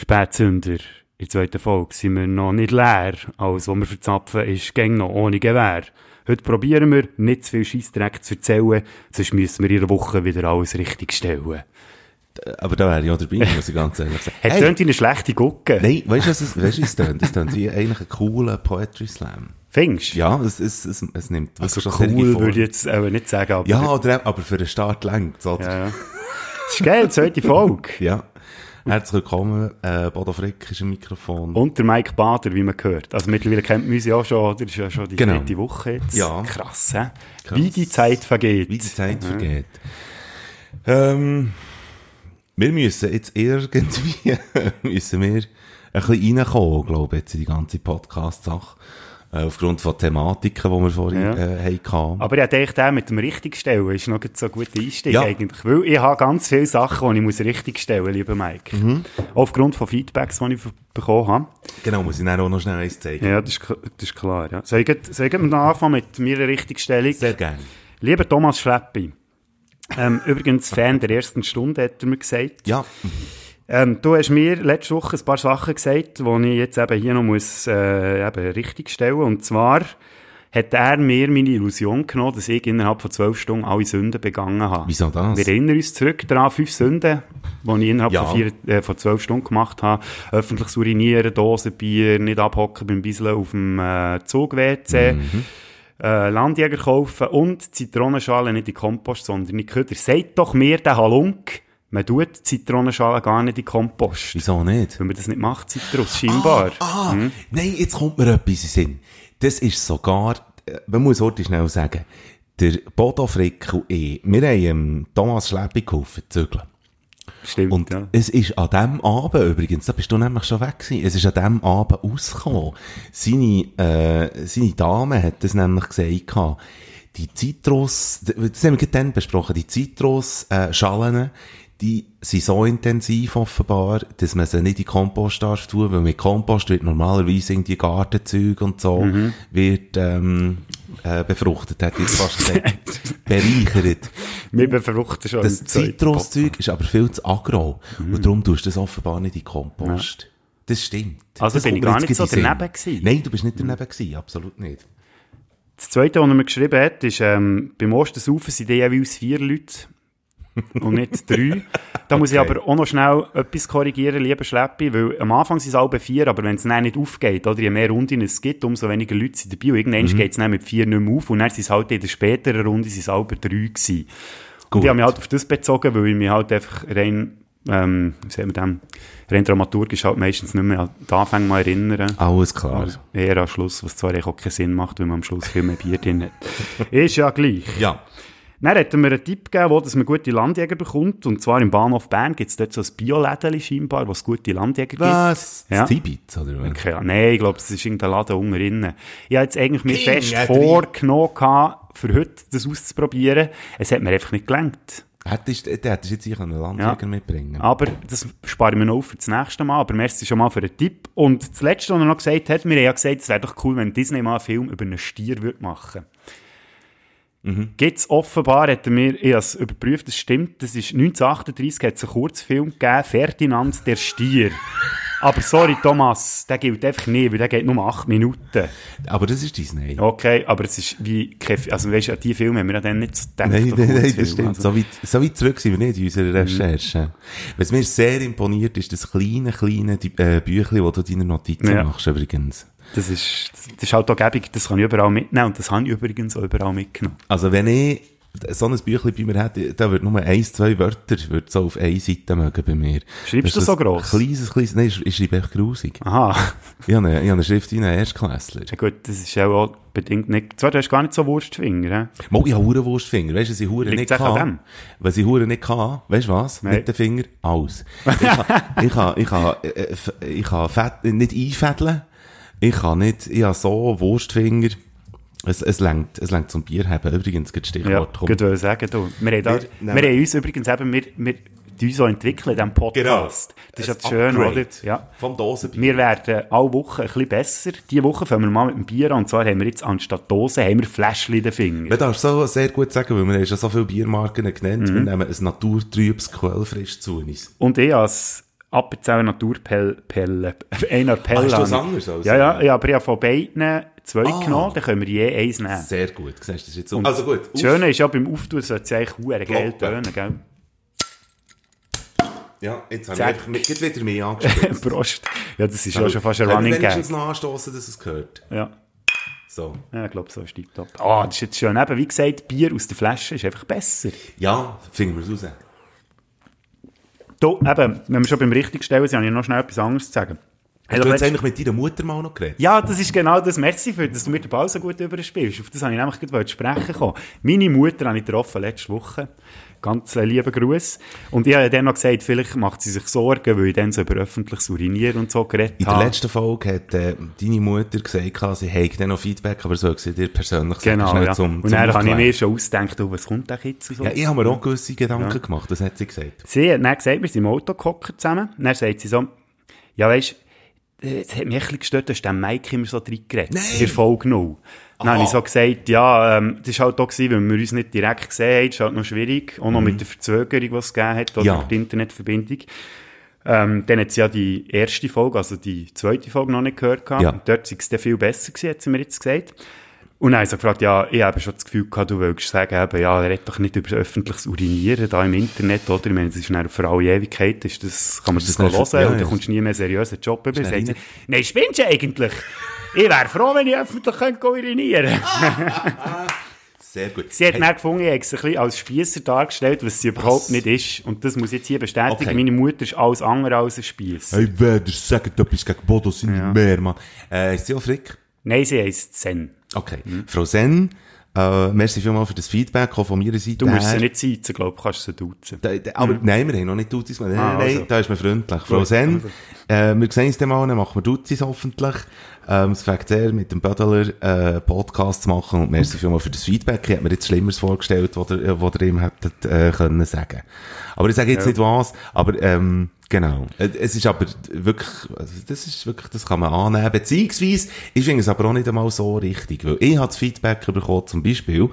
Spätzünder. In der zweiten Folge sind wir noch nicht leer. Alles, was wir verzapfen, ist gäng noch ohne Gewehr. Heute probieren wir, nicht zu viel Scheissdreck zu erzählen, sonst müssen wir in einer Woche wieder alles richtig stellen. Aber da wäre ich auch dabei, muss ich ganz ehrlich sagen. Hat hey, wie eine schlechte Gucke. Nein, weißt du, was es, es tönt? Es tönt wie eigentlich ein cooler Poetry Slam. Findest Ja, es, es, es, es nimmt also schon cool würde ich jetzt aber nicht sagen. Aber ja, oder, aber für den Start längt oder? Ja, ja. Das ist geil, zweite Folge. ja. Herzlich willkommen, äh, Bodo Frick ist im Mikrofon. Und der Mike Bader, wie man hört. Also mittlerweile kennt man uns ja schon, oder? Das ist ja schon die genau. dritte Woche jetzt. Ja. Krass, hä? Krass. Wie die Zeit vergeht. Wie die Zeit ja. vergeht. Ähm, wir müssen jetzt irgendwie, müssen wir ein bisschen reinkommen, glaube ich, jetzt in die ganze Podcast-Sache. Äh, aufgrund von Thematiken, die wir vorhin ja. äh, hatten. Aber ich denke, der mit dem Richtigstellen ist noch so ein guter Einstieg ja. eigentlich. Weil ich habe ganz viele Sachen, die ich muss richtigstellen lieber Mike. Mhm. Aufgrund von Feedbacks, die ich bekommen habe. Genau, muss ich dann auch noch schnell eins zeigen. Ja, das ist, das ist klar. Ja. Soll ich, noch anfangen mit meiner Richtigstellung? Sehr gerne. Lieber Thomas Schleppi, ähm, übrigens Fan der ersten Stunde, hat er mir gesagt. Ja. Ähm, du hast mir letzte Woche ein paar Sachen gesagt, die ich jetzt eben hier noch muss, äh, eben richtig stellen Und zwar hat er mir meine Illusion genommen, dass ich innerhalb von zwölf Stunden alle Sünden begangen habe. Wieso das? Wir erinnern uns zurück daran, fünf Sünden, die ich innerhalb ja. von, vier, äh, von zwölf Stunden gemacht habe. Öffentlich urinieren, Dosenbier, nicht abhocken beim Bisseln auf dem äh, Zug-WC. Mhm. Äh, Landjäger kaufen und Zitronenschalen nicht in Kompost, sondern in Köder. Seid doch mir den Halunk, man tut Zitronenschalen gar nicht in Kompost. Wieso nicht? Weil man das nicht macht, Zitrus, scheinbar. Ah, ah hm? nein, jetzt kommt mir etwas in Sinn. Das ist sogar, äh, man muss heute schnell sagen, der Bodo Frick und ich, wir haben Thomas Schleppi geholfen, zügeln. Stimmt, Und ja. es ist an dem Abend übrigens, da bist du nämlich schon weg gewesen, es ist an dem Abend ausgekommen. Seine, äh, seine Dame hat das nämlich gesagt, die Zitrus, das haben wir dann besprochen, die Zitrusschalen, äh, die sind so intensiv offenbar, dass man sie nicht in Kompost darf tun, weil mit Kompost wird normalerweise in die Gartenzeug und so, mhm. wird, ähm, äh, befruchtet, hat jetzt fast gesagt, bereichert. Wir befruchten schon. Das Zitruszeug ist aber viel zu agro. Mhm. Und darum tust du das offenbar nicht in Kompost. Ja. Das stimmt. Also das bin ich gar nicht so daneben gewesen. Nein, du bist nicht daneben gewesen, absolut nicht. Das Zweite, was er mir geschrieben hat, ist, ähm, beim Ostersaufen sind jeweils vier Leute und nicht drei. Da muss okay. ich aber auch noch schnell etwas korrigieren, lieber Schleppi, weil am Anfang sind es alle vier, aber wenn es dann nicht aufgeht, oder je mehr Runden es gibt, umso weniger Leute sind dabei und irgendwann mhm. geht es dann mit vier nicht mehr auf und dann sind es halt in der späteren Runde sind es alle drei gewesen. Gut. Und ich habe mich halt auf das bezogen, weil ich mich halt einfach rein, ähm, wie sagt man dem, rein dramaturgisch halt meistens nicht mehr an die Anfänge mal erinnern. Alles klar. Also eher am Schluss, was zwar auch keinen Sinn macht, weil man am Schluss viel mehr Bier drin hat. Ist ja gleich. Ja. Dann hat er mir einen Tipp gegeben, wo dass man gute Landjäger bekommt. Und zwar im Bahnhof Bern gibt es dort so ein Biolädeli scheinbar, wo es gute Landjäger gibt. Was? Ja. Das Tibit, oder was? Okay, nein, ich glaube, es ist irgendein Laden unten. Ich habe jetzt eigentlich mir fest vorgenommen, für heute das auszuprobieren. Es hat mir einfach nicht gelangt. Hättest, hättest jetzt sicher einen Landjäger ja. mitbringen Aber das spare ich mir noch für das nächste Mal. Aber merci schon mal für den Tipp. Und das Letzte, was er noch gesagt hat, mir ja gesagt, es wäre doch cool, wenn Disney mal einen Film über einen Stier würde machen würde. Mhm. Gibt es offenbar, hat mir, ich habe es überprüft, das stimmt, das ist 1938, hat es einen Kurzfilm gegeben, Ferdinand der Stier. Aber sorry, Thomas, der gilt einfach nicht, weil der geht nur 8 Minuten. Aber das ist Disney. Okay, aber es ist wie, also weißt du, an die Filme haben wir ja dann nicht gedacht. Nein, nein, nein, das stimmt. Also. So, weit, so weit zurück sind wir nicht in unserer mhm. Recherche. Mhm. Was mir sehr imponiert, ist das kleine, kleine äh, Büchlein, das du deine Notizen ja. machst, übrigens. Das ist, das ist halt auch gäbig, das kann ich überall mitnehmen und das habe ich übrigens auch überall mitgenommen. Also wenn ich so ein Büchlein bei mir hätte, da würde nur ein, zwei Wörter würde so auf eine Seite mögen bei mir. Schreibst du so gross? Kleines, kleines, nein, ich, ich schreibe echt grusig. Aha. Ich habe eine, ich habe eine Schrift wie ein Erstklässler. Ja gut, das ist auch bedingt nicht, zwar, du hast gar nicht so Wurstfinger, he? Mal, ich habe Huren Wurstfinger, weißt du, was ich Huren nicht kann? Was ich Huren nicht kann, weißt du was? Nein. Mit den Finger, alles. ich kann, ich kann, ich kann, äh, äh, ich kann fett, nicht einfädeln, ich kann nicht, ich habe so Wurstfinger, es, es längt, es zum Bier haben. Übrigens, das Stichwort. Ja, ich würde sagen, du. Wir haben, da, wir, wir haben uns übrigens eben, wir, wir, uns so entwickeln in diesem Podcast. Genau. Das ist ja das Schöne, oder? Ja. Vom Dosenbier. Wir werden alle Wochen ein bisschen besser. Diese Woche fangen wir mal mit dem Bier an. Und zwar haben wir jetzt anstatt Dosen, haben wir Fläschchen in den Fingern. Man darf so sehr gut sagen, weil wir haben schon so viele Biermarken genannt. Mhm. Wir nehmen ein naturtrübes Quellfrisch zu uns. Und ich als Appenzell Naturpelle, Pelle, einer Pelle. Ah, ist das habe ich- anders als- Ja, ja, ja, aber ich habe von beiden zwei Ah. genommen, dann können wir je eins nehmen. Sehr gut. Siehst du, das jetzt so. Also gut. Das Schöne ist ja, beim Auftun sollte es eigentlich verdammt geil tönen, gell? Ja, jetzt habe ich Zack. einfach mit, geht wieder mehr angespielt. Prost. Ja, das ist ja schon fast ein Running Gag. noch anstoßen, dass es gehört? Ja. So. ja, ich glaube, so ist top. Ah, das ist jetzt schön. Eben, wie gesagt, Bier aus der Flasche ist einfach besser. Ja, finden wir es raus. Da, eben, wenn wir schon beim richtigen stellen sind, habe ich noch schnell etwas anderes zu sagen. Hast du jetzt eigentlich mit deiner Mutter mal noch geredet? Ja, das ist genau das. Merci für, dass du mir den Ball so gut überspielst. Auf das habe ich nämlich gerade sprechen kommen. Meine Mutter habe ich getroffen letzte Woche. Ganz äh, lieben Gruß. Und ich habe dann noch gesagt, vielleicht macht sie sich Sorgen, weil ich dann so über öffentliches Urinieren und so geredet In der habe. letzten Folge hat äh, deine Mutter gesagt, sie hätte dann noch Feedback, aber soll sie dir persönlich sagen, Genau, ja. zum, und zum dann habe ich mir schon ausgedacht, oh, was kommt da jetzt? und So. Ja, ich habe mir auch gewisse Gedanken gemacht, das hat sie gesagt. Sie hat dann gesagt, wir sind im Auto zusammen. Dann sagt sie so, ja weisst, äh, es hat mich ein bisschen gestört, dass der Mike immer so reingeredet Nein. In der Folge 0. Dann habe ich so gesagt, ja, ähm, das war halt auch gewesen, weil wir uns nicht direkt gesehen haben, das ist halt noch schwierig. Auch noch mit der Verzögerung, die es gegeben hat, oder Mhm. Ja. die Internetverbindung. Ähm, dann hat sie ja die erste Folge, also die zweite Folge noch nicht gehört gehabt. Ja. Und dort sei es dann viel besser gewesen, hat sie mir jetzt gesagt. Und dann habe ich so gefragt, ja, ich habe schon das Gefühl gehabt, du würdest sagen, eben, ja, red doch nicht über öffentliches Urinieren da im Internet, oder? Ich meine, das ist dann für alle Ewigkeit, ist das, kann man das, das nicht- hören ja, und dann kommst du nie mehr seriösen Job über. Nein, spinnst du eigentlich? Ich wäre froh, wenn ich öffentlich könnte urinieren Sehr gut. Sie hat Hey, gefunden, ich habe es ein bisschen als Spiesser dargestellt, was sie überhaupt nicht ist. Und das muss ich jetzt hier bestätigen. Okay. Meine Mutter ist alles andere als ein Spiesser. hey, wer sagt etwas gegen Bodo, sind Ja. mehr, Mann. Äh, ist sie auch Frick? Nein, sie heisst Zen. Okay. Frau Sen, äh, merci vielmals für das Feedback, auch von meiner Seite Du musst sie nicht seizen, glaube ich, kannst sie duzen. Da, da, aber nein, wir haben noch nicht Duzis. Nein, Ah, nein, also. da ist man freundlich. Frau Sen, also. äh, wir sehen uns dann mal, dann machen wir Duzis hoffentlich. Ähm, es fängt sehr mit dem Bödeler äh, Podcast zu machen und merci vielmals für das Feedback. Ich hätte mir jetzt Schlimmeres vorgestellt, was ihr, was ihr ihm hättet äh, können sagen. Aber ich sage jetzt nicht was, aber ähm, genau. Äh, Es ist aber wirklich, also das ist wirklich, das kann man annehmen. Beziehungsweise, ich finde es aber auch nicht einmal so richtig, weil ich habe das Feedback bekommen, zum Beispiel,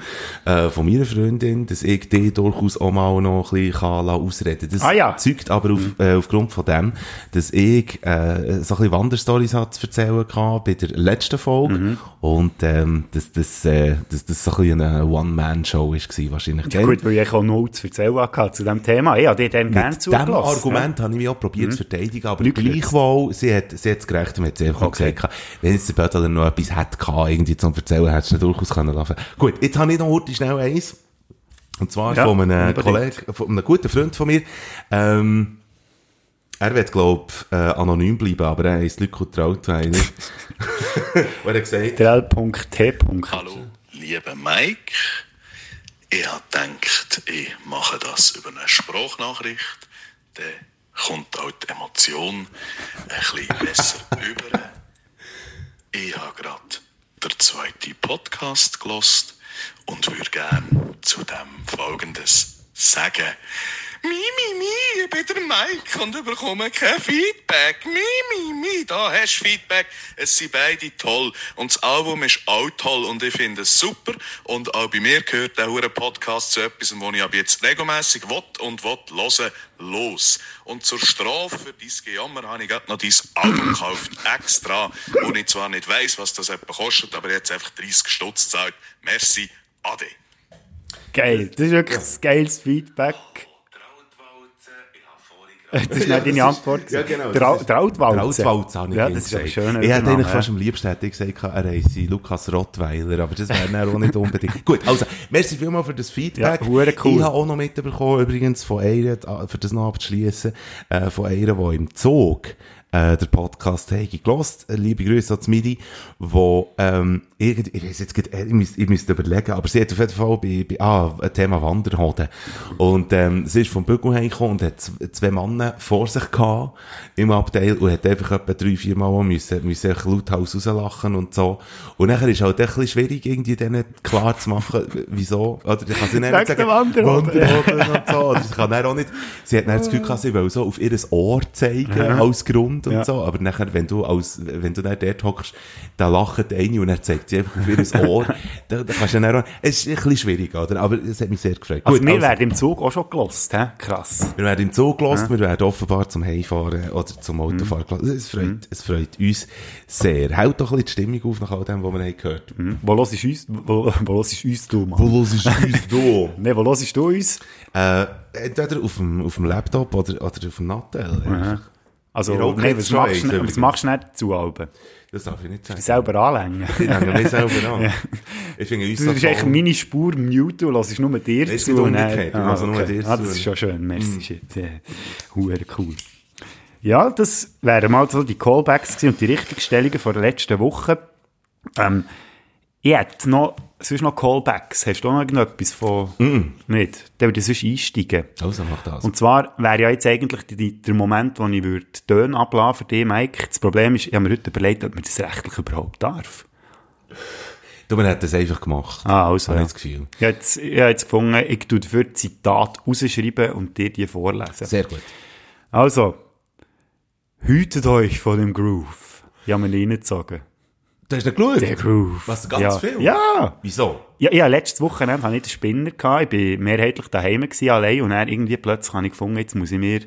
äh, von meiner Freundin, dass ich die durchaus auch mal noch ein bisschen kann ausreden Das Ah, ja. zeugt aber auf, äh, aufgrund von dem, dass ich äh, so ein bisschen Wanderstories hatte zu erzählen hatte bei der letzten Folge Mhm. und ähm, dass das, äh, dass das so ein bisschen eine One-Man-Show war wahrscheinlich. Ja, gut, weil ich auch noch zu erzählen hatte zu diesem Thema. Ich habe dir dann gerne Mit zugelassen. Argument habe ich auch probiert zu verteidigen, aber Nicht gleichwohl, sie hat, sie hat es gerecht, und hat sie einfach Okay. gesagt, wenn jetzt der Bödeler noch etwas hätte gehabt, irgendwie zum Erzählen, hättest du durchaus können lassen. Gut, jetzt habe ich noch heute schnell eins. Und zwar Ja, von einem. Kollegen, von einem guten Freund von mir, ähm, er wird, glaub, äh, anonym bleiben, aber er heisst Luco Trautwein. Und er gesagt, L.T. Hallo, lieber Mike. Ich habe gedacht, ich mache das über eine Sprachnachricht. Dann kommt auch die Emotion ein bisschen besser über. Ich habe gerade den zweiten Podcast gelost und würde gerne zu dem Folgendes sagen. Mi, mi, mi, ich bin der Mike und bekomme kein Feedback. Mi, mi, mi, da hast du Feedback. Es sind beide toll. Und das Album ist auch toll und ich finde es super. Und auch bei mir gehört der hure Podcast zu etwas, wo ich ab jetzt regelmässig will und will hören, los. Und zur Strafe für dein Gejammer habe ich gerade noch dein Album gekauft, extra, wo ich zwar nicht weiss, was das etwa kostet, aber jetzt einfach 30 Stutz gezahlt. Merci, Ade. Geil. Das ist wirklich ein geiles Feedback. Das ist nicht deine Antwort. Ja, genau. Ist- der Altwalze. Der Altwalze, habe ich Ja, das ist ein schöner Ich hätte eigentlich ja. fast am liebsten hätte ich gesagt, er heisse Lukas Rottweiler, aber das wäre dann auch nicht unbedingt. Gut, also, merci vielmals für das Feedback. Ja, cool. Ich habe auch noch mitbekommen, übrigens, von einer, für das noch abzuschliessen, äh, von einer, die im Zug, äh, der Podcast Hegi gelost. Liebe Grüße an Midi, wo, ähm, irgendwie, ich weiß jetzt gerade, äh, ich müsste, ich müsste überlegen, aber sie hat auf jeden Fall bei, bei ah, ein Thema Wanderhoden. Und, ähm, sie ist vom Bügel heimgekommen und hat zwei Männer vor sich gehabt, im Abteil, und hat einfach etwa drei, vier Mal müssen, müssen sich lauthaus rauslachen und so. Und nachher ist halt ein bisschen schwierig, irgendwie denen klar zu machen, wieso, oder ich kann sie nicht sagen, der Wanderhoden. Wanderhoden und so, oder sie kann auch nicht, sie hat dann das Gefühl gehabt, sie will so auf ihr Ohr zeigen, als Grund, und Ja. so, aber nachher, wenn du als, wenn du dann dort hockst, da lacht eine und er zeigt sie einfach auf ihr Ohr, da, da kannst du dann auch, es ist ein bisschen schwierig, oder? Aber es hat mich sehr gefreut. Also Gut, wir werden im Zug auch schon gelost, hä? Krass. wir werden im Zug gelassen, wir werden offenbar zum Heimfahren oder zum Autofahren gelassen. Es freut, es freut uns sehr. Hält doch ein bisschen die Stimmung auf nach all dem, was wir haben gehört. Wo los ist uns, wo, wo los ist uns du, Mann? Wo los ist uns da? Ne, wo ist du uns? Äh, entweder auf dem, auf dem Laptop oder, oder auf dem Nattel. einfach. Also, nee, jetzt was machst, du, was machst du nicht dazu, Alben? Das darf ich nicht sagen. Selber anlängen. Ich hänge mich selber an. Ich finde uns Du bist eigentlich meine Spur mute und hörst nur dir Das ist zu. und dann- ich höre nur dir ah, zu. das ist schon schön, merci. shit. Ja, Huere cool. Ja, das wären mal so die Callbacks und die Richtigstellungen von der letzten Woche. Ähm, ich hätte noch, sonst noch Callbacks. Hast du noch irgendetwas von... Nicht? Dann würde ich sonst einsteigen. Also, mach das. Und zwar wäre ja jetzt eigentlich die, die, der Moment, wo ich würde Töne ablassen für dich, Mike. Das Problem ist, ich habe mir heute überlegt, ob man das rechtlich überhaupt darf. du, man hat das einfach gemacht. Ah, also, Habe ja. ich das Gefühl. Ich habe jetzt, ich habe jetzt gefunden, ich tue dafür Zitat rausschreiben und dir die vorlesen. Sehr gut. Also, hütet euch vor dem Groove. Ich habe mir reingezogen. Du hast nicht geschaut? Der Groove. Was, ganz ja. viel? Ja. Wieso? Ja, ja, letztes Wochenende hatte ich den Spinner. Gehabt. Ich war mehrheitlich daheim gewesen, allein. Und dann irgendwie plötzlich habe ich gefunden, jetzt muss ich mir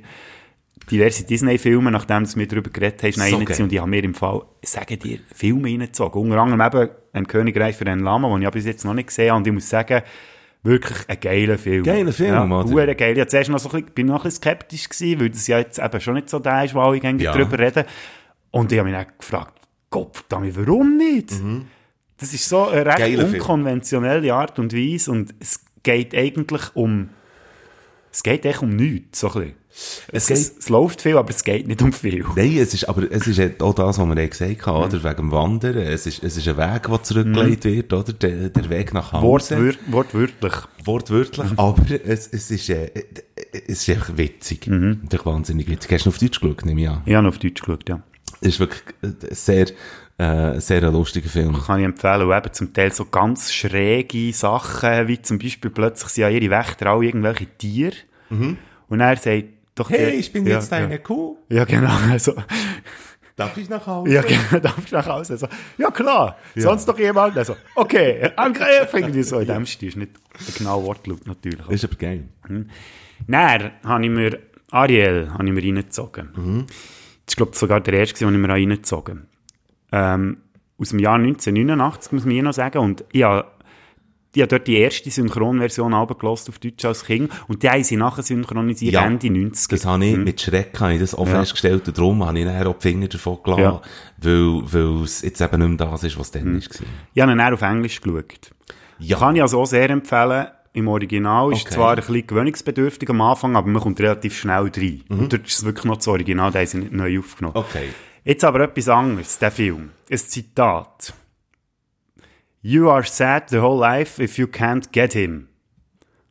diverse Disney-Filme, nachdem du mir darüber geredet hast, So reinziehen. geil. Und ich habe mir im Fall, sagen dir, Filme reingezogen. Unter anderem eben ein Königreich für einen Lama, den ich bis jetzt noch nicht gesehen habe. Und ich muss sagen, wirklich ein geiler Film. Geiler Film, ja, verdammt geil. Ich war zuerst noch so ein bisschen, bin noch ein bisschen skeptisch gewesen, weil das ja jetzt eben schon nicht so der ist, wo alle Ja. drüber reden. Und ich habe mich dann gefragt, Gott verdammt, warum nicht? Das ist so eine recht Mhm. Geiler Film. unkonventionelle Art und Weise und es geht eigentlich um es geht echt um nichts, so ein bisschen. Es, geht- es, es läuft viel, aber es geht nicht um viel. Nein, es ist, aber es ist auch das, was wir eben gesagt haben, oder? Wegen dem Wandern. Es ist, es ist ein Weg, der zurückgelegt wird, oder? Der, der Weg nach Hause. Wortwür wortwörtlich. Wortwörtlich. Aber es, es ist, äh, es ist einfach witzig. Mhm. Wahnsinnig witzig. Hast du noch auf Deutsch geschaut, nehme ich an? Ich habe noch auf Deutsch geschaut, ja. Ist wirklich äh, sehr, äh, sehr ein lustiger Film. Kann ich empfehlen. Und eben zum Teil so ganz schräge Sachen, wie zum Beispiel plötzlich sind ja ihre Wächter alle irgendwelche Tiere. Und er sagt doch... Mhm. Hey, ich bin ja, jetzt eine Kuh. Ja, ja genau. Also, Darf ich nach Hause? Ja, genau, darf ich nach Hause? So, ja, klar. Sonst noch jemand? Also, okay, Angriff, irgendwie so. In dem Stil ist nicht der genaue Wortlaut natürlich. Das ist aber geil. Dann habe ich mir, Ariel, habe ich mir reingezogen. Mhm. Ist, glaube ich, sogar der erste, den ich mir reingezogen habe. Ähm, aus dem Jahr 1989, muss man hier noch sagen. Und ich habe, ich habe dort die erste Synchronversion abgelost auf Deutsch als Kind. Und die haben sie nachher synchronisiert, Ja, Ende 90 Das habe ich mit Schreck habe ich das auch Mhm. Ja. festgestellt und darum habe ich nachher auch die Finger davon gelassen, Ja. weil, weil es jetzt eben nicht mehr das ist, was dann war. Ich habe dann auf Englisch geschaut. Ja. Kann ich also auch sehr empfehlen. Im Original ist Okay. zwar ein bisschen gewöhnungsbedürftig am Anfang, aber man kommt relativ schnell rein. Mhm. Und dort ist es wirklich noch das Original, da haben sie nicht neu aufgenommen. Okay. Jetzt aber etwas anderes, der Film. Ein Zitat. You are sad the whole life if you can't get him.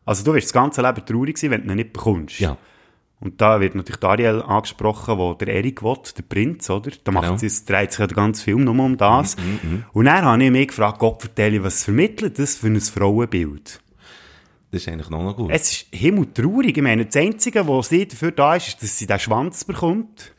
Also du wirst das ganze Leben traurig sein, wenn du ihn nicht bekommst. Ja. Und da wird natürlich Dariel angesprochen, wo der Erik will, der Prinz, oder? Da Genau. macht es dreht sich ja der ganze Film nur um das. Und dann habe ich mich gefragt, Gott vertelle, was vermittelt das für ein Frauenbild? Das ist eigentlich noch, noch gut. Es ist himmeltraurig. Ich meine, das Einzige, was sie dafür da ist, ist, dass sie den Schwanz bekommt.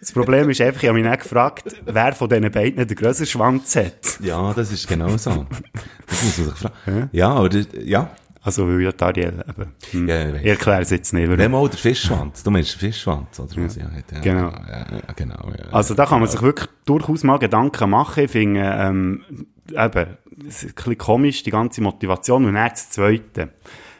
Das Problem ist einfach, ich habe mich dann gefragt, wer von diesen beiden den grösseren Schwanz hat. Ja, das ist genau so. Das muss man sich fragen. Ja, aber das, ja. Also, weil ja Dariel eben. Hm. Ja, ich weiss. ich erkläre es jetzt nicht. warum. Nehmen wir der Fischschwanz. Du meinst den Fischschwanz, oder ja. Ja, Genau. Ja, ja, genau. Ja. Also da kann man sich wirklich durchaus mal Gedanken machen. Ich finde, ähm, eben, es ist ein bisschen komisch, die ganze Motivation. Und dann das Zweite.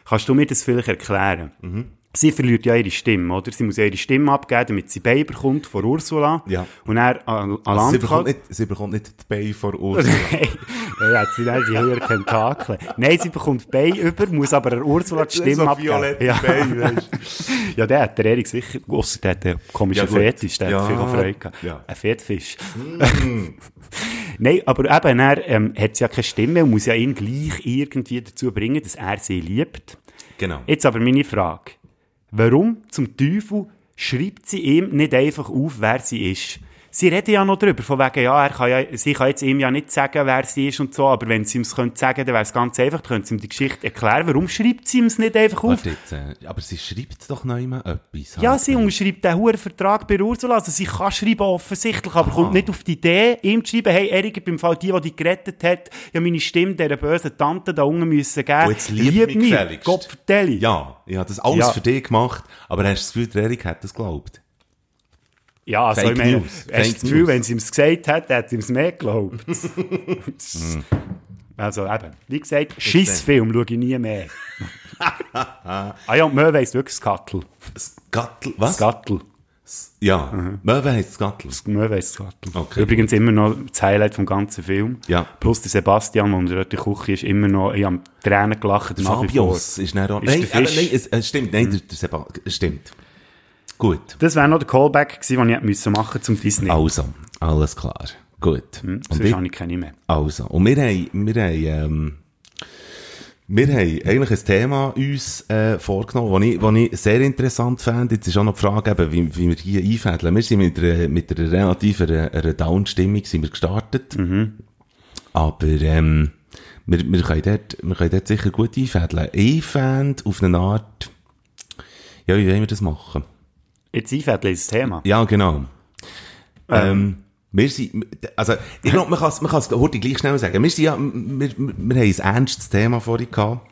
Kannst du mir das vielleicht erklären? Mhm. Sie verliert ja ihre Stimme, oder? Sie muss ja ihre Stimme abgeben, damit sie Bein bekommt von Ursula. Ja. Und er an, an also sie, bekommt nicht, sie bekommt nicht die Beine vor Ursula. Nein, ja, hat sie dann die höheren Tentakel. Nein, sie bekommt Bein über, muss aber Ursula die Stimme abgeben. ja. ja, der hat der Erik sicher, ausser der hat einen komischen Ja. Fetisch, der Ja, hat viel Freude gehabt. ja. Ein Fettfisch. Nein, aber eben, er ähm, hat ja keine Stimme und muss ja ihn gleich irgendwie dazu bringen, dass er sie liebt. Genau. Jetzt aber meine Frage. Warum zum Teufel schreibt sie ihm nicht einfach auf, wer sie ist? Sie reden ja noch drüber, von wegen, ja, er kann ja, sie kann jetzt ihm ja nicht sagen, wer sie ist und so, aber wenn sie ihm es könnte sagen, dann wäre es ganz einfach, könnte sie ihm die Geschichte erklären. Warum schreibt sie ihm es nicht einfach auf? Jetzt, äh, aber sie schreibt doch noch immer etwas. Ja, sie unterschreibt den hohen Vertrag bei Ursula. Also sie kann schreiben offensichtlich, aber kommt nicht auf die Idee, ihm zu schreiben, hey, Erik, beim Fall die, die dich gerettet hat, ja meine Stimme dieser bösen Tante da unten müssen geben. Oh, jetzt lieb mich gefälligst. Gott vertelle. Ja, ich habe das alles Ja. für dich gemacht, aber hast du das Gefühl, Erik hat das geglaubt? Ja, also Fake ich meine, News. hast Fake das Gefühl, News. wenn sie ihm es gesagt hat, hat er es mehr geglaubt. Also eben, wie gesagt, Schissfilm schaue ich nie mehr. ah ja, und Möwe heisst wirklich Skattel. Skattel, was? Skattel. ja, Möwe heisst Skattel. Möwe heisst Skattel. Okay. Übrigens immer noch das Highlight vom ganzen Film. Ja. Plus der Sebastian, der unter der Küche ist, immer noch, ich habe Tränen gelacht. Fabius ist nicht. Ist Nein, der Fisch. nein, es, es stimmt, nein, der, der Seba, es stimmt. Gut. Das wäre noch der Callback gewesen, den ich hätte müssen machen zum Disney. Also, alles klar. Gut. Und Und Sonst ich, habe ich keine mehr. also, und wir haben, wir haben, ähm, wir haben eigentlich ein Thema uns äh, vorgenommen, das ich, ich sehr interessant fände. Jetzt ist auch noch die Frage, eben, wie, wie wir hier einfädeln. Wir sind mit einer, mit einer relativ einer, einer Down-Stimmung sind wir gestartet. Aber ähm, wir, wir, können dort, wir können dort sicher gut einfädeln. Ich fände auf eine Art... Ja, wie wollen wir das machen? Jetzt einfädeln ins Thema. Ja, genau. Ähm, wir sind, also, ich glaube, man kann es, man kann es heute gleich schnell sagen. Wir sind ja, wir, wir, wir haben ein ernstes Thema vorhin gehabt.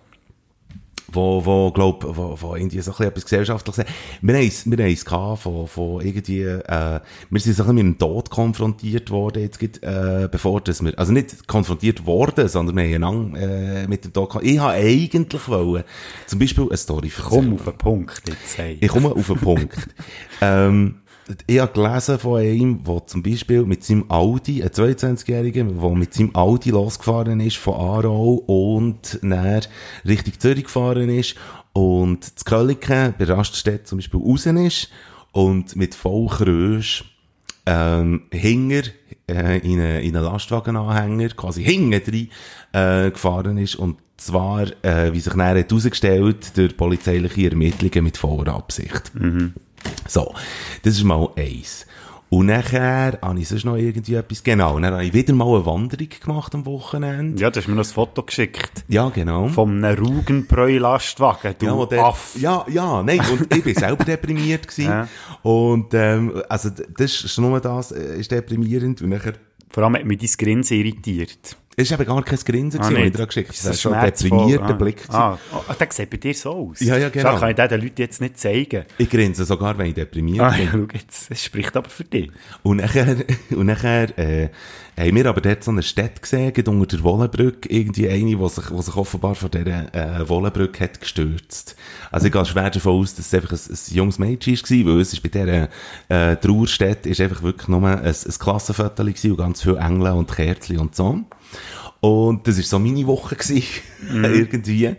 Wo, wo, glaub, wo, wo irgendwie so ein bisschen etwas gesellschaftliches, wir haben es, wir haben es gehabt von, von irgendwie, äh, wir sind so ein bisschen mit dem Tod konfrontiert worden, jetzt gibt, äh, bevor das wir, also nicht konfrontiert worden, sondern wir haben äh, mit dem Tod, ich habe eigentlich wollen, zum Beispiel eine Story erzählen. Komm auf den Punkt jetzt. Hey. Ich komme auf den Punkt. ähm, ich habe gelesen von einem, der zum Beispiel mit seinem Audi, ein 22-Jähriger, der mit seinem Audi losgefahren ist von Aarau und dann Richtung Zürich gefahren ist und zu Kölliken bei Raststätte zum Beispiel raus ist und mit Vollkrösch ähm, hinger äh, in einen in einen Lastwagenanhänger, quasi hinten drin, äh, gefahren ist und zwar, äh, wie sich nachher herausgestellt, durch polizeiliche Ermittlungen mit voller Absicht. So, das ist mal eins. Und nachher habe ich sonst noch irgendwie etwas, genau, dann habe ich wieder mal eine Wanderung gemacht am Wochenende. Ja, du hast mir noch ein Foto geschickt. Ja, genau. Vom Rugenbräu-Lastwagen, du Ja, der, Aff. ja, ja, nein, und ich bin selber deprimiert gewesen. Ja. Und, ähm, also, das ist nur das, äh, ist deprimierend. Und nachher, Vor allem hat mich dein Grinsen irritiert. Es ist eben gar kein Grinsen Ah, was ich dir geschickt habe. Das das ist schon ein deprimierter ah. Blick. Ah, oh, der sieht bei dir so aus. Ja, ja, genau. So kann ich den Leuten jetzt nicht zeigen. Ich grinse sogar, wenn ich deprimiert Ah, bin. ja, schau jetzt, das spricht aber für dich. Und nachher, und nachher, äh, haben wir aber dort so eine Stadt gesehen, unter der Wollenbrücke, irgendwie eine, die sich, die sich offenbar von dieser, äh, Wollenbrücke hat gestürzt. Also ich gehe schwer davon aus, dass es einfach ein, ein junges Mädchen war, weil es ist bei dieser, äh, Trauerstätte ist einfach wirklich nur ein, ein Klassenfoto und ganz viele Engel und Kerzen und so. Und das war so meine Woche gewesen, irgendwie.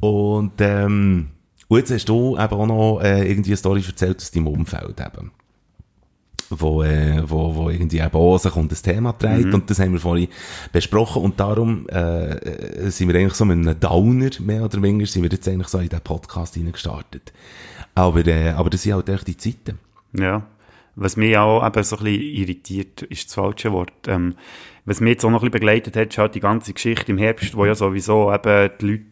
Und, ähm, und jetzt hast du eben auch noch, äh, irgendwie eine Story erzählt aus deinem Umfeld eben wo, äh, wo, wo irgendwie eben auch sich um das Thema dreht. Und das haben wir vorhin besprochen. Und darum äh, äh, sind wir eigentlich so mit einem Downer, mehr oder weniger, sind wir jetzt eigentlich so in den Podcast hineingestartet. Aber, äh, aber das sind halt echt die Zeiten. Ja. Was mich auch eben so ein bisschen irritiert, ist das falsche Wort. Ähm, was mich jetzt auch noch ein bisschen begleitet hat, ist halt die ganze Geschichte im Herbst, wo ja sowieso eben die Leute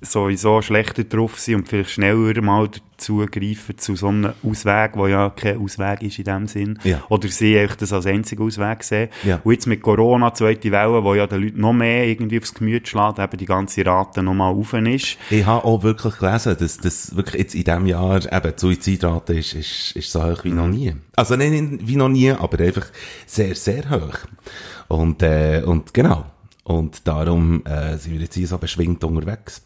sowieso schlechter drauf sind und vielleicht schneller mal dazu greifen zu so einem Ausweg, wo ja kein Ausweg ist in dem Sinn. Ja. Oder sie eigentlich das als einzigen Ausweg sehen. Ja. Und jetzt mit Corona, zweite Welle, wo ja den Leuten noch mehr irgendwie aufs Gemüt schlägt, eben die ganze Rate noch mal rauf ist. Ich habe auch wirklich gelesen, dass das wirklich jetzt in diesem Jahr eben die Suizidrate ist, ist, ist so hoch wie noch nie. Also nicht wie noch nie, aber einfach sehr, sehr hoch. Und, äh, und genau. Und darum äh, sind wir jetzt hier so beschwingt unterwegs.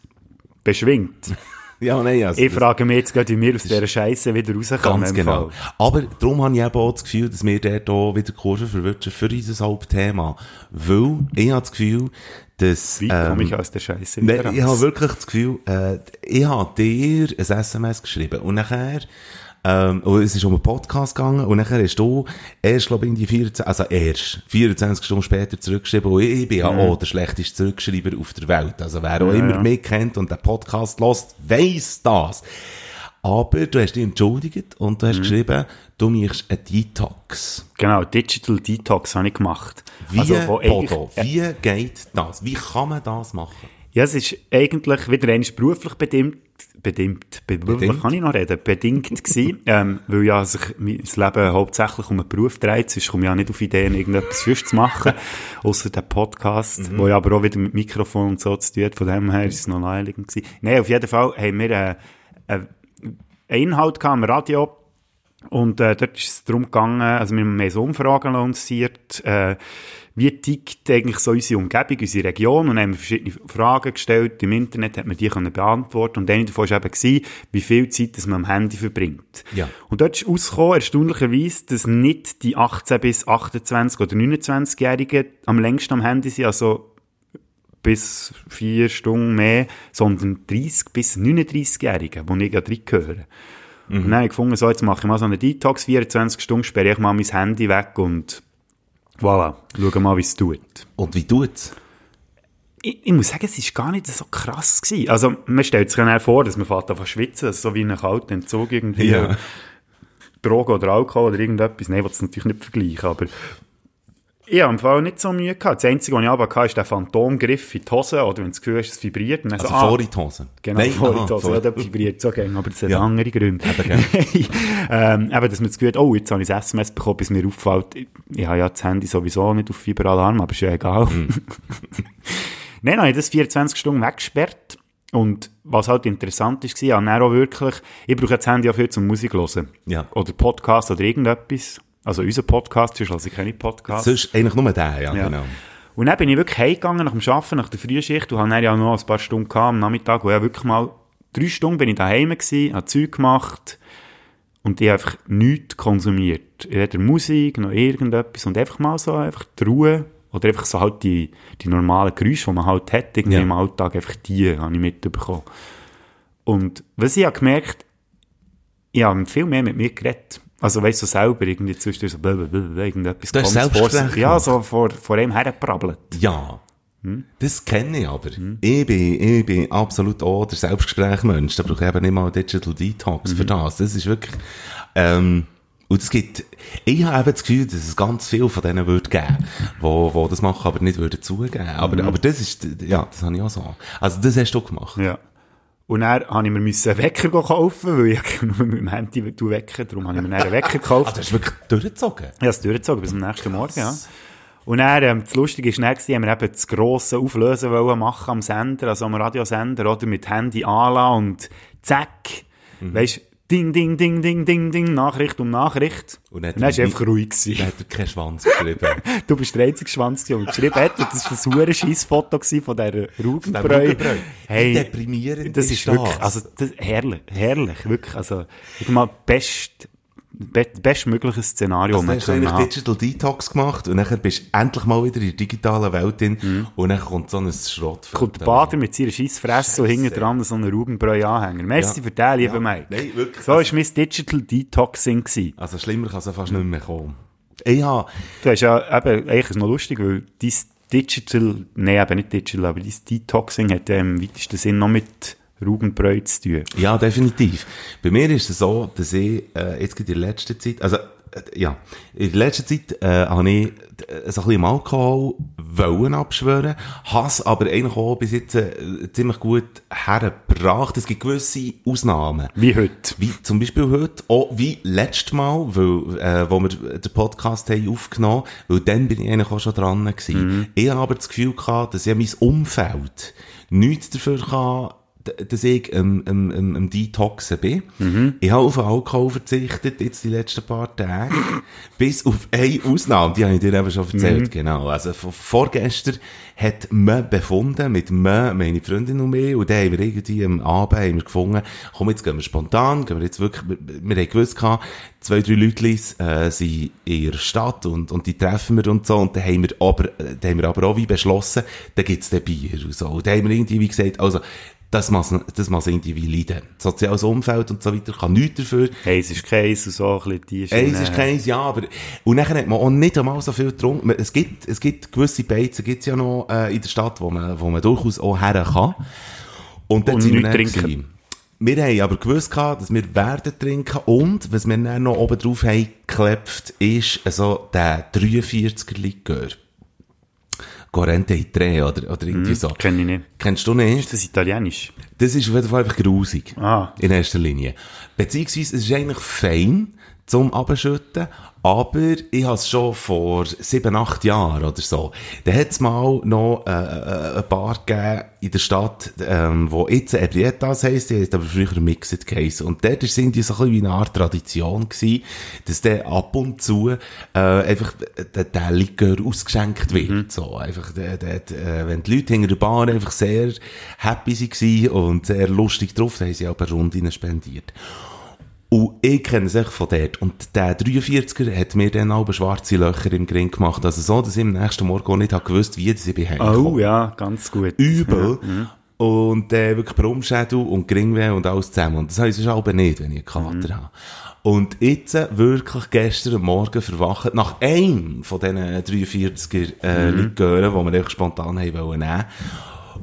Beschwingt. Ja, nein, also Ich frage mich jetzt gerade, wie wir aus dieser Scheiße wieder rauskommen. Ganz genau. Aber darum habe ich eben auch das Gefühl, dass wir dort auch wieder Kurve verwirrschen für unser Hauptthema. Weil ich habe das Gefühl, dass... Wie komme ähm, ich aus der Scheiße wieder Nein, ich habe wirklich das Gefühl, äh, ich habe dir ein SMS geschrieben und nachher, ähm, und es ist um einen Podcast gegangen und nachher hast du erst, glaube ich, in die 14, also erst 24 Stunden später zurückgeschrieben und ich, bin ja auch der schlechteste Zurückschreiber auf der Welt. Also wer auch immer ja. mich kennt und den Podcast lost, weiss das. Aber du hast dich entschuldigt und du hast geschrieben, du machst einen Detox. Genau, Digital Detox habe ich gemacht. Wie, also, Bodo, wie geht das? Wie kann man das machen? Ja, es ist eigentlich wieder einmal beruflich bedingt, bedingt, be Bedingt? kann ich noch reden, bedingt gewesen, ähm, weil ja sich mein Leben hauptsächlich um einen Beruf dreht, sonst komme ich ja nicht auf Ideen, irgendetwas sonst zu machen, außer den Podcast, wo ja aber auch wieder mit Mikrofon und so zu tun hat, von dem her ist es noch naheliegend gewesen. Nein, auf jeden Fall haben wir äh, äh, einen Inhalt gehabt am Radio, und äh, dort ist es darum gegangen, also wir haben mehr so Umfragen lanciert, äh, wie tickt eigentlich so unsere Umgebung, unsere Region und haben verschiedene Fragen gestellt, im Internet hat man die können beantworten und eine davon war eben, gewesen, wie viel Zeit das man am Handy verbringt. Ja. Und dort ist rausgekommen, erstaunlicherweise, dass nicht die 18- bis 28- oder 29-Jährigen am längsten am Handy sind, also bis vier Stunden mehr, sondern 30- bis 39-Jährige, die ich ja drin gehöre. Und dann habe ich gefunden, so, jetzt mache ich mal so einen Detox, 24 Stunden sperre ich mal mein Handy weg und voilà, schau mal, wie es tut. Und wie tut's? Ich, ich muss sagen, es war gar nicht so krass gewesen. Also, man stellt sich ja vor, dass man fährt an schwitzen, so wie ein kalter Entzug irgendwie. Ja. Drogen oder Alkohol oder irgendetwas. Nein, ich will es natürlich nicht vergleichen, aber ich habe im Fall nicht so Mühe gehabt. Das Einzige, was ich aber hatte, ist der Phantomgriff in die Hose, oder wenn du das Gefühl hast, es vibriert. Also so, ah, vor in die Hose? Genau, Nein, vor in die Hose. vor- Ja, dort vibriert so gerne, aber das hat Ja. andere Gründe. Eben, ähm, eben, dass man das Gefühl hat, oh, jetzt habe ich ein SMS bekommen, bis mir auffällt, ich, ich habe ja das Handy sowieso nicht auf Fiberalarm, aber ist ja egal. Mhm. Nein, dann habe ich das 24 Stunden weggesperrt. Und was halt interessant ist, war, auch wirklich, ich brauche das Handy auch viel zum Musik hören. Ja. Oder Podcast oder irgendetwas. Also unser Podcast, sonst höre ich keine Podcasts. Sonst eigentlich nur der, ja, Ja. genau. Und dann bin ich wirklich heimgegangen nach dem Arbeiten, nach der Frühschicht und dann ja noch ein paar Stunden gehabt, am Nachmittag, wo ja wirklich mal drei Stunden bin ich daheim gewesen, habe Zeug gemacht und ich habe einfach nichts konsumiert. Weder Musik noch irgendetwas und einfach mal so einfach die Ruhe oder einfach so halt die, die normalen Geräusche, die man halt hat irgendwie Ja. im Alltag, einfach die habe ich mitbekommen. Und was ich habe gemerkt, ich habe viel mehr mit mir geredet. Also weißt du, selber irgendwie zwischendurch so blablabla, irgendetwas Du hast Komisches vor- Selbstgespräche Ja, so vor, vor ihm hergeprabbelt. Ja. Hm? Das kenne ich aber. Ich, bin, ich bin absolut auch der Selbstgesprächmensch. Da brauche ich eben nicht mal Digital Detox Mhm. für das. Das ist wirklich, ähm, und es gibt, ich habe eben das Gefühl, dass es ganz viel von denen würde geben, wo, wo das machen, aber nicht würden zugeben. Aber, Mhm. aber das ist, ja, das habe ich auch so. Also das hast du gemacht. Ja. Und dann habe ich mir einen Wecker kaufen, weil ich nur mit dem Handy wecken Darum habe ich mir dann einen Wecker Ah, gekauft. du hast wirklich durchgezogen. Ich habe es durchgezogen bis am nächsten Morgen, ja. Und dann, ähm, das Lustige ist, dann haben wir eben das grosse Auflösen wollen machen am Sender, also am Radiosender, oder mit Handy anlassen und zack, Mhm. weisst, ding, ding, ding, ding, ding, ding, Nachricht um Nachricht. Und Und dann dann, ist einfach ruhig gewesen. Da hat er keinen Schwanz geschrieben. Du bist der einzige Schwanz, der geschrieben hat. Und das war ein hure Scheissfoto gewesen von dieser Rugenbräu. Wie deprimierend das ist ist wirklich, das? also, das, herrlich, herrlich, wirklich, also, ich mal, best, be, bestmögliches Szenario, Also, hast du können eigentlich haben. Digital Detox gemacht und dann bist du endlich mal wieder in der digitalen Welt drin und dann kommt so ein Schrott. Mhm. Kommt der Bader mit seiner Scheissfresse und hinten dran so einen Rugenbräu-Anhänger. Merci Ja. für den, lieber Ja. Mike. Nein, wirklich. So war mein Digital Detoxing. Gewesen. Also schlimmer kann es ja fast nicht mehr kommen. Habe, Du hast ja, eben, eigentlich ist es noch lustig, weil dein Digital, nein, eben nicht Digital, aber dein Detoxing hat ja im weitesten Sinn noch mit Rugenbräu zu tun. ja, definitiv. Bei mir ist es so, dass ich äh, jetzt in der letzten Zeit, also äh, ja, in der letzten Zeit äh, habe ich äh, so ein bisschen im Alkohol wollen abschwören, has aber eigentlich auch bis jetzt äh, ziemlich gut hergebracht. Es gibt gewisse Ausnahmen. Wie heute. Wie zum Beispiel heute, auch wie letztes Mal, weil, äh, wo wir den Podcast haben aufgenommen, weil dann bin ich eigentlich auch schon dran gewesen. Ich habe aber das Gefühl gehabt, dass ja mein Umfeld nichts dafür kann, dass ich ähm, ähm, ähm, Detoxen bin. Ich habe auf Alkohol verzichtet, jetzt die letzten paar Tage. bis auf eine Ausnahme, die habe ich dir eben schon erzählt, genau. Also vorgestern hat man befunden, mit man meine Freundin und mich, und dann haben wir irgendwie am Abend haben wir gefunden, komm, jetzt gehen wir spontan, gehen wir jetzt wirklich, wir, wir haben gewusst gehabt, zwei, drei Leute äh, sind in ihrer Stadt und, und die treffen wir und so, und dann haben wir aber, äh, dann haben wir aber auch wie beschlossen, da gibt's dann Bier und so. Und dann haben wir irgendwie wie gesagt, also, das muss, das muss irgendwie wie leiden. Soziales Umfeld und so weiter kann nichts dafür. Hey, es ist Käse und so, ein bisschen die Eins ist keins, ja, aber, und nachher hat man auch nicht einmal so viel getrunken. Es gibt, es gibt gewisse Beizen, gibt's ja noch, äh, in der Stadt, wo man, wo man durchaus auch her kann. Und dann Und sind wir trinken. gewesen. wir haben aber gewusst, gehabt, dass wir werden trinken und, was wir dann noch oben drauf haben geklebt, ist also der 43er Likör. Corrente in Tre oder, oder irgendwie so. Kenn ich nicht. Kennst du nicht? Ist das italienisch? Das ist auf jeden Fall einfach grusig. Ah. In erster Linie. Beziehungsweise, es ist eigentlich fein zum Abschütten, aber ich habe es schon vor sieben, acht Jahren oder so. Da hat es mal noch äh, äh, ein Bar gegeben in der Stadt, ähm, wo jetzt Ebrietas heisst, die heisst aber früher Mixed Case. Und dort war es irgendwie so ein bisschen wie eine Art Tradition gewesen, dass der ab und zu äh, einfach der, der Likör ausgeschenkt wird. So, einfach, der, der, äh, wenn die Leute hinter der Bar einfach sehr happy waren und sehr lustig drauf, dann haben sie auch eine Runde spendiert. Und ich kenne es echt von dort. Und der 43er hat mir dann auch schwarze Löcher im Grin gemacht. Also so, dass ich am nächsten Morgen auch nicht habe gewusst, wie ich bin Oh ja, ganz gut. Übel. Und äh, wirklich Brummschädel und Geringweh und alles zusammen. Und das heisst es aber nicht, wenn ich einen Kater habe. Und jetzt äh, wirklich gestern Morgen verwacht, nach einem von diesen 43er äh, Likören, die wir echt spontan haben wollen nehmen,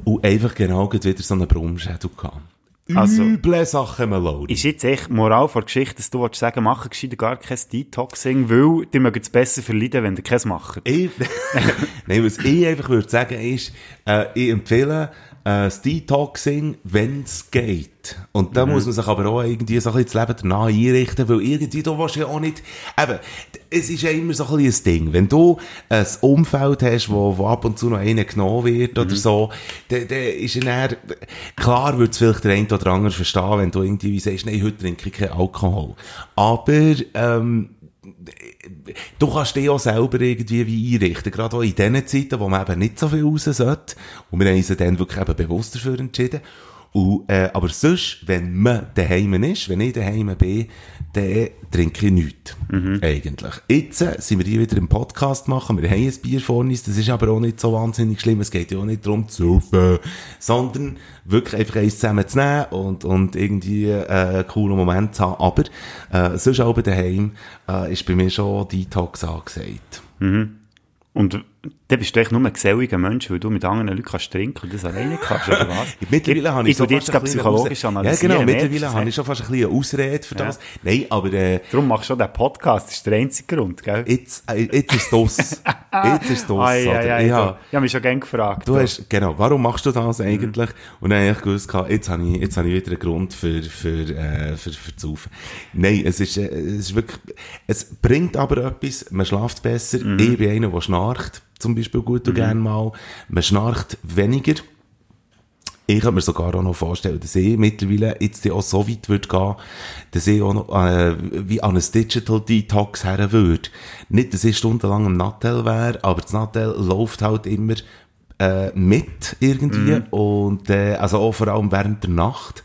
und einfach genau wieder so einen Brummschädel gehabt. Also- Üble Sachen, Melody. Ist jetzt echt Moral vor Geschichte, dass du sagen, machen gescheiter gar kein Detoxing, weil die mögen es besser verleiden, wenn ihr keins macht. Ich, Nein, was ich einfach würde sagen ist, äh, ich empfehle äh, das Detoxing, wenn es geht. Und da muss man sich aber auch irgendwie so ein bisschen das Leben danach einrichten, weil irgendwie, du willst ja auch nicht, eben, es ist ja immer so ein bisschen ein Ding. Wenn du ein Umfeld hast, wo, wo ab und zu noch einer genommen wird oder so, dann, dann ist ja dann, klar würde es vielleicht der eine oder andere verstehen, wenn du irgendwie sagst, nein, heute trinke ich keinen Alkohol. Aber, ähm, du kannst dich auch selber irgendwie wie einrichten. Gerade auch in den Zeiten, wo man eben nicht so viel raus sollte. Und wir haben uns dann wirklich eben bewusst dafür entschieden. Und, äh, aber sonst, wenn man daheim ist, wenn ich daheim bin, dann trinke ich nichts. Eigentlich. Jetzt äh, sind wir hier wieder im Podcast machen. Wir haben ein Bier vor uns. Das ist aber auch nicht so wahnsinnig schlimm. Es geht ja auch nicht darum zu saufen, sondern wirklich einfach eins zusammenzunehmen und, und irgendwie äh, einen coolen Moment zu haben. Aber äh, sonst auch daheim äh, ist bei mir schon Detox angesagt. Und dann bist du echt nur ein geselliger Mensch, weil du mit anderen Leuten kannst trinken und das alleine kannst, oder was? Mittlerweile habe ich, ich so fast ein psychologisch analysieren. Ja, genau. du Mittlerweile habe ich schon fast ein bisschen eine Ausrede für das. Nein, aber äh, Darum machst du schon den Podcast, das ist der einzige Grund, gell? jetzt, äh, jetzt ist das. jetzt ist das. Ai, oder? ai, ja. du- Ich habe mich schon gerne gefragt. Du hast, genau, warum machst du das eigentlich? Mhm. Und dann habe ich gewusst, jetzt habe ich, jetzt habe ich wieder einen Grund für, für, äh, für, für zu. Nein, es ist, äh, es ist wirklich, es bringt aber etwas, man schlaft besser. Mhm. Ich bin einer, der schnarcht, zum Beispiel gut und gern mal. Man schnarcht weniger. Ich kann mir sogar auch noch vorstellen, dass ich mittlerweile jetzt auch so weit würde gehen, dass ich auch noch, äh, wie an ein Digital Detox her würde. Nicht, dass ich stundenlang im Nattel wäre, aber das Nattel läuft halt immer äh, mit irgendwie und äh, also auch vor allem während der Nacht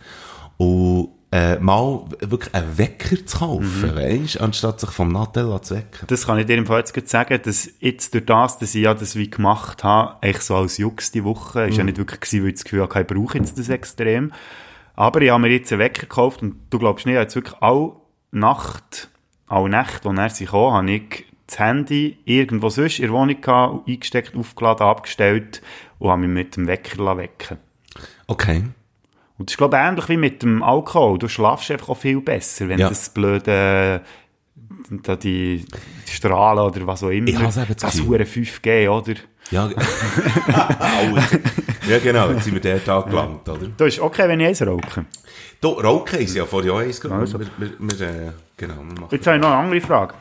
und äh, mal wirklich einen Wecker zu kaufen, weisst, anstatt sich vom Nattel zu wecken. Das kann ich dir im Fall jetzt gerade sagen, dass jetzt durch das, dass ich ja das wie gemacht habe, echt so als Jux die Woche, ist ja nicht wirklich gewesen, weil ich das Gefühl hatte, ich brauche jetzt das extrem. Aber ich habe mir jetzt einen Wecker gekauft und du glaubst nicht, ich habe jetzt wirklich alle Nacht, alle Nächte, als er sich kam, habe ich das Handy irgendwo sonst in der Wohnung gehabt, eingesteckt, aufgeladen, abgestellt und habe mich mit dem Wecker wecken Okay. Und das ist, glaube ich, ähnlich wie mit dem Alkohol. Du schlafst einfach auch viel besser, wenn Ja. das blöde, da die Strahlen oder was auch immer. Ich hab's eben das hure 5G, oder? Ja, ja genau, jetzt sind wir der Tag gelangt, oder? Du ist okay, wenn ich eins rauche. Du, Rauchen ist ja vor Jahr eins. Also. Wir, wir, wir, äh, genau, wir machen Jetzt habe ich noch eine andere Frage.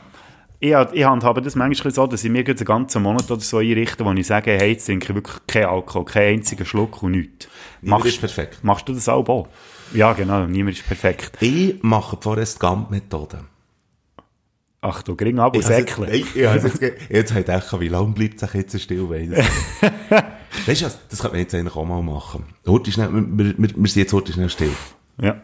Ich, ich handhabe das manchmal so, dass ich mir jetzt einen ganzen Monat oder so einrichte, wo ich sage, hey, jetzt trinke ich wirklich keinen Alkohol, keinen einzigen Schluck und nichts. Niemand ist perfekt. Machst du das auch? auch? Ja, genau, niemand ist perfekt. Ich mache die Forrest Gump-Methode. Ach du, gering ab und säckle. Nein, ich has jetzt, jetzt habe ich gedacht, wie lange bleibt sich jetzt still? Weiss. weißt du was, das könnte man jetzt eigentlich auch mal machen. Heute schnell, wir, wir, wir sind jetzt heute schnell still. Ja.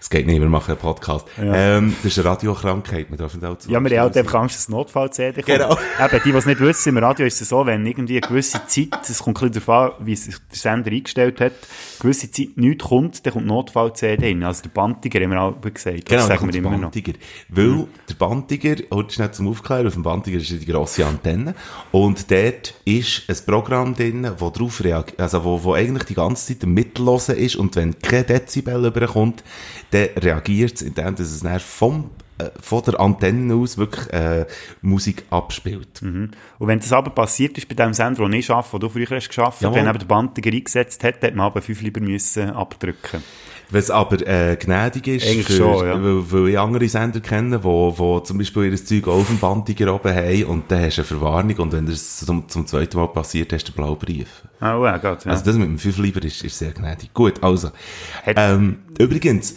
Es geht nicht, wir machen einen Podcast. Ähm, das ist eine Radiokrankheit, man darf nicht allzu Ja, wir haben halt einfach Angst, dass Notfall-CD kommt. Genau. Eben, die, die es nicht wissen, im Radio ist es so, wenn irgendwie eine gewisse Zeit, es kommt ein bisschen darauf an, wie sich der Sender eingestellt hat, gewisse Zeit nichts kommt, dann kommt Notfall-CD hin. Also der Bantiger haben wir auch gesagt. Genau, das da sagen wir der immer noch. Bantiger. Weil der Bantiger, heute schnell zum Aufklären, auf dem Bantiger ist die grosse Antenne. Und dort ist ein Programm drin, wo drauf reagiert, also wo, wo eigentlich die ganze Zeit Mittellosen ist. Und wenn kein Dezibel überkommt, dann reagiert es, indem dass es dann vom, äh, von der Antenne aus wirklich, äh, Musik abspielt. Und wenn das aber passiert ist bei dem Sender, den ich arbeite, wo du früher hast Jawohl. wenn eben der Bantiger eingesetzt hat, hat man aber fünf lieber müssen abdrücken. Was aber äh, gnädig ist, Eigentlich für, schon, ja. weil, weil ich andere Sender kenne, wo, wo zum Beispiel ihr Zeug auch auf dem Bandiger oben haben und dann hast du eine Verwarnung und wenn das zum, zum zweiten Mal passiert, hast du einen blauen Brief. Ah, ja, geht, ja. Also das mit dem 5 lieber ist, ist sehr gnädig. Gut, also. Ähm, übrigens,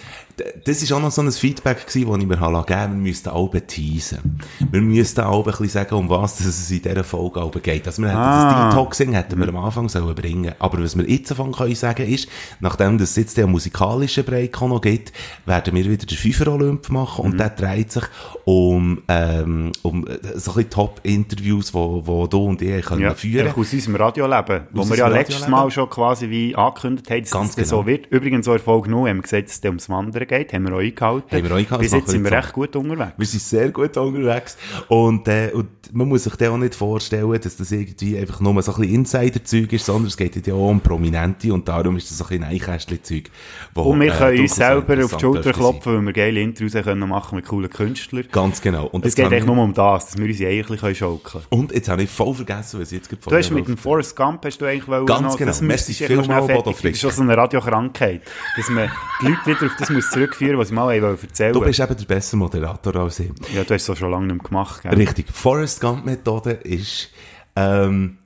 das ist auch noch so ein Feedback gewesen, das ich mir habe gegeben wir müssten alle teasen. Wir müssten alle ein bisschen sagen, um was es in dieser Folge alle geht. Also wir hätten Ah. das Detoxing hätten wir am Anfang sollen bringen Aber was wir jetzt davon können sagen ist, nachdem es jetzt den musikalischen Break auch noch gibt, werden wir wieder den Fünfer-Olymp machen Mhm. und der dreht sich um, ähm, um äh, so ein bisschen Top-Interviews, wo, wo du und ich können Ja, führen einfach aus unserem Radioleben, wo wir ja letztes. Mal schon quasi wie angekündigt haben, dass Ganz es genau. so wird. Übrigens, so Erfolg noch, haben wir gesagt, dass es ums Wandern geht, haben wir auch eingehalten. Haben wir auch eingehalten, Bis jetzt sind wir recht gut unterwegs. Wir sind sehr gut unterwegs. Und, äh, und man muss sich dann auch nicht vorstellen, dass das irgendwie einfach nur so ein bisschen Insider-Zeug ist, sondern es geht ja auch um Prominente und darum ist das so ein bisschen Einkästchen-Zeug. Und wir äh, können uns durchaus selber auf die Schulter klopfen, weil wir geile Interviews können machen mit coolen Künstlern. Ganz genau. Und Es geht eigentlich ich- nur um das, dass wir unsere Eier schaukeln können. Und jetzt habe ich voll vergessen, was ich jetzt gerade Du hast mit dem Forrest Gump, hast du eigentlich wollen Ganz noch, genau. das müsstest du Das ist schon so eine Radiokrankheit, dass man die Leute wieder auf das muss zurückführen, was sie mal erzählen Du bist eben der bessere Moderator als ich. Ja, du hast es schon lange nicht mehr gemacht, gell? Richtig. Forrest Gump Methode ist, ähm,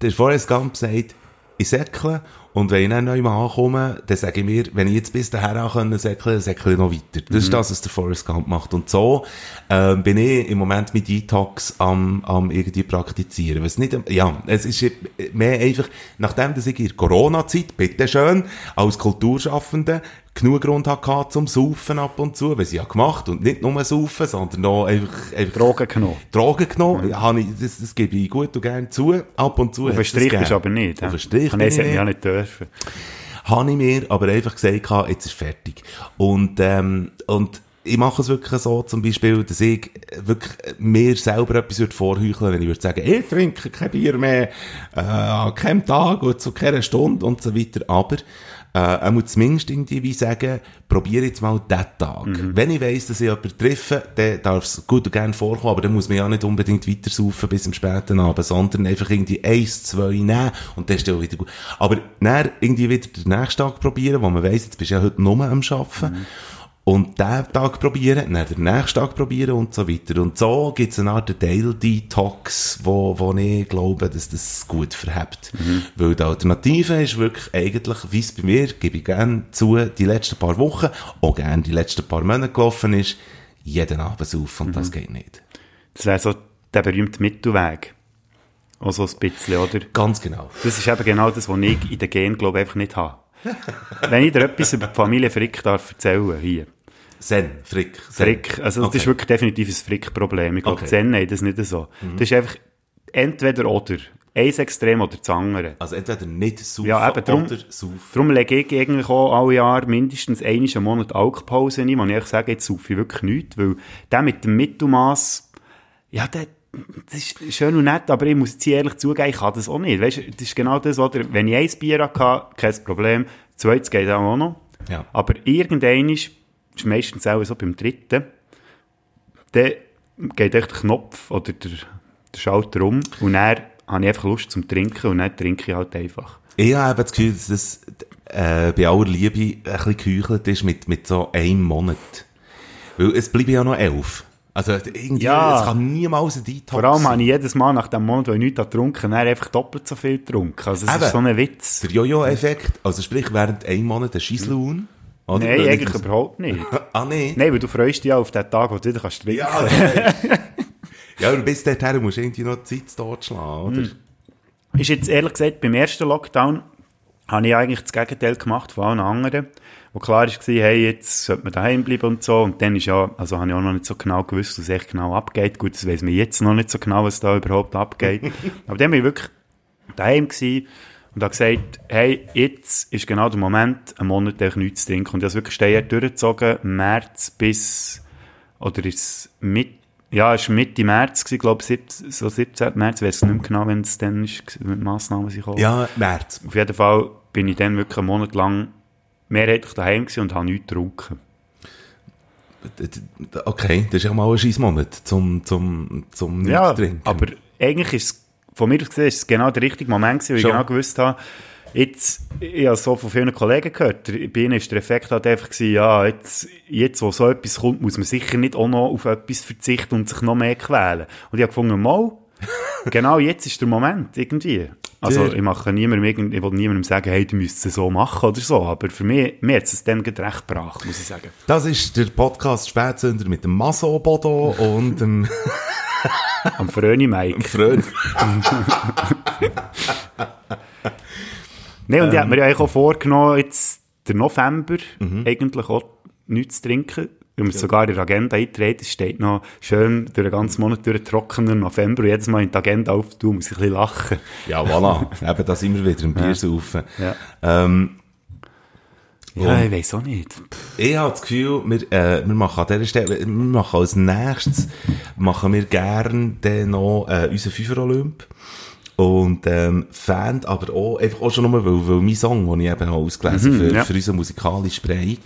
der Forrest Gump sagt, ich säckle und wenn ich dann neu mal ankomme, dann sage ich mir, wenn ich jetzt bis dahin können dann säckle ich noch weiter. Das ist das, was der Forrest Gump macht. Und so, ähm, bin ich im Moment mit Detox am, am irgendwie praktizieren. Was nicht, ja, es ist mehr einfach, nachdem dass ich in Corona-Zeit, bitteschön, als Kulturschaffende, genug Grund hatte zum Saufen ab und zu, was ich ja gemacht und nicht nur saufen, sondern auch einfach, einfach Drogen genommen. Drogen genommen, habe ich, das, das gebe ich gut und gerne zu, ab und zu. Auf den Strich bist du aber nicht. Auf den Strich bin ich ja nicht. nicht dürfen. Habe ich mir aber einfach gesagt, jetzt ist fertig. Und, ähm, und ich mache es wirklich so, zum Beispiel, dass ich wirklich mir selber etwas würde vorheucheln, wenn ich würde sagen, ich trinke kein Bier mehr, äh, an keinem Tag und zu keiner Stunde und so weiter. Aber, äh, er muss zumindest irgendwie wie sagen, probiere jetzt mal diesen Tag. Wenn ich weiss, dass ich jemanden treffe, dann darf es gut und gerne vorkommen, aber dann muss man ja nicht unbedingt weiter saufen bis am späten Abend, sondern einfach irgendwie eins, zwei nehmen und dann ist auch wieder gut. Aber dann irgendwie wieder den nächsten Tag probieren, wo man weiss, jetzt bist du ja heute nur am Arbeiten. Und diesen Tag probieren, dann den nächsten Tag probieren und so weiter. Und so gibt es eine Art Daily Detox, wo, wo ich glaube, dass das gut verhebt. Weil die Alternative ist wirklich eigentlich, wie es bei mir, gebe ich gerne zu, die letzten paar Wochen, auch gerne die letzten paar Monate gelaufen ist, jeden Abend auf und das geht nicht. Das wäre so der berühmte Mittelweg. Auch so ein bisschen, oder? Ganz genau. Das ist eben genau das, was ich in den Gen, glaube ich, einfach nicht habe. Wenn ich dir etwas über die Familie Frick darf erzählen, hier. Zen, Frick. Zen. Frick, also das Okay. ist wirklich definitiv ein Frick-Problem. Ich glaube, Okay. Mhm. Zen haben das nicht so. Das ist einfach entweder oder. Eins Extrem oder das andere. Also entweder nicht saufen Ja, eben, drum- oder saufen. Darum lege ich eigentlich auch alle Jahre mindestens einmal im Monat Alkpause ein, wo ich sage, jetzt saufe ich wirklich nichts, weil der mit dem Mittelmaß, ja, der, das ist schön und nett, aber ich muss jetzt ehrlich zugeben, ich kann das auch nicht. Weißt, du, das ist genau das, oder? Wenn ich ein Bier hatte, kein Problem. Zweites geht auch noch. Ja. Aber irgendein ist, ist meistens auch so beim dritten, dann geht echt der Knopf oder der, der Schalter um und dann habe ich einfach Lust zum Trinken und dann trinke ich halt einfach. Ich habe eben das Gefühl, dass das äh, bei aller Liebe ein bisschen geheuchelt ist mit, mit so einem Monat. Weil es bleiben ja noch elf. Also irgendwie, Ja. es kann niemals ein Detox Vor allem habe ich jedes Mal nach dem Monat, wo ich nichts getrunken habe, einfach doppelt so viel getrunken. Also es Eben. ist so ein Witz. Der Jojo-Effekt, also sprich während einem Monat ein Scheisslaun. Oder? Nein, eigentlich ich- überhaupt nicht. Ah, nee. Nein, weil du freust dich ja auf den Tag, wo du wieder kannst trinken Ja, kannst. also, ja, aber bis dahin musst du irgendwie noch die Zeit totschlagen, oder? Ist jetzt ehrlich gesagt beim ersten Lockdown habe ich eigentlich das Gegenteil gemacht von allen anderen, wo klar war, hey, jetzt sollte man daheim bleiben und so. Und dann ist ja, also habe ich auch noch nicht so genau gewusst, was echt genau abgeht. Gut, das weiss man jetzt noch nicht so genau, was da überhaupt abgeht. Aber dann bin ich wirklich daheim gewesen und habe gesagt, hey, jetzt ist genau der Moment, einen Monat nichts zu trinken. Und ich habe es wirklich steil durchgezogen, März bis, oder ist mit, ja, es war Mitte März, gewesen, glaube ich, so 17. März, ich weiß nicht mehr genau, wenn es dann ist, mit Massnahmen sich Ja, März. Auf jeden Fall bin ich dann wirklich einen Monat lang mehrheitlich daheim gewesen und habe nichts getrunken. Okay, das ist ja mal ein scheiß Monat zum, zum, zum Ja, trinken. aber eigentlich ist es, von mir aus gesehen, ist es genau der richtige Moment gewesen, weil ich Schon. genau gewusst habe, jetzt, ich habe so von vielen Kollegen gehört, bei ihnen ist der Effekt halt einfach gewesen, ja, jetzt, jetzt, wo so etwas kommt, muss man sicher nicht auch noch auf etwas verzichten und sich noch mehr quälen. Und ich habe gefunden, mal, genau jetzt ist der Moment, irgendwie. Also, ich mache niemandem, ich will niemandem sagen, hey, du müsstest es so machen oder so, aber für mich, mir hat es dann recht gebracht, muss ich sagen. Das ist der Podcast Spätsünder mit dem Maso Bodo und dem Am Fröni Mike. Freund. Nein, und ich Ähm. habe mir ja eigentlich auch vorgenommen, jetzt der November Mhm. eigentlich auch nichts zu trinken. Wir haben es sogar in der Agenda eingetragen, es steht noch schön durch den ganzen Monat durch trockener November und jedes Mal in die Agenda auftun, muss ich ein bisschen lachen. Ja, voilà. Eben, da sind wir wieder im Biersaufen. Ja. Ähm, Ja, ich weiß auch nicht. ich habe das Gefühl, wir, äh, wir machen an dieser Stelle, wir machen als nächstes, machen wir gern dann noch äh, unseren Fünfer-Olymp. Und ähm, Fan, aber auch, einfach auch schon nur, weil, weil mein Song, den ich eben habe ausgelesen für, ja. für unseren musikalischen Break,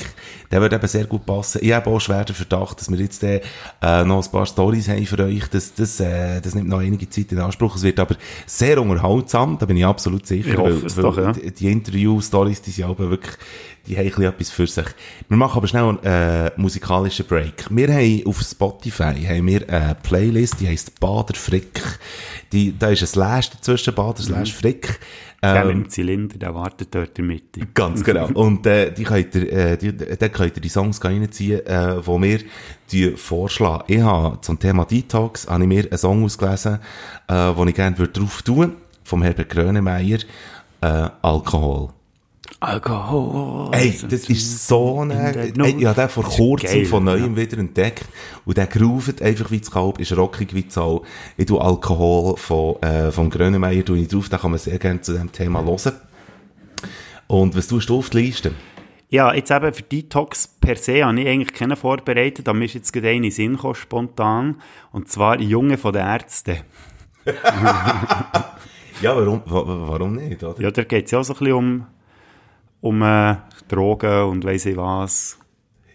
der würde eben sehr gut passen. Ich habe auch schwer den Verdacht, dass wir jetzt äh, noch ein paar Stories haben für euch. Das, das, äh, das nimmt noch einige Zeit in Anspruch. Es wird aber sehr unterhaltsam, da bin ich absolut sicher. Ich hoffe es doch, ja. die, die Interview-Stories, die sind aber wirklich, die haben ein bisschen etwas für sich. Wir machen aber schnell einen äh, musikalischen Break. Wir haben auf Spotify haben wir eine Playlist, die heisst Bader Frick. Die, da ist ein Slash dazwischen, Bader slash Frick. Der Ähm, mit dem Zylinder, der wartet dort in der Mitte. Ganz genau. Und äh, die könnt ihr, äh, die, da könnt ihr die Songs reinziehen, äh, die wir die vorschlagen. Ich habe zum Thema Detox habe ich mir einen Song ausgelesen, äh, den ich gerne würde drauf tun, vom Herbert Grönemeyer, äh, Alkohol. Alkohol. Ey, das ist so eine, ey, ich habe den vor Das kurzem geil, von neuem ja. wieder entdeckt und der groovet einfach wie das Kalb, ist rockig wie die Sau. Ich tue Alkohol von, äh, vom Grönemeyer tue ich drauf, da kann man sehr gerne zu dem Thema hören. Und was tust du auf die Liste? Ja, jetzt eben für Detox per se habe ich eigentlich keinen vorbereitet, aber mir ist jetzt gerade eine Sinn gekommen, spontan. Und zwar Junge von den Ärzten. Ja, warum, wa- wa- warum nicht, oder? Ja, da geht es ja auch so ein bisschen um, um äh, Drogen und weiss ich was.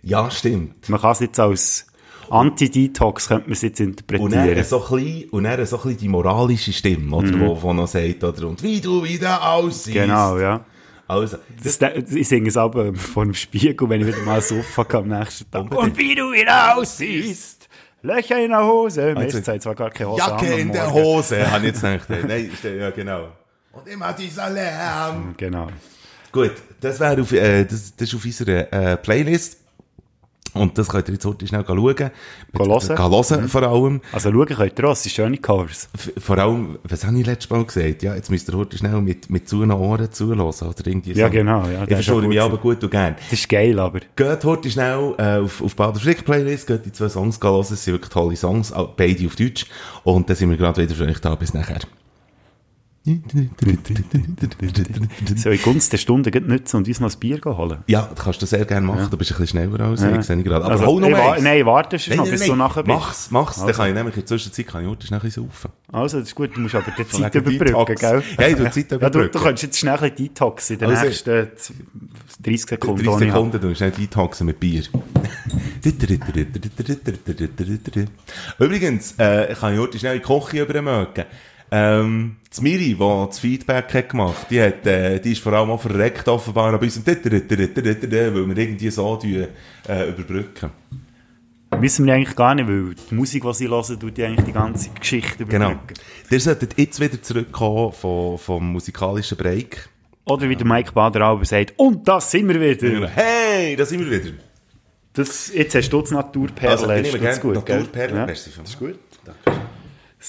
Ja, stimmt. Man kann es jetzt als Anti-Detox, könnte man es jetzt Und interpretieren. dann so ein bisschen, und so ein bisschen die moralische Stimme, oder, wo, wo noch sagt, oder, und wie du wieder aussiehst. Genau, ja. Also, Das, ich singe es aber vor dem Spiegel, wenn ich wieder mal Sofa am nächsten Tag. Und wie du wieder aussiehst. Löcher in der Hose. Also, ist zwar gar keine Hose Jacke in der. Hose, habe ich jetzt gedacht. Nein, ja, genau. Und immer dieser Lärm. Genau. Gut, das wäre auf, äh, das, das ist auf unserer äh, Playlist. Und das könnt ihr jetzt heute schnell schauen. Gehen hören. Hören, vor allem. Also schauen könnt ihr auch, es sind schöne Covers. F- Vor allem, was habe ich letztes Mal gesagt? Ja, jetzt müsst ihr heute schnell mit, mit zu Ohren zuhören, oder irgendwie Ja, so. genau, ja, Ich verstehe mich aber gut und gern. Das ist geil, aber. Geht heute schnell äh, auf, auf Bader Frick Playlist, geht die zwei Songs hören, es sind wirklich tolle Songs, beide auf Deutsch. Und dann sind wir gerade wieder für euch da, bis nachher. Soll ich Gunst der Stunde nutzen und uns noch ein Bier holen? Ja, das kannst du sehr gerne machen, du bist ein bisschen schneller als ich, sehe ich gerade. Aber Also, hol noch ich wa-. Nein, warte schon noch, bis du nachher bist. Mach's, mach's, dann Also. kann ich nämlich in der Zwischenzeit kann ich ein bisschen saufen. Also, das ist gut, du musst aber die Zeit überbrücken, gell? Ja, ich tue die Zeit Ja, du, überbrücken. du könntest jetzt schnell ein Detox in den Also- nächsten z- 30 Sekunden. 30 ohne Halt. Sekunden, du musst nicht detoxen mit Bier. Übrigens, äh, kann ich heute schnell in die Küche übermögen. Ähm, die Miri, die das Feedback hat gemacht, die hat, äh, die ist vor allem auch verreckt offenbar an uns, weil wir irgendwie so tun, äh, überbrücken. Wissen wir eigentlich gar nicht, weil die Musik, die sie hören, tut die eigentlich die ganze Geschichte Genau. überbrücken. Ihr solltet jetzt wieder zurückkommen vom, vom musikalischen Break. Oder wie der Mike Bader aber sagt, und da sind wir wieder. Hey, da sind wir wieder. Das, jetzt hast du die Naturperle. Also, ich ist nehme das gerne? Naturperle. Ja. Merci vielmals. ist gut. Danke.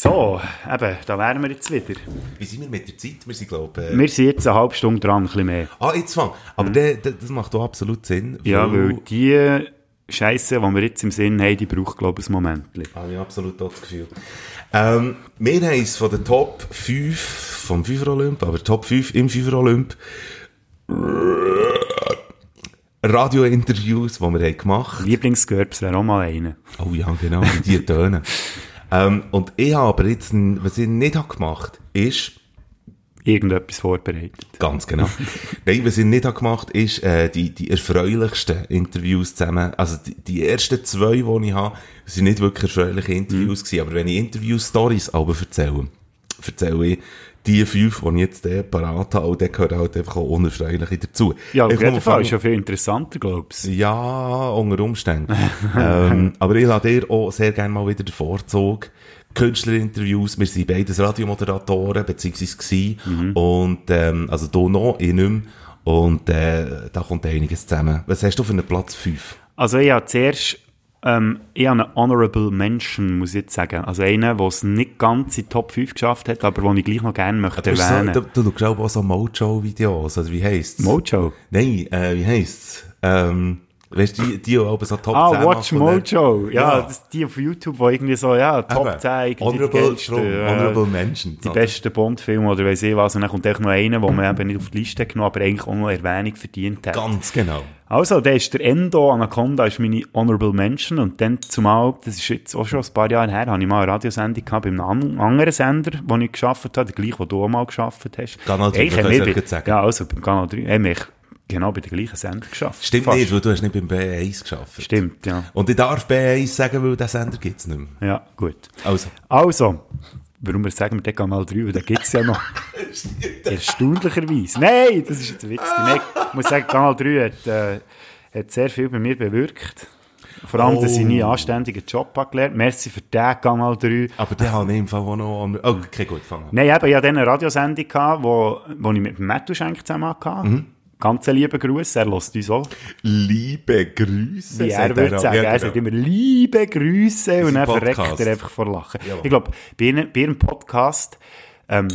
So, eben, da wären wir jetzt wieder. Wie sind wir mit der Zeit? Wir sind, glaube. Äh... Wir sind jetzt eine halbe Stunde dran, ein bisschen mehr. Ah, jetzt fang. Aber der, der, das macht auch absolut Sinn. Ja, weil die Scheiße, die wir jetzt im Sinn haben, die braucht, glaube ich, ein Moment. Habe ich absolut das Gefühl. Ähm, wir haben es von den Top 5 vom FIFA Olymp, aber Top 5 im FIFA Olymp Radio-Interviews, die wir haben gemacht haben. Lieblingsgörbs wäre auch mal einer. Oh ja, genau, die Töne. ähm, und ich habe aber jetzt, was ich nicht habe gemacht ist, irgendetwas vorbereitet. Ganz genau. Nein, was ich nicht habe gemacht ist, äh, die, die erfreulichsten Interviews zusammen. Also die, die ersten zwei, die ich habe, sind nicht wirklich erfreuliche Interviews mhm. gewesen. Aber wenn ich Interview-Stories aber erzähle, erzähle ich die fünf, die ich jetzt äh, parat habe, und dann gehört halt einfach auch unerfreuliche dazu. Ja, auf jeden Fall ist ja viel interessanter, glaubst du. Ja, unter Umständen. ähm, aber ich lade dir auch sehr gerne mal wieder den Vorzug, Künstlerinterviews. Wir sind beides Radiomoderatoren, beziehungsweise gewesen. Mhm. Und, ähm, also hier noch, ich nicht mehr. Und, äh, da kommt einiges zusammen. Was hast du für einen Platz 5? Also, ich habe zuerst, ähm, ich habe einen Honorable Mention, muss ich jetzt sagen. Also einen, der es nicht ganz in die Top 5 geschafft hat, aber den ich gleich noch gerne möchte erwähnen. So, du, du schaust auch so Mojo-Videos, also wie heisst es? Mojo? Nein, äh, wie heisst es? Ähm, Weißt du, die, die auch so Top ah, 10 Ah, Watch Mojo. Ja, ja. Das, die auf YouTube, wo irgendwie so, ja, Top Eben. 10, Honorable, die geilsten, äh, Honorable Menschen. Die besten Bond-Filme oder weiss ich was. Und dann kommt echt noch einer, den man eben nicht auf die Liste genommen aber eigentlich auch noch Erwähnung verdient hat. Ganz genau. Also, der ist der Endo Anaconda, ist meine Honorable Mention. Und dann zumal, das ist jetzt auch schon ein paar Jahre her, habe ich mal eine Radiosendung gehabt bei einem anderen Sender, wo ich geschafft habe, der gleiche, den du auch mal geschafft hast. Kanal 3, hey, ich sagen. Ja, also beim Kanal 3. Hey, mich genau bei der gleichen Sender geschafft. Stimmt Fast. nicht, weil du hast nicht beim B1 geschafft. Stimmt, ja. Und ich darf B1 sagen, weil der Sender gibt es nicht mehr. Ja, gut. Also. Also, warum wir sagen wir den Kanal 3, weil den gibt es ja noch. Erstaunlicherweise. Nein, das ist jetzt witzig. Nein, ich muss sagen, Kanal 3 hat, äh, hat sehr viel bei mir bewirkt. Vor allem, oh. dass ich nie einen anständigen Job habe gelernt. Merci für den Kanal 3. Aber der hat im Fall auch noch... Oh, okay, gut, fangen Nein, eben, ich hatte eine Radiosendung, gehabt, wo, wo ich mit Matthew Schenk zusammen hatte. Mhm. Ganz liebe Grüße, er lässt uns auch. Liebe Grüße. Wie er würde sagen, ja, genau. er sagt immer liebe Grüße und dann verreckt er einfach vor Lachen. Ja. Ich glaube, bei, bei ihrem Podcast, ähm,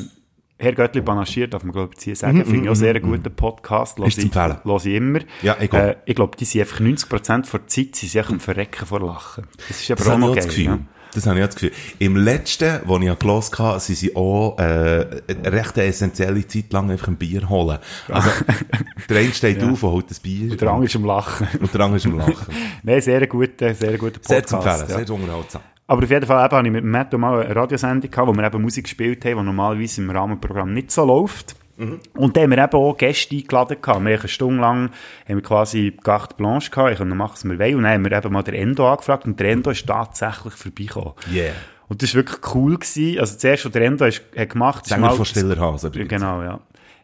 Herr Göttli panaschiert, darf man glaube ich sagen, mm, finde ich auch sehr einen guten Podcast. Ist zu empfehlen. Los ich immer. Ja, ich glaube. Äh, ich glaube, die sind einfach 90% der Zeit, sie sind einfach am Verrecken vor Lachen. Das ist aber das auch noch geil. Ja. Das habe ich auch das Gefühl. Im letzten, wo ich gelesen habe, sind sie auch äh, eine recht essentielle Zeit lang einfach ein Bier holen. Also, der eine steht ja. auf und holt das Bier. Und der andere ist am Lachen. Und der andere ist am Lachen. Nein, sehr guter, sehr guter Podcast. Sehr zu empfehlen, ja. sehr unterhaltsam. Aber auf jeden Fall eben, habe ich mit Matt mal eine Radiosendung gehabt, wo wir eben Musik gespielt haben, die normalerweise im Rahmenprogramm nicht so läuft. Mhm. Und dann haben wir eben auch Gäste eingeladen gehabt. Wir haben eine Stunde lang haben wir quasi Carte Blanche gehabt. Ich konnte machen, was wir wollen. Und dann haben wir eben mal den Endo angefragt. Und der Endo ist tatsächlich vorbeigekommen. Yeah. Und das war wirklich cool gewesen. Also zuerst, was der Endo hat gemacht, Sänger von Stiller Hase. Genau, ja.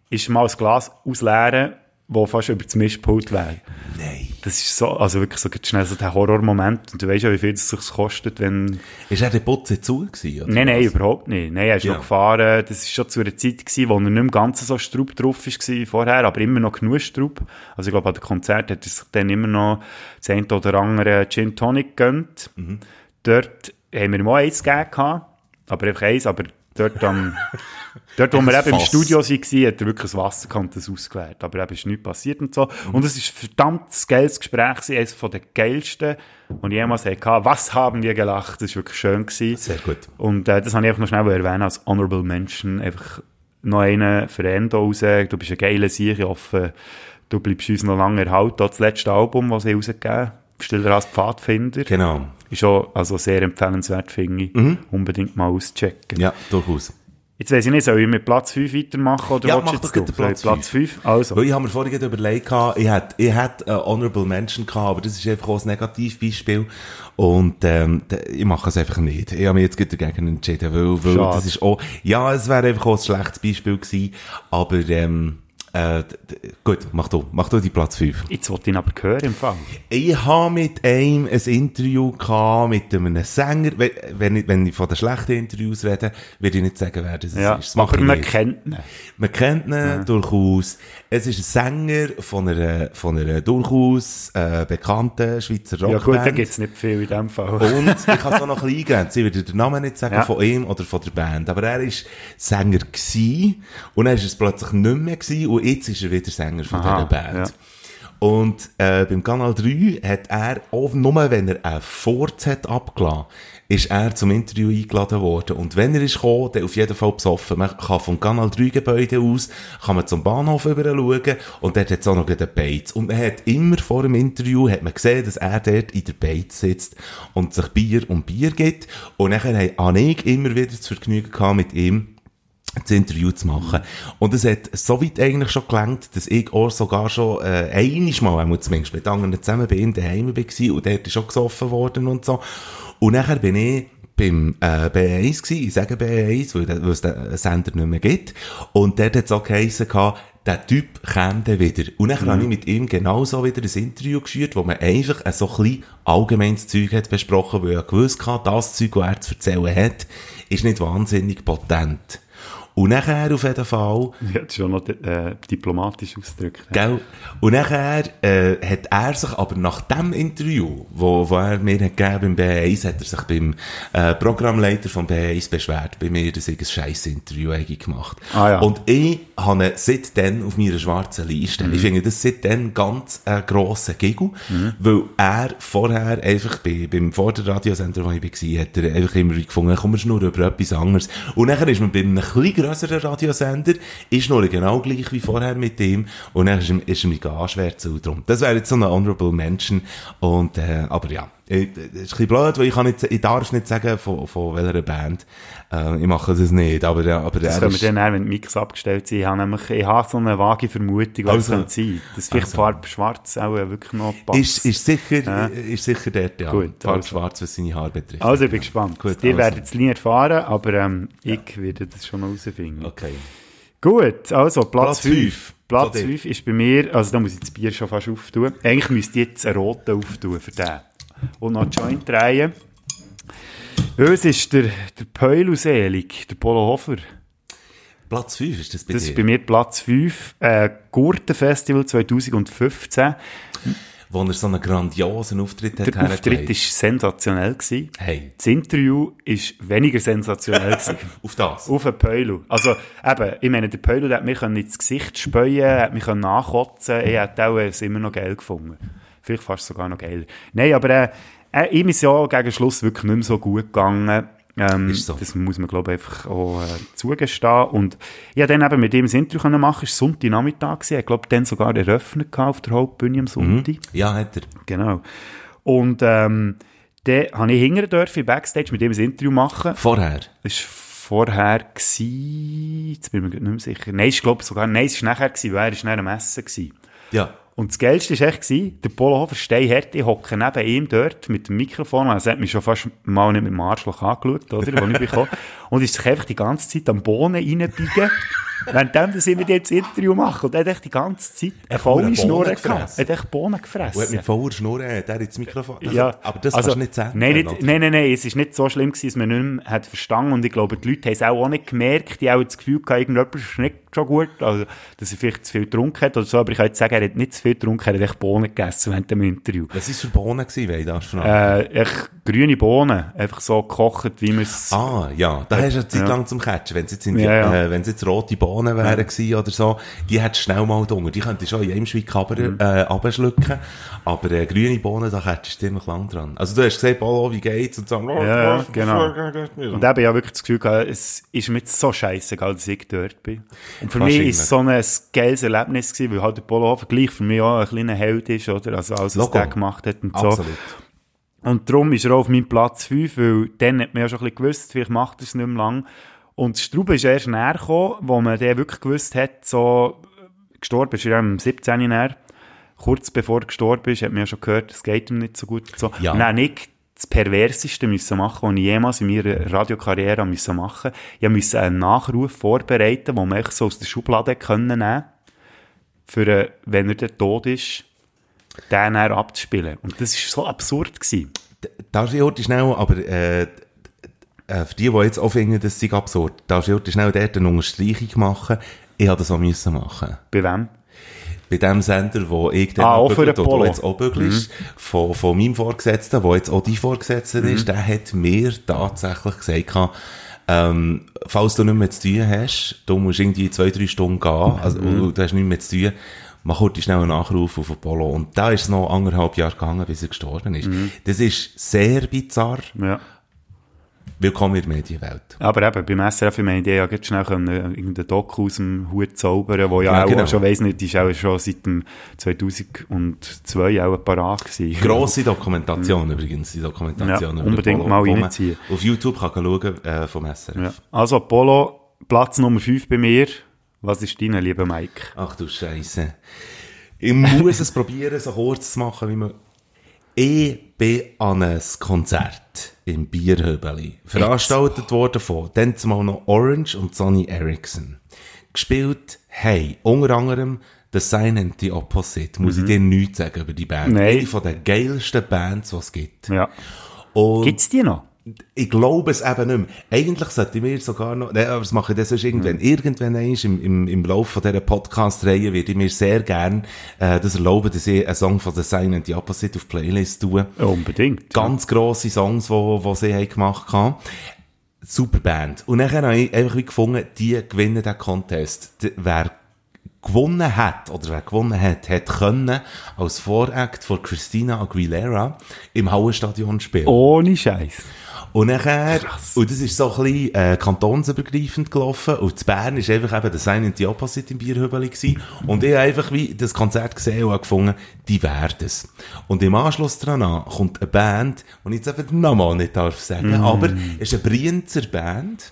Ist mal das Glas ausleeren wo fast über das Mischpult wäre. Nein. Das ist so, also wirklich so schnell so der Horrormoment. Und du weißt ja, wie viel es sich kostet, wenn... Ist er der Putze zu gewesen, oder Nein, nein, was? überhaupt nicht. Nein, er ist ja. noch gefahren. Das ist schon zu einer Zeit gewesen, wo er nicht mehr ganz so Strub drauf war wie vorher, aber immer noch genug Strub. Also ich glaube, an dem Konzert hat er sich dann immer noch das eine oder andere Gin Tonic gegönnt. Mhm. Dort haben wir ihm auch eins gegeben, aber einfach eins, aber dort am, dort, wo wir eben im Studio waren, hat er wirklich das Wasser gehabt, das ausgeleert. Aber eben ist nichts passiert und so. Mhm. Und es ist ein verdammt geiles Gespräch, eines von den geilsten, ich jemals hatte. Was haben wir gelacht? Das war wirklich schön. Gewesen. Sehr gut. Und äh, das habe ich einfach noch schnell erwähnen als Honorable Mention. Einfach noch einen für Endo raus. Du bist ein geiler Sieg. Ich hoffe, du bleibst uns noch lange erhalten. Das letzte Album, das sie rausgegeben haben. Stiller als Pfadfinder. Genau. Ist auch also sehr empfehlenswert, finde ich. Mhm. Unbedingt mal auschecken. Ja, durchaus. Jetzt weiss ich nicht, soll ich mit Platz 5 weitermachen oder ja, mach doch du? Platz, Platz 5. Also. Weil ich habe mir vorhin überlegt, ich hätte, ich hätte eine Honorable Mention gehabt, aber das ist einfach auch ein Negativbeispiel. Und, ähm, ich mache es einfach nicht. Ich habe mich jetzt dagegen entschieden, weil, weil das ist auch, ja, es wäre einfach auch ein schlechtes Beispiel gewesen, aber, ähm, Äh, gut, mach du, mach du die Platz 5. Jetzt wollte ich ihn aber hören im Fall. Ich habe mit einem ein Interview gehabt, mit einem Sänger. Wenn- ich, wenn ich von den schlechten Interviews rede, würde ich nicht sagen, wer das Ja, ist. Das aber man nicht. kennt ihn. Man kennt ihn durchaus. Es ist ein Sänger von einer, von einer durchaus äh, bekannten Schweizer Ja Rockband. gut, da gibt es nicht viel in dem Fall. Und ich kann es auch noch ein bisschen eingrenzen. Ich würde den Namen nicht sagen Ja. von ihm oder von der Band. Aber er war Sänger gewesen, und dann ist es plötzlich nicht mehr gewesen, und jetzt ist er wieder Sänger von Aha, dieser Band. ja. Und äh, beim Kanal 3 hat er, auch nur wenn er einen Furz hat abgelassen, ist er zum Interview eingeladen worden. Und wenn er ist gekommen, dann auf jeden Fall besoffen. Man kann vom Kanal 3 Gebäude aus, kann man zum Bahnhof rüber schauen, und dort hat es auch noch den Beiz. Und man hat immer vor dem Interview, hat man gesehen, dass er dort in der Beiz sitzt und sich Bier und Bier gibt. Und nachher habe ich immer wieder das Vergnügen gehabt mit ihm, das Interview zu machen. Und es hat so weit eigentlich schon gelangt, dass ich auch sogar schon äh, einiges Mal, einmal zumindest mit anderen zusammen bei ihm daheim war und dort ist schon gesoffen worden und so. Und nachher bin ich beim äh, B1 gewesen, ich sage B1, weil, der- weil es den Sender nicht mehr gibt. Und dort hat es auch geheissen, gehabt, der Typ käme dann wieder. Und dann habe ich mit ihm genauso wieder ein Interview geführt, wo man einfach ein so ein bisschen allgemeines Zeug hat besprochen, weil er gewusst hat, das Zeug, das er zu erzählen hat, ist nicht wahnsinnig potent. Und nachher auf jeden Fall, Ja, das schon noch äh, diplomatisch ausgedrückt. gell, und nachher äh, hat er sich aber nach dem Interview, wo, wo er mir hat gegeben beim B1, hat er sich beim äh, Programmleiter vom B1 beschwert, bei mir, dass ich ein scheiß Interview eigentlich gemacht Ah, ja. Und ich habe ihn seitdem auf meiner schwarzen Liste. Mhm. Ich finde das seitdem ganz ein grosser Giggle, weil er vorher einfach bei, beim vor der Radiosender, wo ich war, hat er einfach immer gefunden, komm, wir nur über etwas anderes. Und nachher ist man bei einem etwas grösseren Radiosender, ist noch genau gleich wie vorher mit ihm, und dann ist ihm, ist ihm gar schwer zu drum. Das wäre jetzt so eine Honorable Mention, und, äh, aber ja. Äh, Das ist ein bisschen blöd, weil ich, kann nicht, ich darf nicht sagen, von, von welcher Band. Äh, ich mache das nicht, aber, äh, aber Das können wir dann, auch, wenn die Mix abgestellt sind. Ich habe nämlich ich habe so eine vage Vermutung, was Also. es sein Dass vielleicht Also. Farbe schwarz auch wirklich noch passt. Ist, ist sicher, Ja. ist sicher dort, ja. Gut, Farbe also. schwarz, was seine Haare betrifft. also, ich bin ja. gespannt. Gut, Ihr also. werdet es nie erfahren, aber ähm, ich werde das schon noch herausfinden. Okay. Gut, also Platz Platz 5. fünf. Platz Zu dir. 5 ist bei mir, also da muss ich das Bier schon fast auftun. Eigentlich müsste ich jetzt einen roten auftun für den. Und noch Joint drehen. Uns ist der, der Peulu selig, der Polo Hofer. Platz 5 ist das bei Das dir? ist bei mir Platz 5. Äh, Gurtenfestival 2015. Wo er so einen grandiosen Auftritt hat Der Auftritt hergelegt. war sensationell. Gewesen. Hey, Das Interview war weniger sensationell. gewesen. auf das. Auf den Peulo. Also, eben, ich meine, der Peulo, der hat mich ins Gesicht späuen, hat mich nachkotzen ich hätte auch es immer noch geil gefunden. Vielleicht fast sogar noch geiler. Nein, aber äh, äh, ihm ist ja gegen Schluss wirklich nicht mehr so gut gegangen. Ähm, so. Das muss man, glaube ich, einfach auch äh, zugestehen. Und ich konnte dann eben mit ihm ein Interview können machen, es war Sonntagnachmittag, ich glaube, dann sogar eröffnet auf der Hauptbühne am Sonntag. Ja, hat er. Genau. Und ähm, dann habe ich hingern dürfen, Backstage mit ihm ein Interview machen. Vorher. Das war vorher, gewesen, jetzt bin ich mir nicht mehr sicher. Nein, ich glaube sogar, nein, es war nachher, gewesen, weil er war nachher am Essen. Gewesen. Ja. Und das Geilste war echt, der Polohofer Steinhärte, ich hocke neben ihm dort mit dem Mikrofon, also er hat mich schon fast mal nicht mit dem Arschloch angeschaut, oder, wo ich bekomme. Und ist sich einfach die ganze Zeit am Bohnen reinbiegen, währenddem dass ich mit ihm das Interview mache. Und er hat echt die ganze Zeit eine volle Schnur gefressen. gehabt. Er hat echt Bohnen Und hat gefressen. mit voller Schnur, äh, der ins Mikrofon. Das, Ja, aber das also, kannst du nicht sagen. Nein, nicht, oder? nein, nein, nein, es ist nicht so schlimm gewesen, dass man nicht mehr hat verstanden und ich glaube, die Leute haben es auch, auch nicht gemerkt, die haben auch das Gefühl gehabt, irgendjemand ist nicht schon gut, also, dass er vielleicht zu viel getrunken hat oder so, aber ich kann jetzt sagen, er hat nicht zu viel getrunken, er hat echt Bohnen gegessen während dem Interview. Was war für Bohnen gewesen, wenn ich fragen? Äh, echt grüne Bohnen, einfach so gekocht, wie man es... Ah, ja, da hast du eine Zeit ja. lang zum Catchen. Wenn es jetzt, Ja, ja. Äh, jetzt rote Bohnen wären gewesen oder so, die hättest du schnell mal dunkel. Die könntest du schon in einem Schweig Mhm. äh. Aber äh, grüne Bohnen, da hättest du ziemlich lang dran. Also du hast gesagt, Polo, wie geht's? Und so, oh, Ja, ja, genau. Und eben, ich habe wirklich das Gefühl gehabt, es ist mir so scheißegal, dass ich dort bin. Und für mich ist es so ein geiles Erlebnis gewesen, weil halt der Polohofer gleich für mich auch ein kleiner Held ist, oder? Also alles, was der gemacht hat und so. Absolut. Und darum ist er auch auf meinem Platz 5, weil dann hat man ja schon ein bisschen gewusst, vielleicht macht er es nicht mehr lang. Und Strube ist erst näher gekommen, wo man den wirklich gewusst hat, so, gestorben ist er ja am 17. näher. Kurz bevor er gestorben ist, hat man ja schon gehört, es geht ihm nicht so gut. So. Ja. Habe ich das Perverseste müssen machen, was ich jemals in meiner Radiokarriere müssen machen. Ich musste einen Nachruf vorbereiten, den man so aus der Schublade können nehmen für, äh, wenn er dann tot ist, den dann abzuspielen. Und das war so absurd. Gewesen. Darf ich heute schnell, aber äh, äh, für die, die jetzt auch finden, das sei absurd, darf ich heute schnell dort eine Unterstreichung machen? Ich habe das auch müssen machen. Bei wem? Bei dem Sender, wo ich dann Ah, auch für oder Polo. jetzt auch bügelst, von, von meinem Vorgesetzten, der jetzt auch dein Vorgesetzter ist, der hat mir tatsächlich gesagt, ähm, falls du nicht mehr zu tun hast, du musst irgendwie zwei, drei Stunden gehen, also, und du hast nichts mehr zu tun, mach heute schnell einen Nachruf auf Apollo. Und da ist es noch anderthalb Jahre gegangen, bis er gestorben ist. Das ist sehr bizarr. Ja. Willkommen in der Medienwelt. Aber eben, beim SRF, ich meine, die ja ganz schnell können, äh, irgendeinen Doku aus dem Hut zaubern, wo ja, Ja, auch genau. schon weiss nicht, ist auch schon seit dem 2002 auch parat gewesen. Grosse Dokumentation übrigens, die Dokumentation. Ja, unbedingt Apollo, mal reinziehen. Auf YouTube kann schauen, äh, vom SRF. Ja. Also, Apollo, Platz Nummer 5 bei mir. Was ist dein, lieber Mike? Ach du Scheiße. Ich muss es probieren, so kurz zu machen, wie man. Ich bin an einem Konzert im Bierhöbeli. Veranstaltet worden von dann zumal noch Orange und Sonny Ericsson. Gespielt, hey, unter anderem The Sign and the Opposite. Muss ich dir nichts sagen über die Band. Nein. Eine von den geilsten Bands, die es gibt. Ja. Und Gibt's die noch? Ich glaube es eben nicht mehr. Eigentlich sollte mir sogar noch, ne, aber das mache ich das sonst irgendwann. Mhm. Irgendwann einmal im, im, im Laufe dieser Podcast-Reihe würde ich mir sehr gern, äh, das erlauben, dass ich einen Song von The Sign and the Opposite auf die Playlist tue. Ja, unbedingt. Ganz grosse Songs, die, die sie haben gemacht haben. Super Band. Und dann habe ich einfach wie gefunden, die gewinnen den Contest. D- Wer gewonnen hat, oder wer gewonnen hat, hat können als Voract von Christina Aguilera im Hallenstadion spielen. Ohne Scheiß. Und nachher, und das ist so ein bisschen äh, kantonsübergreifend gelaufen. Und zu Bern ist einfach eben der Sign and the Opposite im Bierhübeli gewesen. Und ich habe einfach wie das Konzert gesehen und gefunden, die werden es. Und im Anschluss daran kommt eine Band, die ich jetzt den Namen nicht darf sagen, aber es ist eine Brienzer Band.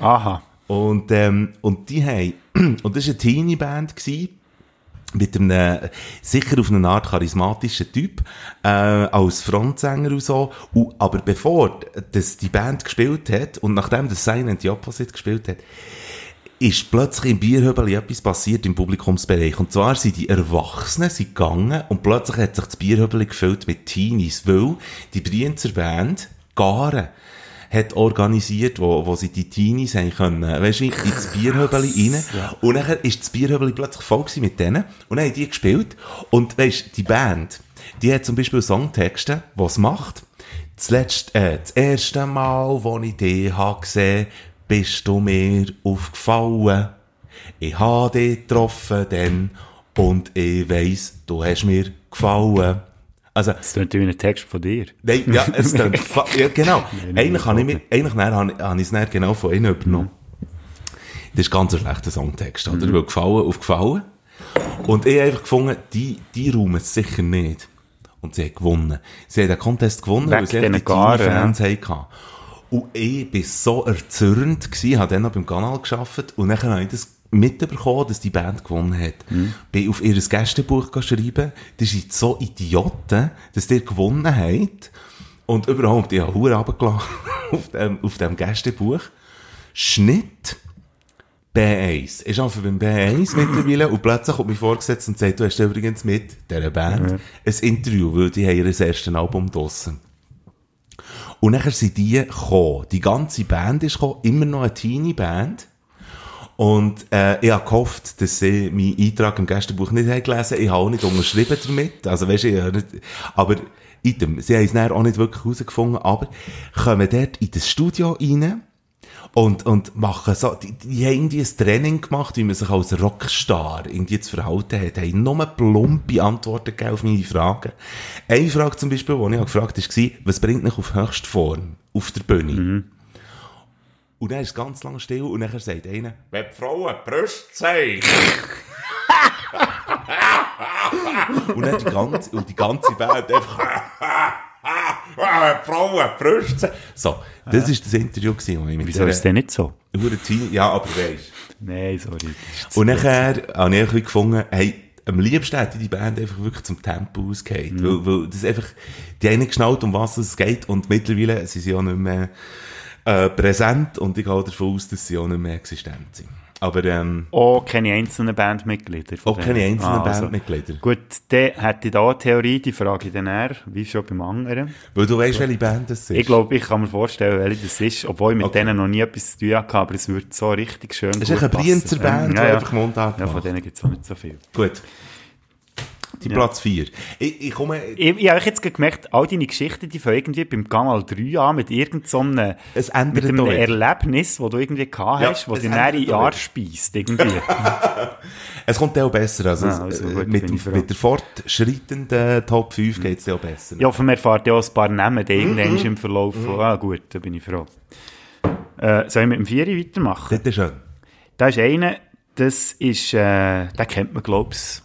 Aha. Und, ähm, und die haben, und das war eine Teenie-Band gewesen, mit einem, sicher auf eine Art charismatischen Typ, äh, als Frontsänger und so. Und, aber bevor das die Band gespielt hat, und nachdem das Sign and the Opposite gespielt hat, ist plötzlich im Bierhöbeli etwas passiert im Publikumsbereich. Und zwar sind die Erwachsenen sind gegangen und plötzlich hat sich das Bierhöbeli gefüllt mit Teenies, weil die Brienzer Band Garen hat organisiert, wo, wo sie die Teenies haben können, weißt du, ins Bierhöbeli rein. Und dann ist das Bierhöbeli plötzlich voll gewesen mit denen. Und dann haben die gespielt. Und weißt die Band, die hat zum Beispiel Songtexte, was macht. Das letzte, äh, das erste Mal, wo ich dich hab gesehen, bist du mir aufgefallen. Ich habe dich getroffen dann und ich weiss, du hast mir gefallen. Also, Das klingt wie ein Text von dir. Nein, ja, es klingt, ja, genau. Nein, eigentlich habe ich, eigentlich habe ich, es genau von ihnen übernommen. Das ist ganz ein schlechter Songtext, oder? Weil gefallen auf gefallen. Und ich habe einfach gefunden, die, die räumen es sicher nicht. Und sie haben gewonnen. Sie haben den Contest gewonnen, Weg weil sie die Garen, Teenie-Fans hatten. Und ich war so erzürnt gewesen, habe dann noch beim Kanal gearbeitet und dann habe ich das mitbekommen, dass die Band gewonnen hat. Bin auf ihr Gästebuch geschrieben, die sind so Idioten, dass die gewonnen haben. Und überhaupt, ich habe Huren runtergelassen auf dem, auf dem Gästebuch. Schnitt. B1. Ich arbeite beim B1 mittlerweile und plötzlich kommt mir vorgesetzt und sagt, du hast übrigens mit dieser Band ein Interview, weil die haben ihr erstes Album draussen. Und nachher sind die gekommen. Die ganze Band ist gekommen, immer noch eine Teenie-Band. Und äh, ich habe gehofft, dass sie meinen Eintrag im Gästebuch nicht haben gelesen Ich habe auch nicht unterschrieben damit. Also weißt du, nicht, aber item, sie haben es auch nicht wirklich herausgefunden, aber kommen dort in das Studio rein und, und machen so, die, die haben irgendwie ein Training gemacht, wie man sich als Rockstar irgendwie zu verhalten hat, haben nur plumpe Antworten gegeben auf meine Fragen. Eine Frage zum Beispiel, die ich gefragt habe, war, was bringt mich auf Höchstform auf der Bühne? Und dann ist es ganz lang still und dann sagt einer, wenn die Frauen die Brüste zeigen. und dann die ganze, und die ganze Band einfach, wenn die Frauen Brüste. So, das ist das Interview das ich mit Wieso ist es denn nicht so? Ja, aber weisst. Nein, sorry. das Und nachher habe ich gefunden, hey, am liebsten hätte die Band einfach wirklich zum Tempo ausgehört. Weil, weil das einfach, die haben nicht geschnallt, um was es geht und mittlerweile sind sie auch nicht mehr äh, präsent und ich gehe davon aus, dass sie auch nicht mehr existent sind. Aber, ähm, Auch keine einzelnen Bandmitglieder. auch keine denen. einzelnen Ah, also- Bandmitglieder. Gut, dann hätte ich da eine Theorie, die frage ich dann eher, wie schon beim anderen. Weil du weißt, welche Band das ist. Ich glaube, ich kann mir vorstellen, welche das ist, obwohl ich mit Okay. denen noch nie etwas zu tun hatte, aber es würde so richtig schön Das ist gut echt eine Brienzer. Band, die ja, ja. einfach Mundart Ja, von denen gibt es auch nicht so viel. Gut. Die Platz 4. Ich, ich komme... Ich, ich habe jetzt gemerkt, all deine Geschichten, die fangen irgendwie beim Kanal 3 an, mit irgendeinem so mit einem. Erlebnis, das du irgendwie gehabt Ja, hast, das es dich doch Jahr speist, irgendwie. Es kommt auch besser. Also, Ah, also äh, gut, mit, dem- mit der fortschreitenden Top 5 geht es auch besser. ich hoffe, man erfahrt ja auch ein paar Namen dann irgendwann Mhm. im Verlauf von, ah gut, da bin ich froh. Äh, soll ich mit dem Vieri weitermachen? Das ist schön. Da ist einer, das ist, äh, den kennt man, glaube ich,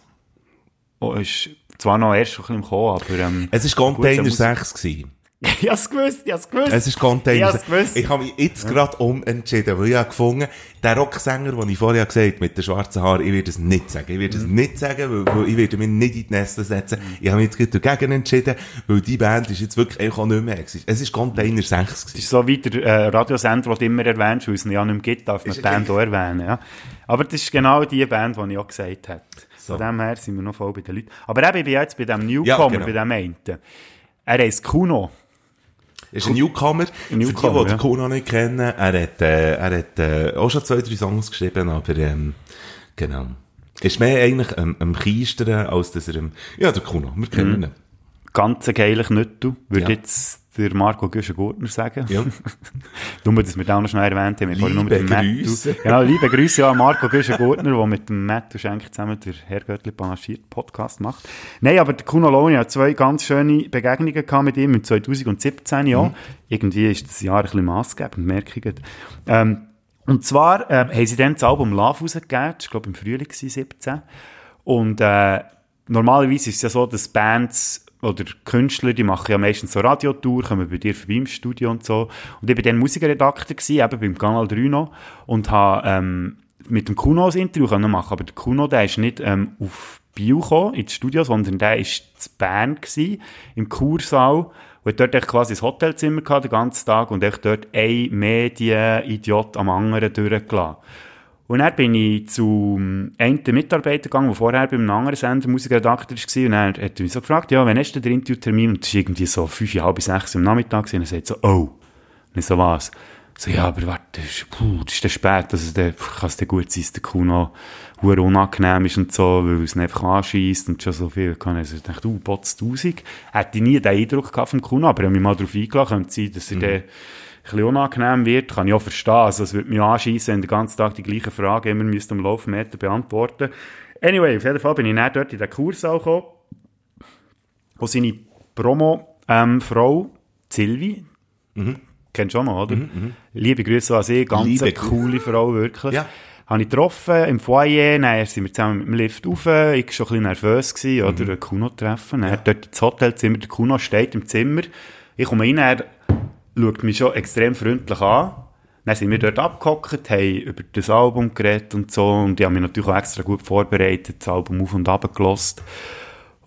oh, ist zwar noch erst ein bisschen im Kommen, aber, ähm, Es war Container da muss- 6. Gewesen. ich hab's gewusst, ich hab's gewusst. Es ist Container Ich hab's 6. gewusst. Ich habe mich jetzt gerade umentschieden, weil ich habe gefunden, der Rocksänger, den ich vorher gesagt habe, mit den schwarzen Haaren, ich werde es nicht sagen. Ich werde es nicht sagen, weil, weil ich werde mich nicht in die Nester setzen. Ich habe mich jetzt gerade dagegen entschieden, weil die Band ist jetzt wirklich auch nicht mehr existiert. Es ist Container 6 Das gewesen. ist so wie der äh, Radiosender, den du immer erwähnst, weil es ja nicht mehr gibt, darf man die ja Band auch erwähnen. Ja. Aber das ist genau die Band, die ich auch gesagt habe. So. Von dem her sind wir noch voll bei den Leuten. Aber eben, ich bin jetzt bei dem Newcomer, Ja, genau. bei dem einen. Er heisst Kuno. ist ein Newcomer. Ein Newcomer, Für die, die ja. Kuno nicht kennen, er hat, äh, er hat äh, auch schon zwei, drei Songs geschrieben, aber ähm, genau. Ist mehr eigentlich ähm, am Kiestern, als dass er ähm, ja, der Kuno, wir kennen Mhm. ihn. Ganz geiler Knüttel, würde Ja. jetzt der Marco Güschen-Gurtner sagen. Ja. Nur, dass wir den auch noch schnell erwähnt haben. Wir vorhin nur mit dem Liebe Grüße. Genau, liebe Grüße an Marco Güschen-Gurtner, der mit dem Mattu Schenk zusammen der Herr Göttli panaschiert Podcast macht. Nein, aber der Kuno Loni hat zwei ganz schöne Begegnungen gehabt mit ihm im 2017 ja. Mhm. Irgendwie ist das Jahr ein bisschen maßgebend, merke ich. Ähm, und zwar ähm, haben sie dann das Album Love rausgegeben, war glaube ich im Frühling 2017. Und äh, normalerweise ist es ja so, dass Bands oder Künstler, die machen ja meistens so Radiotour, kommen bei dir vorbei im Studio und so. Und ich war dann Musikredakteur gewesen, eben beim Kanal 3 noch, und habe ähm, mit dem Kuno ein Interview können machen aber der Kuno, der ist nicht ähm, auf Bio gekommen, ins Studio, sondern der ist zu Bern gewesen, im Kursaal, und dort echt quasi ein Hotelzimmer gehabt, den ganzen Tag, und echt dort ein Medien-Idiot am anderen durchgelassen. Und dann bin ich zum einen Mitarbeiter gegangen, der vorher bei einem anderen Sender Musikredakteur war. Und dann hat er mich so gefragt, ja, wann hast du den Interviewtermin? Und das war irgendwie so fünf, halb bis sechs am Nachmittag. Und er sagt so, oh. Und ich so, was? So, ja, aber warte, das ist, puh, das ist dann spät. Also, dann kann es dann gut sein, dass der Kuno hure unangenehm ist und so, weil es ihn einfach anschießt und schon so viel kann. Also, ich dachte, uh, Botz 1000. Hätte ich nie den Eindruck gehabt vom Kuno, aber ich habe mich mal darauf eingeladen, könnte sein, dass er dann ein bisschen unangenehm wird, kann ich auch verstehen. Also, es würde mich anschießen, wenn den ganzen Tag die gleichen Fragen immer müsste am Laufmeter beantworten. Anyway, auf jeden Fall bin ich dann dort in den Kursaal gekommen, wo seine Promo-Frau, Silvi, kennst du auch noch, oder? Liebe Grüße an sie, ganz Liebe coole Frau, wirklich. Ja. Habe ich getroffen im Foyer, dann sind wir zusammen mit dem Lift rauf, ich war schon ein bisschen nervös, gewesen, oder, den Kuno treffen. Dann dort ins Hotelzimmer, der Kuno steht im Zimmer, ich komme rein, er schaut mich schon extrem freundlich an. Dann sind wir dort abgehockt, haben über das Album geredet und so, und ich habe mich natürlich auch extra gut vorbereitet, das Album auf und ab gelost.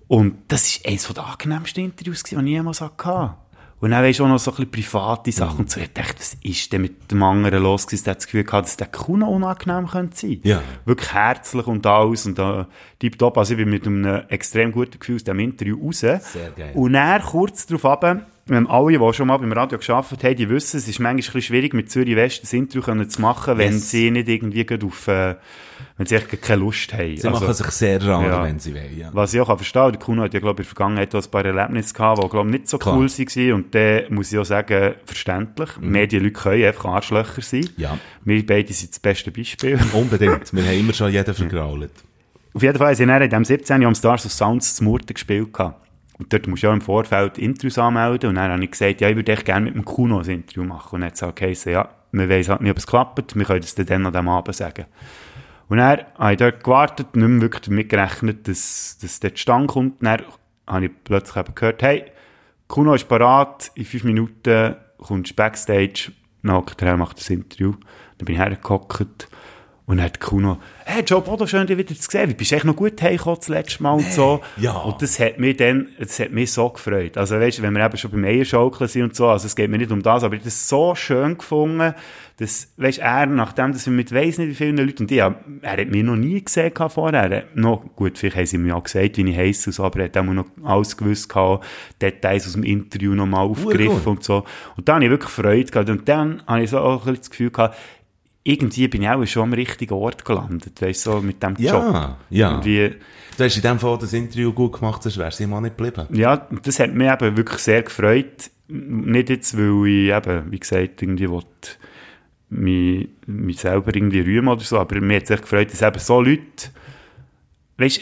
Und das war eines der angenehmsten Interviews, die ich jemals hatte. Und dann weisst du auch noch so ein bisschen private Sachen und so. Ich dachte, was ist denn mit dem anderen los gewesen? Ich das Gefühl gehabt, dass der Kuno unangenehm könnte sein. Ja. Wirklich herzlich und alles und äh, tipptopp. Also ich bin mit einem extrem guten Gefühl aus dem Interview raus. Sehr geil. Und dann kurz darauf ab, ähm, alle, die schon mal beim Radio gearbeitet haben, die wissen, es ist manchmal ein bisschen schwierig, mit Zürich West ein Interview zu machen, wenn Yes. sie nicht irgendwie auf, äh, wenn sie echt keine Lust haben. Sie Also- machen sich sehr ran, ja. wenn sie wollen. Ja. was ich auch verstehen kann, der Kuno hat ja, glaube ich, in der Vergangenheit ein paar Erlebnisse gehabt, die, glaube ich, nicht so Klar. cool waren. Und dann muss ich auch sagen, verständlich. Medienleute können einfach Arschlöcher sein. Mhm. Ja. Wir beide sind das beste Beispiel. Unbedingt. Wir haben immer schon jeden vergrault. Auf jeden Fall, sind wir in dem 17 Jahr am Stars of Sounds zu Murten gespielt. gehabt. Und dort musst du ja im Vorfeld Intros anmelden. Und dann habe ich gesagt, ja, ich würde echt gerne mit dem Kuno ein Interview machen. Und dann hat es ja, wir wissen halt nicht, ob es klappt. Wir können das dann an diesem Abend sagen. Und dann habe ich dort gewartet, nicht mehr wirklich damit gerechnet, dass, dass dort Stand kommt. Und dann habe ich plötzlich eben gehört, hey, Kuno ist parat, in fünf Minuten kommst du Backstage, dann hockt er macht das Interview. Dann bin ich hergehockt Und dann hat Kuno, hey, Joe Bodo, schön, dich wieder zu sehen. Wie bist du echt noch gut heimgekommen das letzte Mal und so. ja. Und das hat mich dann, das hat mich so gefreut. Also weißt du, wenn wir eben schon beim Eierschaukeln sind und so, also es geht mir nicht um das, aber ich habe das so schön gefunden, dass, weißt du, er, nachdem, dass wir mit weiss nicht wie vielen Leuten, und ich, er hat mich noch nie gesehen vorher, er noch, gut, vielleicht haben sie mir ja gesagt, wie ich heisse und so, aber er hat auch noch alles gewusst gehabt, Details aus dem Interview nochmal aufgegriffen und so. Und dann habe ich wirklich Freude gehabt. Und dann habe ich so auch ein bisschen das Gefühl gehabt, irgendwie bin ich auch schon am richtigen Ort gelandet, weißt du, so mit dem Ja, Job. ja. Irgendwie, Du hast in dem Fall das Interview gut gemacht, sonst wärst du auch nicht geblieben. ja, das hat mich eben wirklich sehr gefreut. Nicht jetzt, weil ich eben, wie gesagt, irgendwie will, mich, mich selber irgendwie rühmen oder so, aber mir hat es echt gefreut, dass eben so Leute, weißt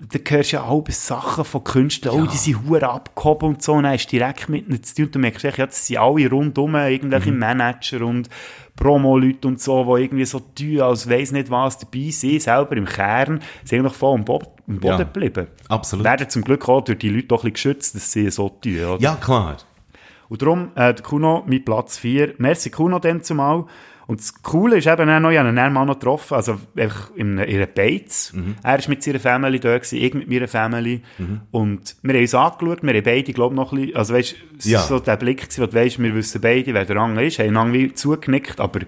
du, da hörst du ja alle Sachen von Künstlern, oh, die sind hure abgehoben und so, und dann hast du direkt mit ihnen zu tun, und du merkst ja, das sind alle rundum, irgendwelche Manager und Promo-Leute und so, die irgendwie so tun, als weiss nicht was dabei sind, selber im Kern, sind eigentlich voll am Boden, am Boden Ja. geblieben. Absolut. Werden zum Glück auch durch die Leute auch ein bisschen geschützt, dass sie so tun, oder? Ja, klar. Und darum, äh, der Kuno, mein Platz 4. Merci Kuno dann zumal. Und das Coole ist eben auch noch, ich habe ihn mal noch getroffen, also einfach in, in einer Beiz. Er war mit seiner Family da, gewesen, ich mit meiner Family. Und wir haben uns angeschaut, wir haben beide, glaube ich, noch ein bisschen, also weißt, es Ja. ist so der Blick gewesen, wo du weisst, wir wissen beide, wer der andere ist, haben lange wie zugenickt, aber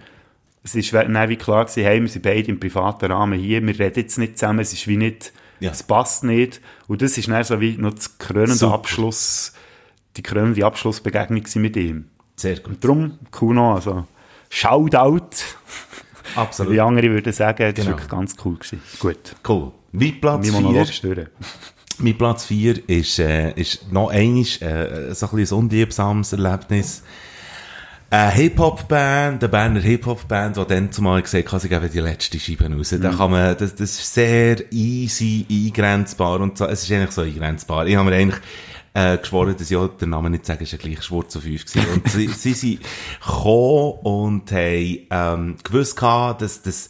es ist dann wie klar gewesen, hey, wir sind beide im privaten Rahmen hier, wir reden jetzt nicht zusammen, es ist wie nicht, Ja. es passt nicht. Und das ist dann so wie noch das krönende Super. Abschluss, die krönende Abschlussbegegnung mit ihm. Sehr gut. Darum, Kuno, also, Shoutout, wie Absolut. andere würden sagen, das Genau. war wirklich ganz cool. Gewesen. Gut, Cool. Mein Platz mein 4 Monolog stören. Mein Platz 4 ist, äh, ist noch einiges, äh, so ein ein unliebsames Erlebnis. Eine Hip-Hop-Band, eine Berner Hip-Hop-Band, die dann zumal gesagt hat, sie geben die letzte Scheibe raus. Da kann man, das, das ist sehr easy eingrenzbar und so, es ist eigentlich so eingrenzbar. Ich habe mir eigentlich, äh, geschworen, dass ich auch den Namen nicht sage, ist ja gleich schwur zu fünf gewesen. Und sie, sie sind gekommen und haben, ähm, gewusst gehabt, dass, dass,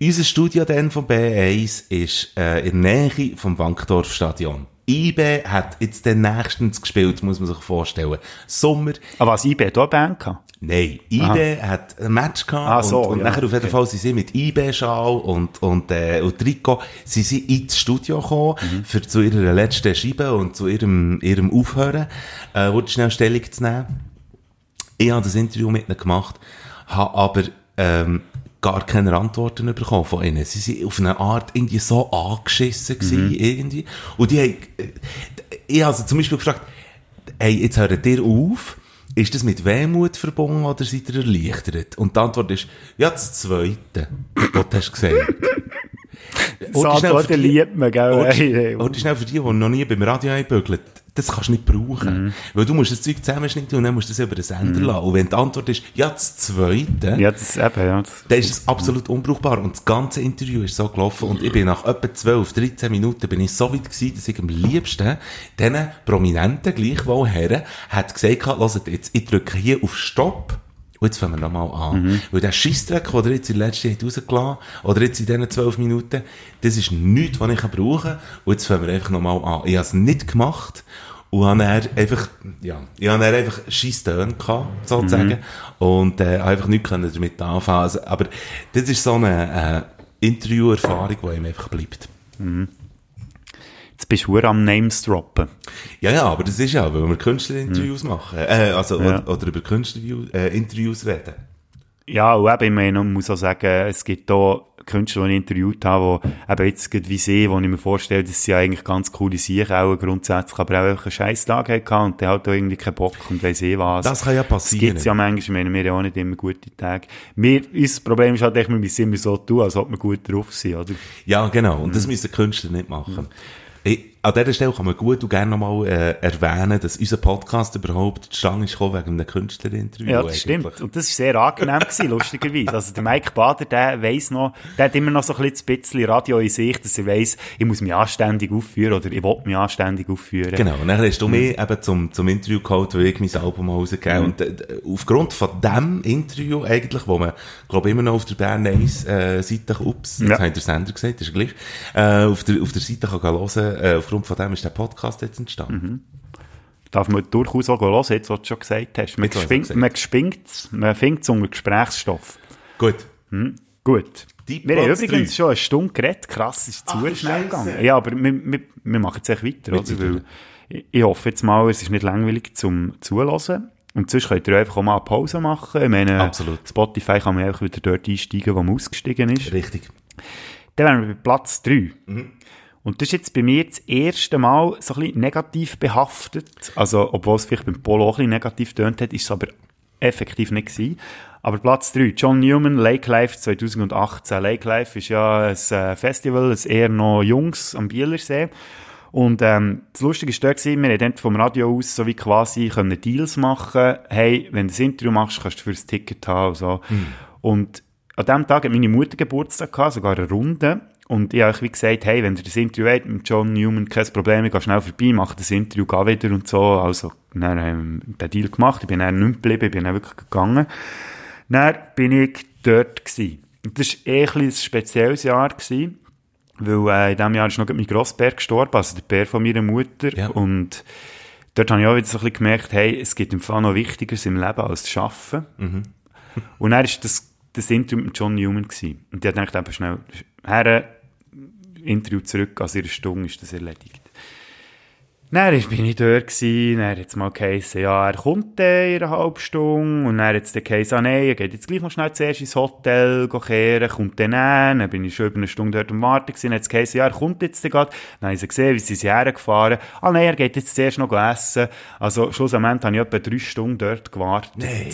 unser Studio dann vom B1 ist, äh, in der Nähe vom Wankdorf-Stadion. IB hat jetzt den nächstens gespielt, muss man sich vorstellen. Sommer, Aber was, IB hat eine Band gehabt? Nein, IB hat ein Match gehabt Ah, so, und, und ja, nachher auf jeden okay. Fall sind sie mit IB-Schal und, und, äh, und Trikot, sie sind ins Studio gekommen, Mhm. für zu ihrer letzten Scheibe und zu ihrem, ihrem Aufhören, äh, wurde schnell Stellung zu nehmen. Ich habe das Interview mit ihnen gemacht, habe aber, ähm, gar keine Antworten bekommen von ihnen. Sie sind auf eine Art irgendwie so angeschissen gewesen, irgendwie. Und die haben, äh, ich habe sie zum Beispiel gefragt, hey, jetzt hört ihr auf, ist das mit Wehmut verbunden oder seid ihr erleichtert? Und die Antwort ist, ja, das Zweite, was du hast gesagt. Für die- liebt man, gell? Oder, schnell für die, die noch nie beim Radio einbügeln, das kannst du nicht brauchen. Weil du musst das Zeug zusammenschneiden und dann musst du das über den Sender lassen. Und wenn die Antwort ist, ja, das Zweite, Ja, das eben, ja. Das, dann ist es absolut unbrauchbar. Und das ganze Interview ist so gelaufen. Und ich bin nach etwa 12, 13 Minuten bin ich so weit gewesen, dass ich am liebsten diesen Prominenten, gleichwohl Herren, hat gesagt, hört jetzt, ich drücke hier auf Stopp. Und jetzt fangen wir nochmal an. Weil der Scheissdreck, den er jetzt in der letzten Zeit rausgelassen oder jetzt in diesen 12 Minuten, das ist nichts, was ich brauchen kann. Und jetzt fangen wir einfach nochmal an. Ich habe es nicht gemacht. Und habe dann einfach, ja, ich habe dann einfach Scheisstöne gehabt, sozusagen. Und, äh, einfach nichts können damit anfangen. Also, aber das ist so eine, äh, Interviewerfahrung, die ihm einfach bleibt. Jetzt bist du verdammt am Names droppen. Ja, ja, aber das ist ja, weil wir Künstlerinterviews machen, äh, also, Ja. oder, über Künstlerinterviews äh, Interviews reden. Ja, und eben, ich meine, man muss auch sagen, es gibt da Künstler, die ich interviewt habe, die eben jetzt gerade wie sie, wo ich mir vorstelle, dass sie eigentlich ganz coole Sachen auch grundsätzlich, aber auch einfach einen scheiß Tag hatten und der hat da irgendwie keinen Bock und weiss eh was. Das kann ja Das passieren. gibt's ja manchmal, ich meine, wir haben auch nicht immer gute Tage. Wir, unser Problem ist halt, echt, wir müssen immer so tun, als ob wir gut drauf sind, oder? Ja, genau. Und das müssen Künstler nicht machen. Ich, an dieser Stelle kann man gut und gerne nochmal äh, erwähnen, dass unser Podcast überhaupt zustande ist gekommen wegen einem Künstlerinterview. Ja, das eigentlich. stimmt. Und das war sehr angenehm, gewesen, lustigerweise. Also der Mike Bader, der weiss noch, der hat immer noch so ein bisschen Radio in sich, dass er weiss, ich muss mich anständig aufführen oder ich will mich anständig aufführen. Genau, und dann hast du mich eben zum, zum Interview geholt, weil ich mein Album rausgegeben Und äh, aufgrund von dem Interview eigentlich, wo man, glaube immer noch auf der Bern 1 äh, Seite, ups, Ja. das hat der Sender gesagt, ist ja gleich, äh, auf, der, auf der Seite kann hören, äh, aufgrund von dem ist der Podcast jetzt entstanden. Darf man durchaus auch hören, jetzt, was du schon gesagt hast. Man gespinkt, gesagt man findet es unter Gesprächsstoff. Gut. Hm? Gut. Die Wir haben Platz übrigens drei. schon eine Stunde geredet. Krass, ist zu Ach, schnell gegangen. Ja, aber wir, wir, wir machen jetzt echt weiter, oder? Weil ich, ich hoffe jetzt mal, es ist nicht langweilig zum Zuhören. Und sonst könnt ihr einfach auch mal eine Pause machen. Ich meine, Absolut. Spotify kann man einfach wieder dort einsteigen, wo man ausgestiegen ist. Richtig. Dann wären wir bei Platz 3. Und das ist jetzt bei mir das erste Mal so ein bisschen negativ behaftet. Also, obwohl es vielleicht beim Polo auch ein bisschen negativ tönt hat, ist es aber effektiv nicht gewesen. Aber Platz 3, John Newman, Lake Life 2018. Lake Life ist ja ein äh, Festival, ein eher noch Jungs am Bielersee. Und ähm, das Lustige war gewesen, wir haben dort vom Radio aus so wie quasi können Deals machen Hey, wenn du ein Interview machst, kannst du für ein Ticket haben und so. Und an diesem Tag hat meine Mutter Geburtstag gehabt, sogar eine Runde. Und ich habe wie gesagt, hey, wenn ihr das Interview habt mit John Newman, kein Problem, ich gehe schnell vorbei, mache das Interview, gehe wieder und so. Also, dann haben wir den Deal gemacht, ich bin dann nicht geblieben, ich bin dann wirklich gegangen. Dann bin ich dort gewesen. Und das war eh ein, ein spezielles Jahr gewesen, weil äh, in diesem Jahr ist noch mein Grossbär gestorben, also der Bär von meiner Mutter. Ja. Und dort habe ich auch wieder so ein bisschen gemerkt, hey, es gibt im Fall noch Wichtigeres im Leben als das Arbeiten. Und dann war das, das Interview mit John Newman. Gewesen. Und ich dachte eben schnell, her, Interview zurück, also in einer Stunde ist das erledigt. Dann bin ich dort gewesen, dann hat es mal geheißen, ja, er kommt dann in einer halben Stunde, und dann hat es dann geheißen, ah nein, er geht jetzt gleich noch schnell zuerst ins Hotel kehren, kommt dann an, dann bin ich schon über eine Stunde dort am Warten gewesen, dann hat es geheißen, ja, er kommt jetzt dann grad, dann haben sie gesehen, wie sie sind hergefahren, ah nein, er geht jetzt zuerst noch essen, also schlussendlich habe ich etwa drei Stunden dort gewartet. Nein.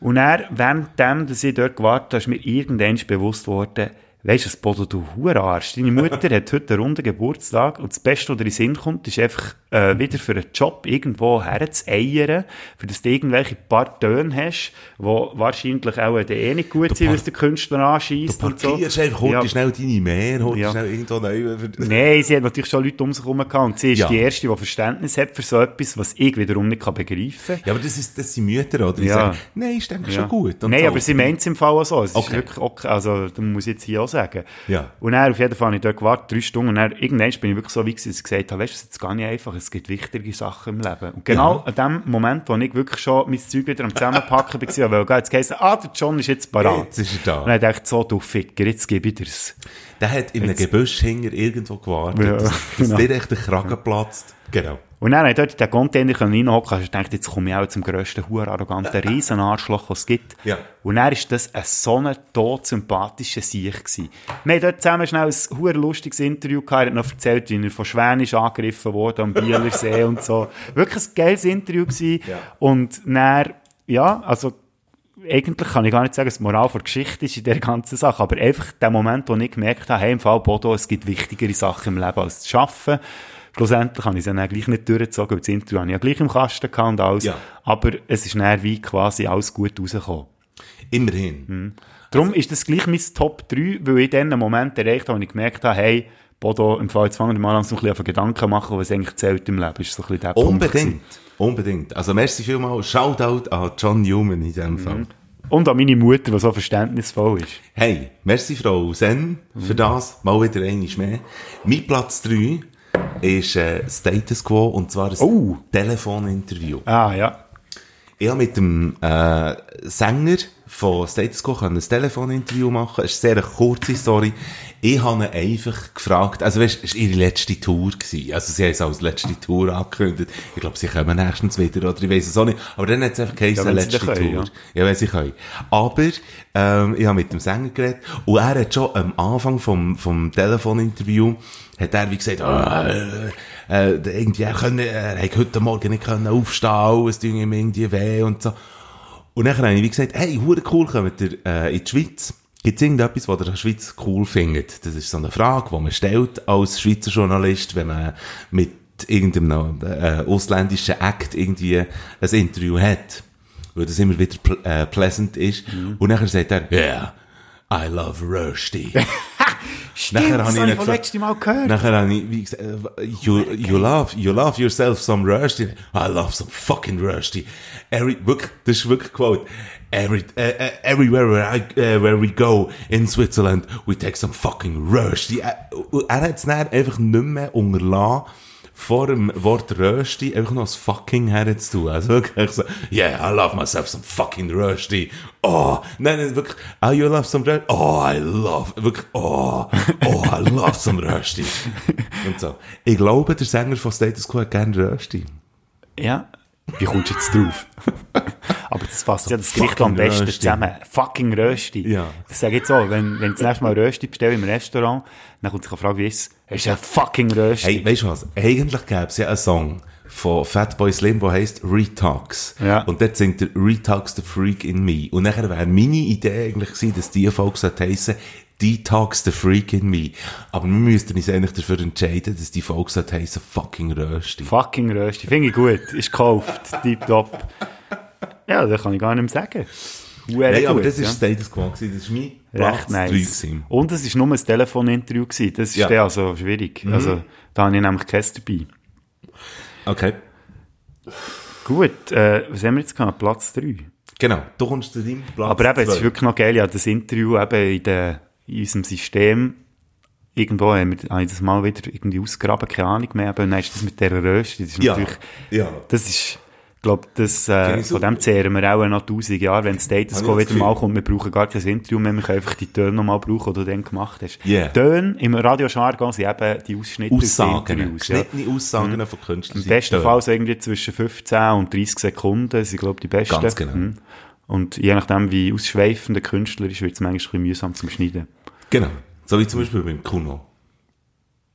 Und dann, währenddem, dass ich dort gewartet habe, ist mir irgendwann bewusst geworden, weisst du, Bodo, du Hurenarsch, deine Mutter hat heute einen runden Geburtstag und das Beste, was dir in den Sinn kommt, ist einfach äh, wieder für einen Job irgendwo herzueiern, für dass du irgendwelche paar Töne hast, die wahrscheinlich auch eh nicht gut sind, par- was der Künstler Du anschießt und so. parkierst einfach, holst Ja. schnell deine Mehr, holst Ja. schnell irgendwo neu. Nein, sie hat natürlich schon Leute um sich herum gehabt und sie ist Ja. die Erste, die Verständnis hat für so etwas, was ich wiederum nicht kann begreifen kann. Ja, aber das, ist, das sind Mütter, oder? Die Ja. sagen, nein, ist denke schon gut. Nein, so. aber sie meint es im Fall auch so. Es ist Okay. wirklich okay. Also, das muss ich jetzt hier auch sagen. Ja. Und dann, auf jeden Fall, habe ich dort gewartet, drei Stunden, und dann, irgendwann bin ich wirklich so gewesen, dass ich gesagt habe, weißt du, es ist jetzt gar nicht einfach, es gibt wichtige Sachen im Leben. Und genau an dem Moment, wo ich wirklich schon mein Zeug wieder am Zusammenpacken war, weil jetzt geheißen, ah, der John ist jetzt parat. Jetzt ist er da. Und dann dachte ich so, du Ficker, jetzt gebe ich dir's. Der hat in einem Gebüsch irgendwo gewartet, Ja, dass, dass genau. dir echt der Kragen platzt. Genau. Und dann ich dort in den Container reinhocken und ich dachte, jetzt komme ich auch zum grössten, huren arroganten Riesenarschloch, was es gibt. Ja. Und dann war das ein so ein tot sympathischer Sieg. gewesen. Wir haben dort zusammen schnell ein huren lustiges Interview gehabt. Er hat noch erzählt, wie er von Schwänisch angegriffen wurde am Bielersee und so. Wirklich ein geiles Interview gewesen. Ja. Und dann, ja, also, eigentlich kann ich gar nicht sagen, dass die Moral der Geschichte ist in der ganzen Sache, aber einfach der Moment, wo ich gemerkt habe, hey, im Fall Bodo, es gibt wichtigere Sachen im Leben als das Arbeiten. Schlussendlich habe ich es dann gleich nicht durchgezogen, weil das Interview habe ich ja gleich im Kasten gehabt und alles. Ja. Aber es ist dann wie quasi alles gut rausgekommen. Immerhin. Mhm. Darum ist das gleich mein Top 3, weil ich dann einen Moment erreicht habe, wo ich gemerkt habe, hey, Bodo, im Fall jetzt fangen wir mal an, so ein bisschen Gedanken machen, was eigentlich zählt im Leben. Ist so ein bisschen der Unbedingt. Unbedingt. Also, merci vielmals. Shoutout an John Newman in diesem Fall. Und an meine Mutter, die so verständnisvoll ist. Hey, merci Frau Sen für das. Mal wieder einmal mehr. Mein Platz 3 ist äh, Status Quo und zwar ein Oh. Telefoninterview. Ah, ja. Ich habe mit dem äh, Sänger von Status Quo ein Telefoninterview machen. Es ist eine sehr kurze Story. Ich habe ihn einfach gefragt, also weißt, es war ihre letzte Tour. Gewesen. Also sie haben es als letzte Tour angekündigt. Ich glaube, sie kommen nächstens wieder, oder ich weiß es auch nicht. Aber dann hat es einfach geheißen, Ja, letzte können, Tour. Ja, wenn sie können. Aber ähm, ich habe mit dem Sänger geredet und er hat schon am Anfang vom, vom Telefoninterview hat er wie gesagt, ah, äh, irgendwie, er, können, er hat heute Morgen nicht können aufstehen, es tut ihm irgendwie weh und so. Und dann habe ich wie gesagt, hey, hure cool, kommt ihr äh, in die Schweiz? Gibt es irgendetwas, was ihr in der Schweiz cool findet? Das ist so eine Frage, die man stellt als Schweizer Journalist, wenn man mit irgendeinem äh, ausländischen Act irgendwie ein Interview hat. Weil das immer wieder pl äh, pleasant ist. Und nachher sagt er, yeah, I love Rusty. Stimmt, Nachher das habe ich Mal gehört. Nachher habe ich, wie gesagt, äh, you, you love, you love yourself some Rusty. I love some fucking Rusty. Every, wirklich, das ist wirklich quote. Every, uh, uh, everywhere where, I, uh, where we go in Switzerland, we take some fucking Rusty. Er, er hat es einfach nicht mehr unterlassen, vor dem Wort Rösti einfach noch das fucking herzutun. Also wirklich so, yeah, I love myself some fucking Rösti. Oh, nein, nein, wirklich, oh, you love some Rösti? Oh, I love, wirklich, oh, oh, I love some Rösti. Und so. Ich glaube, der Sänger von Status Quo hat gerne Rösti. Ja. Wie kommst du jetzt drauf? Aber das fasst ja das Gericht am besten Rösti. zusammen. Fucking Rösti. Ja. Das sage ich jetzt so, wenn, wenn ich das nächste Mal Rösti bestelle im Restaurant, dann kommt sich eine Frage, wie ist es? Ist ein fucking Rösti. Hey, weißt du was? Eigentlich gäbe es ja einen Song von Fatboy Slim, der heisst Retox. Ja. Und dort singt er Retox the Freak in Me. Und nachher wäre meine Idee eigentlich gewesen, dass die Folge sollte heissen Detox the Freak in Me. Aber wir müssten uns eigentlich dafür entscheiden, dass die Folge sollte heissen Fucking Rösti. Fucking Rösti. Finde ich gut. Ist gekauft. Tipptopp. Ja, das kann ich gar nicht mehr sagen. Huere Nein, aber gut, das ja. ist Status Quo. Das ist mein Recht Platz nice. 3 gewesen. Und es war nur ein Telefoninterview. Gewesen. Das ist Ja. dann also schwierig. Also, da habe ich nämlich keins dabei. Okay. Gut, äh, was haben wir jetzt gehabt? Platz 3. Genau. Du kommst zu deinem Platz Aber eben, es ist wirklich noch geil, ja, das Interview eben in, der, in unserem System, irgendwo haben wir, das mal wieder irgendwie ausgegraben, keine Ahnung mehr, aber dann ist das mit dieser Röste, das ist Ja. natürlich, Ja. das ist, glaube, das, äh, von dem zehren wir auch noch tausend Jahre, wenn Status Habe Quo das wieder mal kommt, wir brauchen gar kein Interview mehr, wir können einfach die Töne nochmal brauchen, die du dann gemacht hast. Yeah. Töne im Radiojargon sind eben die Ausschnitte aus Aussagen. Ja. Geschnittene Aussagen von Künstlern. Im besten. Fall so irgendwie zwischen 15 und 30 Sekunden sind, glaube die besten. Ganz genau. Mhm. Und je nachdem, wie ausschweifend der Künstler ist, wird es manchmal ein bisschen mühsam zum Schneiden. Genau. So wie zum Beispiel beim Kuno.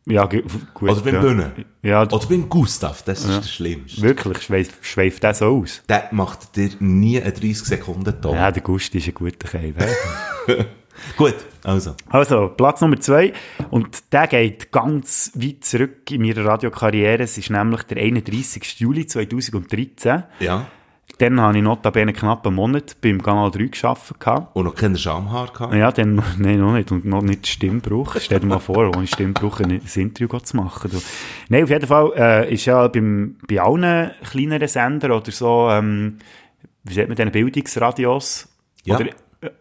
Ja, gut. Oder beim ja. Bühne. Ja, Oder beim Gustav. Das ist das Schlimmste. wirklich, schweift, schweift das so aus. Der macht dir nie einen 30 Sekunden Ton. Ja, der Gusti ist ein guter Kerl. Gut, also. Also, Platz Nummer zwei. Und der geht ganz weit zurück in meiner Radiokarriere. Es ist nämlich der 31. Juli 2013. Ja. Dann habe ich notabene knapp einen Monat beim Kanal 3 gearbeitet. Und noch keinen Schamhaar gehabt. Ja, dann, nein, noch nicht. Und noch nicht Stimmbruch. Stell dir mal vor, ohne Stimmbruch ein Interview zu machen. Du. Nein, auf jeden Fall, äh, ist ja beim, bei allen kleineren Sendern oder so, ähm, wie sagt man denn, Bildungsradios? Ja. Oder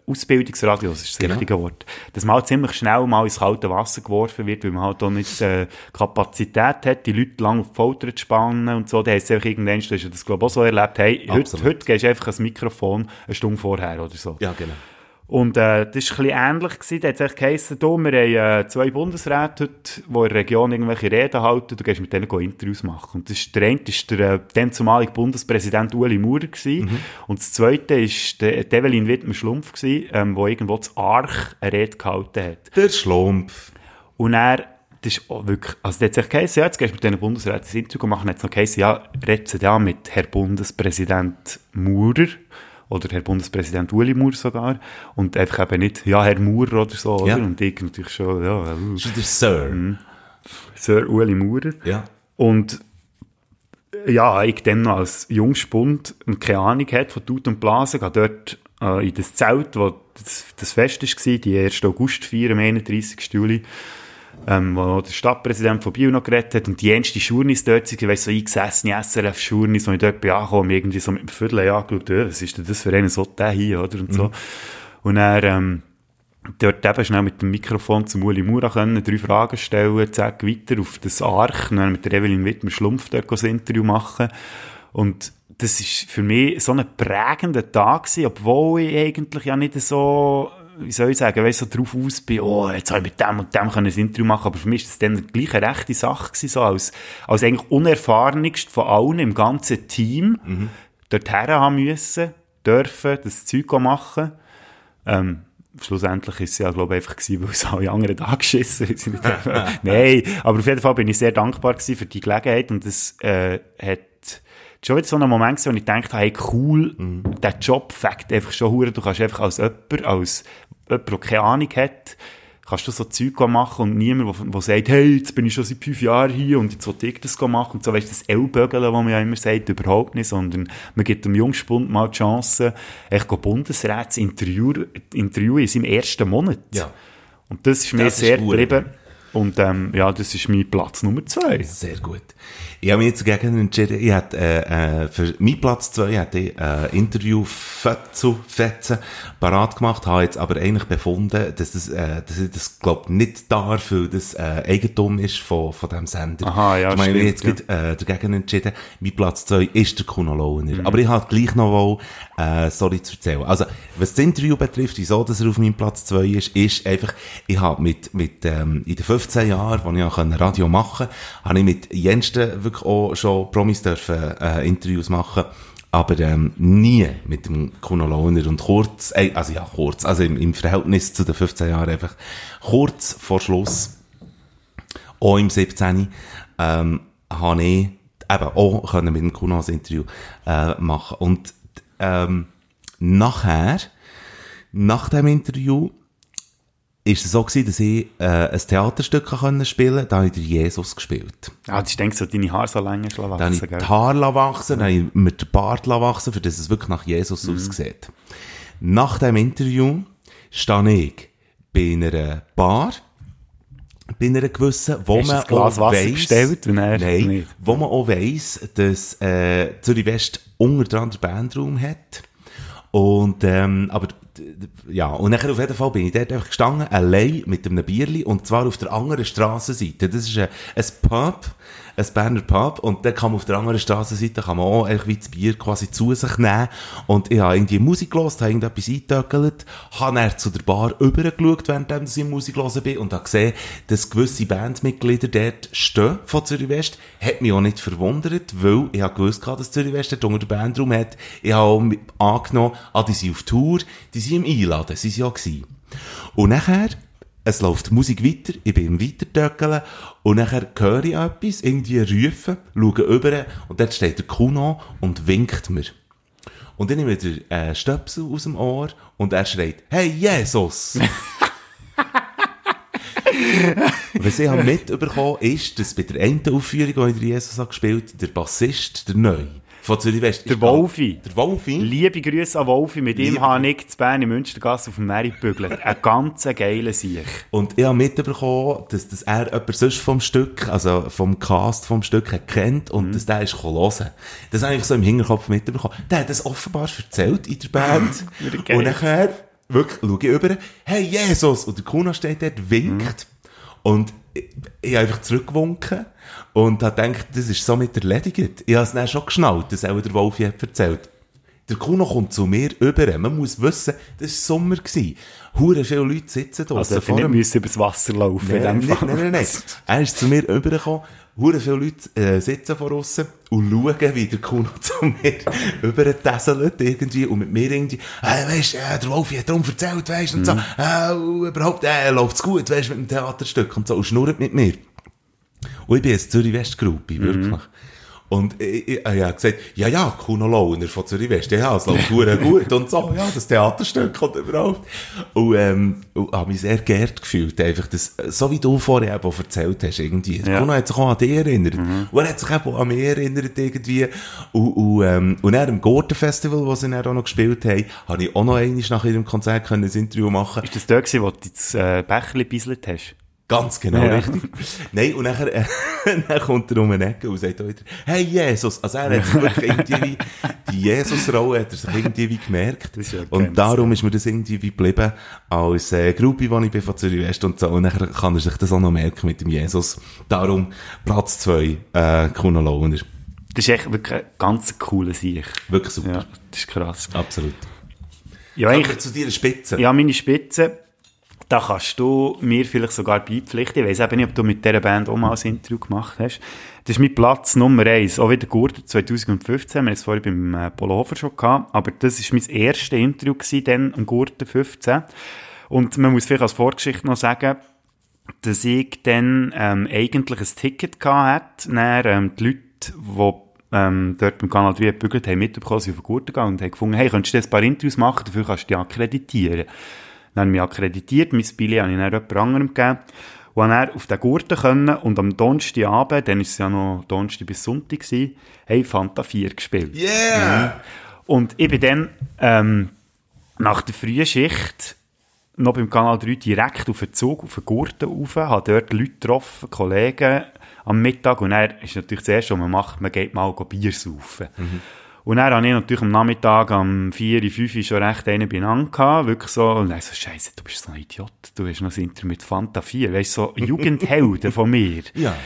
Ausbildungsradios ist das Genau. richtige Wort. Dass man halt ziemlich schnell mal ins kalte Wasser geworfen wird, weil man halt auch nicht äh, Kapazität hat, die Leute lang auf die Folter zu spannen und so. Da heisst es einfach irgendwann, du hast das glaube ich auch so erlebt, hey, heute, Absolut. heute gehst du einfach ans Mikrofon eine Stunde vorher oder so. Ja, genau. Und äh, das war ein bisschen ähnlich. Gewesen. Da hat es geheissen, du, wir haben äh, zwei Bundesräte heute, die in der Region irgendwelche Reden halten, du gehst mit denen Interviews machen. Und das ist, der eine ist der äh, dann zumalige Bundespräsident Ueli Maurer gewesen. Und das zweite ist der Develin Wittmer-Schlumpf gewesen, ähm, wo irgendwo zu Arch eine Rede gehalten hat. Der Schlumpf. Und er, das ist auch wirklich, also der hat sich geheißen, ja, jetzt gehst du mit diesen Bundesräten ein Interview machen, hat es noch geheißen, ja, redest du ja mit Herr Bundespräsident Maurer, oder Herr Bundespräsident Uli Maurer sogar, und einfach eben nicht, ja, Herr Maurer oder so, Ja. oder? Und ich natürlich schon, ja, Das ist der Sir. Mhm. Sir Uli Maurer. Ja. Und ja, ich dann noch als Jungspund und keine Ahnung hat von Tut und Blasen, gehe dort äh, in das Zelt, wo das, das Fest war, die 1. Augustfeier am 31. Juli, ähm, wo der Stadtpräsident von Biel noch geredet hat und die erste Schurnis dort waren, weißt, so eingesessene SRF-Schurnis, wo ich dort bin angekommen, irgendwie so mit dem Viertel angeschaut, äh, was ist denn das für einen so der hier, oder, und so. Und er, ähm, dort eben schnell mit dem Mikrofon zum Uli Mura können, drei Fragen stellen, zack, weiter auf das Arch, und dann mit der Evelyn Wittmer Schlumpf dort das Interview machen. Und das ist für mich so ein prägender Tag gewesen, obwohl ich eigentlich ja nicht so, wie soll ich sagen, weißt, so drauf aus bin, oh, jetzt habe ich mit dem und dem können ein Interview machen, aber für mich ist das dann gleich eine rechte Sache gewesen, so als, als eigentlich unerfahrenigst von allen im ganzen Team, dorthin haben müssen, dürfen, das Zeug machen. Ähm, schlussendlich ist es ja, glaube ich, einfach gewesen, weil es alle anderen da geschissen haben. Nein, aber auf jeden Fall bin ich sehr dankbar gewesen für die Gelegenheit und es äh, hat schon wieder so einen Moment gewesen, wo ich gedacht habe, hey, cool, der Job fängt einfach schon hure. Du kannst einfach als jemand, als jemand, der keine Ahnung hat, kannst du so Zeug machen und niemand, der, sagt, hey, jetzt bin ich schon seit fünf Jahren hier und jetzt will ich das machen und so, weißt du, das Ellbögeln, was man ja immer sagt, überhaupt nicht, sondern man gibt dem Jungspund mal die Chance, echt interviewen, interviewen in seinem ersten Monat. Ja. Und das ist mir Das sehr geblieben. Und ähm, ja, das ist mein Platz Nummer zwei. Sehr gut. Ich habe mich jetzt dagegen entschieden, ich hätte, äh, äh, für meinen Platz zwei hätte ich äh, Interview zu Fetzen parat gemacht, habe jetzt aber eigentlich befunden, dass, das, äh, dass ich das, glaube nicht darf, weil das äh, Eigentum ist von, von diesem Sender. Aha, ja, Ich meine, ich stimmt, jetzt ja. äh, dagegen entschieden, mein Platz zwei ist der Kuno Lohner. Aber ich habe gleich noch wohl, äh, sorry zu erzählen. Also, was das Interview betrifft, wieso dass er auf meinem Platz zwei ist, ist einfach, ich habe mit, mit ähm, in den 15 Jahren, wo ich auch Radio machen konnte, habe ich mit jensten wirklich auch schon Promis dürfen, äh, Interviews machen aber ähm, nie mit dem Kuno Lohner und kurz, äh, also ja, kurz, also im, im Verhältnis zu den 15 Jahren einfach kurz vor Schluss, auch im 17. Ähm, habe ich eben auch können mit dem Kuno ein Interview äh, machen und ähm, nachher, nach dem Interview, ist es so gewesen, dass ich äh, ein Theaterstück können spielen konnte, da habe ich den Jesus gespielt. Ah, du denkst, so deine Haare so lange Dann habe wachsen, ich gell? die Haare wachsen, dann habe ich mir den Bart wachsen, für das es wirklich nach Jesus Mhm. aussieht. Nach dem Interview stehe ich bei einer Bar, bei einer gewissen, wo man ein Glas auch Wasser weiss- bestellt Nein, nicht? wo man auch weiss, dass äh, Zürich West unter dran den Bandraum hat. Und, ähm, aber, ja, und nachher auf jeden Fall bin ich dort einfach gestanden, allein mit einem Bierli, und zwar auf der anderen Strassenseite. Das ist ein, ein Pub, ein Berner Pub, und da kann man auf der anderen Strassenseite, kann man auch einfach wie das Bier quasi zu sich nehmen. Und ich habe irgendwie Musik gehört, habe irgendetwas eingetöckelt, habe dann zu der Bar rübergeschaut, während ich Musik hören bin, und habe gesehen, dass gewisse Bandmitglieder dort stehen, von Zürich West. Hat mich auch nicht verwundert, weil ich habe gewusst, dass Zürich West dort unter der Bandraum hat. Ich habe auch angenommen, ah, die sind auf Tour, die sind im Einladen, sie sind ja gewesen. Und nachher, es läuft die Musik weiter, ich bin im Weitertöckeln, und nachher höre ich etwas, irgendwie rufen, schaue rüber, und dort steht der Kuno und winkt mir. Und dann nehme ich den äh, Stöpsel aus dem Ohr, und er schreit, hey, Jesus! Was ich habe mitbekommen ist, dass bei der einen Aufführung, die Jesus habe gespielt der Bassist, der Neu, von Zürich West. Der Wolfi. Der Wolfi. Liebe Grüße an Wolfi, mit ihm Liebe- habe ich zu Bern in Münstergasse auf dem Mary gebügelt. Ein ganz geiler Sieg. Und ich habe mitbekommen, dass, dass er jemand sonst vom Stück, also vom Cast vom Stück kennt und dass der ist hören. Das habe ich so im Hinterkopf mitbekommen. Der hat das offenbar erzählt in der Band. Und nachher, wirklich, schaue ich über, hey Jesus! Und der Kuno steht dort, winkt. Und ich, ich habe einfach zurückgewunken und habe gedacht, das ist somit erledigt. Ich habe es dann schon geschnallt, dass auch der Wolfi hat erzählt. Der Kuno kommt zu mir über. Man muss wissen, das war Sommer. gewesen. Hure viele Leute sitzen da. Also, ich nicht müssen übers Wasser laufen in Nein, nein, nein, nein. Er ist zu mir rübergekommen. Hure viele Leute äh, sitzen vor uns und schauen, wie der Kuno zu mir rübertesselt irgendwie und mit mir irgendwie, hey, weisst, äh, der Wolfi hat darum erzählt, weisst, und so, äh, überhaupt, äh, läuft's gut, weisst, mit dem Theaterstück und so, und schnurrt mit mir. Und ich bin jetzt Zürich West Gruppe, wirklich. Und ich, ich, ich habe gesagt, ja, ja, Kuno Lohner von Zürich West, ja, es läuft gut und so, ja, das Theaterstück und überhaupt. Und, ähm, und habe mich sehr geehrt gefühlt, einfach das, so wie du vorher eben erzählt hast, irgendwie. Ja. Kuno hat sich auch an dich erinnert. Und er hat sich eben auch an mich erinnert, irgendwie. Und, und, ähm, und dann im Gurten Festival, wo sie dann auch noch gespielt haben, habe ich auch noch einmal nach ihrem Konzert können ein Interview machen Ist das der gewesen, wo du das äh, Becherli gebieselt hast? Ganz genau, Ja. richtig. Nein, und nachher, äh, dann kommt er um eine Ecke und sagt auch wieder, hey Jesus! Also er hat sich wirklich irgendwie, die Jesus-Rolle hat er sich irgendwie wie gemerkt. Ja und darum ist mir das irgendwie wie geblieben, als äh, Gruppe, wo ich bin von Zürich West und so. Und nachher kann er sich das auch noch merken mit dem Jesus. Darum Platz zwei, äh, Kuno Lohner. Das ist echt wirklich ein ganz cooler Sieg. Wirklich super. Ja, das ist krass. Absolut. Ja, ich, zu dir Spitze. ja, meine Spitze, da kannst du mir vielleicht sogar beipflichten. Ich weiss eben nicht, ob du mit dieser Band auch mal ein Interview gemacht hast. Das ist mein Platz Nummer eins. Auch wieder Gurten 2015. Wir haben es vorhin beim äh, Polo Hofer schon gehabt. Aber das war mein erstes Interview gewesen, dann am Gurten 15. Und man muss vielleicht als Vorgeschichte noch sagen, dass ich dann ähm, eigentlich ein Ticket hatte. Dann, ähm, die Leute, die ähm, dort beim Kanal 3 gebügelt haben, mitbekommen, sind auf den Gurten gegangen und haben gefunden, hey, könntest du jetzt ein paar Interviews machen, dafür kannst du dich akkreditieren. Dann habe ich mich akkreditiert, mein Billet habe ich dann jemand anderem gegeben. Und dann auf den Gurten können und am Donnerstagabend, dann war es ja noch Donnerstag bis Sonntag, gewesen, hey, Fanta 4 gespielt. Yeah! Und ich bin dann ähm, nach der frühen Schicht noch beim Kanal 3 direkt auf den Zug, auf den Gurten rauf, habe dort Leute getroffen, Kollegen am Mittag und dann ist natürlich das Erste, was man macht, man geht mal Bier saufen. Und dann hatte ich natürlich am Nachmittag um 4, 5 schon recht einen beieinander gehabt, wirklich so, und dann so, Scheiße, du bist so ein Idiot, du hast noch das Intro mit Fanta 4, weißt du, so Jugendhelden von mir. Ja.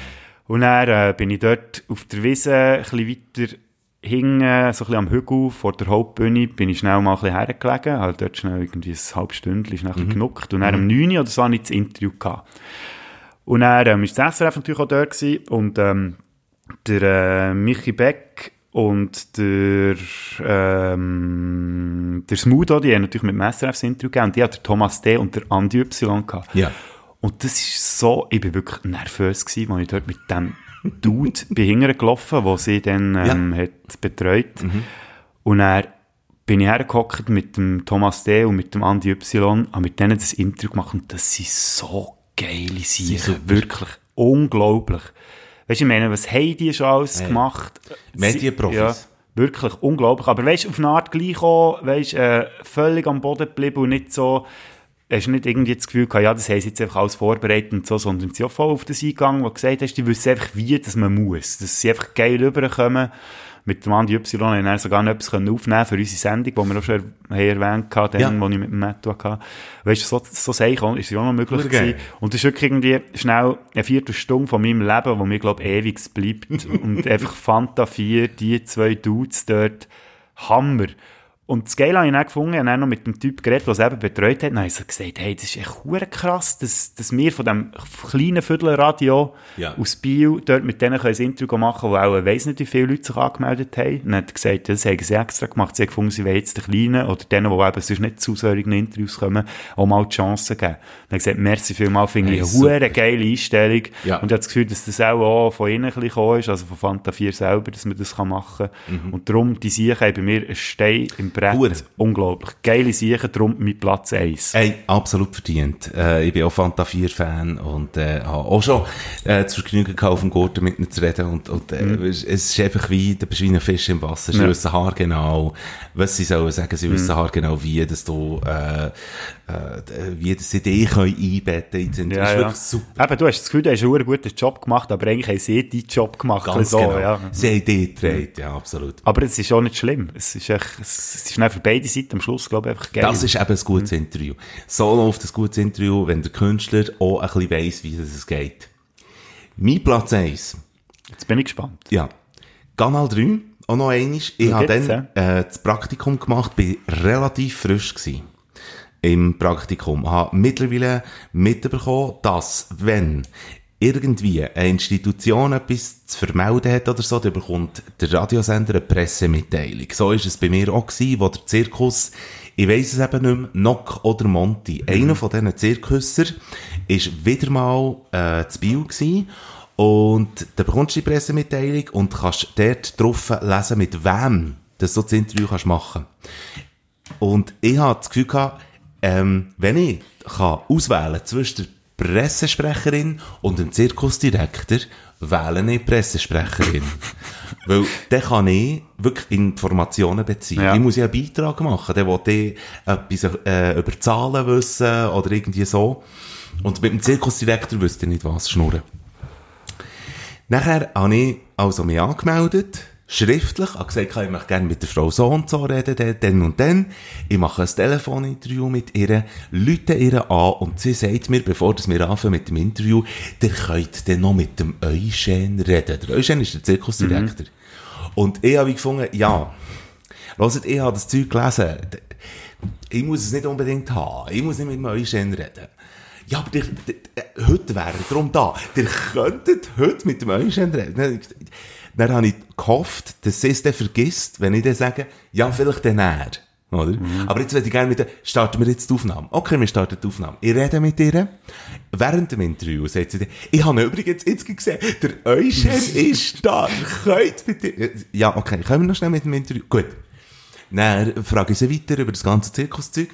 Und dann äh, bin ich dort auf der Wiese ein bisschen weiter hinten, so ein bisschen am Hügel vor der Hauptbühne, bin ich schnell mal ein bisschen hergelegen, halt dort schnell irgendwie ein halbes Stündchen schnell mhm. genuckt und dann um 9 Uhr oder so habe ich das Interview gehabt. Und dann ähm, ist das SRF natürlich auch dort gewesen und ähm, der äh, Michi Beck und der, ähm, der Smudo, die haben natürlich mit dem das Interview gegeben und die hat der Thomas D. und der Andi Y gehabt. Ja. Und das ist so, ich bin wirklich nervös gewesen, als ich dort mit dem Dude bin hinterher gelaufen, wo sie dann ähm, hat betreut. Und dann bin ich hergehockt mit dem Thomas D. und mit dem Andi Y, habe mit denen das Interview gemacht und das sind so geile Sachen. Wirklich unglaublich. Weißt du, ich meine, was haben die schon alles Hey. gemacht? Medienprofis. Ja, wirklich unglaublich. Aber weißt du, auf eine Art gleich auch, weißt, äh, völlig am Boden geblieben und nicht so, hast du nicht irgendwie das Gefühl gehabt, ja, das haben sie jetzt einfach alles vorbereitet und so, sondern sie sind auch voll auf das eingegangen, wo du gesagt hast, die wissen einfach, wie dass man muss. Dass sie einfach geil rüberkommen. Mit dem Andi Y haben wir sogar noch etwas können aufnehmen für unsere Sendung, die wir auch schon erwähnt haben, Ja. wo ich mit dem Matto hatte. Weißt du, so, so auch, ist ja auch noch möglich geil. gewesen. Und das ist wirklich irgendwie schnell eine Viertelstunde von meinem Leben, wo mir, glaube ich, ewig bleibt. und einfach Fanta 4, die zwei Dudes dort, Hammer. Und das Geile habe ich dann gefunden, ich habe dann noch mit dem Typ geredet, der es eben betreut hat, und dann habe ich so gesagt, hey, das ist echt krass, dass, dass wir von dem kleinen Viertelradio Ja. aus Biel dort mit denen ein Interview machen können, wo auch, ich weiss nicht, wie viele Leute sich angemeldet haben. Und dann hat er gesagt, das haben sie extra gemacht, sie haben gefunden, sie wollen jetzt den Kleinen oder denen, die eben sonst nicht zu solchen Interviews kommen, auch mal die Chance geben. Und hat gesagt, merci vielmal, finde Hey, ich eine geile Einstellung. Ja. Und ich habe das Gefühl, dass das auch, auch von innen ein bisschen ist, also von Fanta 4 selber, dass man das machen kann. Und darum, die Siechen haben bei mir einen Stein im Brett. Mhm. Hure. Unglaublich. Geile Siechen, darum mein Platz 1. Ey, absolut verdient. Äh, ich bin auch Fanta 4 Fan und äh, habe auch schon äh, Vergnügen gehabt, auf dem Gurten mit ihnen zu reden und, und äh, es ist einfach wie, du bist wie ein Fisch im Wasser. Sie Ja. wissen haargenau, was sie sollen sagen, sie wissen haargenau, wie dass du, äh, äh, wie dich können einbetten können. Das Ja, ist ja. wirklich super. Eben, du hast das Gefühl, du hast einen guten Job gemacht, aber eigentlich haben sie deinen Job gemacht. Ganz so, genau. ja. Sie haben dich gedreht, ja, absolut. Aber es ist auch nicht schlimm. Es ist, echt, es ist für beide Seiten am Schluss, glaube ich, einfach geil. Das ist eben ein gutes Interview. So läuft ein gutes Interview, wenn der Künstler auch ein bisschen weiss, wie das es geht. Mein Platz 1. Jetzt bin ich gespannt. Ja. Kanal 3, auch noch einmal. Ich habe dann äh, das Praktikum gemacht, bin relativ frisch gewesen im Praktikum. Habe mittlerweile mitbekommen, dass, wenn irgendwie eine Institution etwas zu vermelden hat oder so, dann bekommt der Radiosender eine Pressemitteilung. So ist es bei mir auch gewesen, wo der Zirkus, ich weiss es eben nicht mehr, Nock oder Monty, einer von diesen Zirkusser, ist wieder mal äh, zu Biel gewesen und dann bekommst du die Pressemitteilung und kannst dort drauf lesen, mit wem dass du das Interview kannst machen Und ich hatte das Gefühl gehabt, ähm, wenn ich kann auswählen zwischen der Pressesprecherin und dem Zirkusdirektor, wähle ich Pressesprecherin. Weil dann kann ich wirklich Informationen beziehen. Ja. Ich muss ja einen Beitrag machen, dann will ich etwas äh, über Zahlen wissen oder irgendwie so. Und mit dem Zirkusdirektor wüsste ich nicht, was schnurren. Nachher habe ich also mich angemeldet, schriftlich, habe gesagt, ich möchte gerne mit der Frau so und so reden, dann- und dann. Ich mache ein Telefoninterview mit ihr, lüte ihr an und sie sagt mir, bevor wir anfangen mit dem Interview, ihr könnt dann noch mit dem Eugen reden. Der Eugen ist der Zirkusdirektor. Und ich habe gefunden, ja, hört, ich habe das Zeug gelesen, ich muss es nicht unbedingt haben. Ich muss nicht mit dem Eugen reden. Ja, aber der, der, heute wäre er darum da. Ihr könntet heute mit dem Eugen reden. Dann, habe ich gehofft, dass sie es dann vergisst, wenn ich dann sage, ja, vielleicht dann er. Oder? Aber jetzt würde ich gerne mit der, starten wir jetzt die Aufnahme. Okay, wir starten die Aufnahme. Ich rede mit ihr. Während dem Interview sagt sie ich habe übrigens jetzt gesehen, der Eugen ist da. Könnt ihr. Ja, okay, können wir noch schnell mit dem Interview? Gut. Dann frage ich sie weiter über das ganze Zirkuszeug.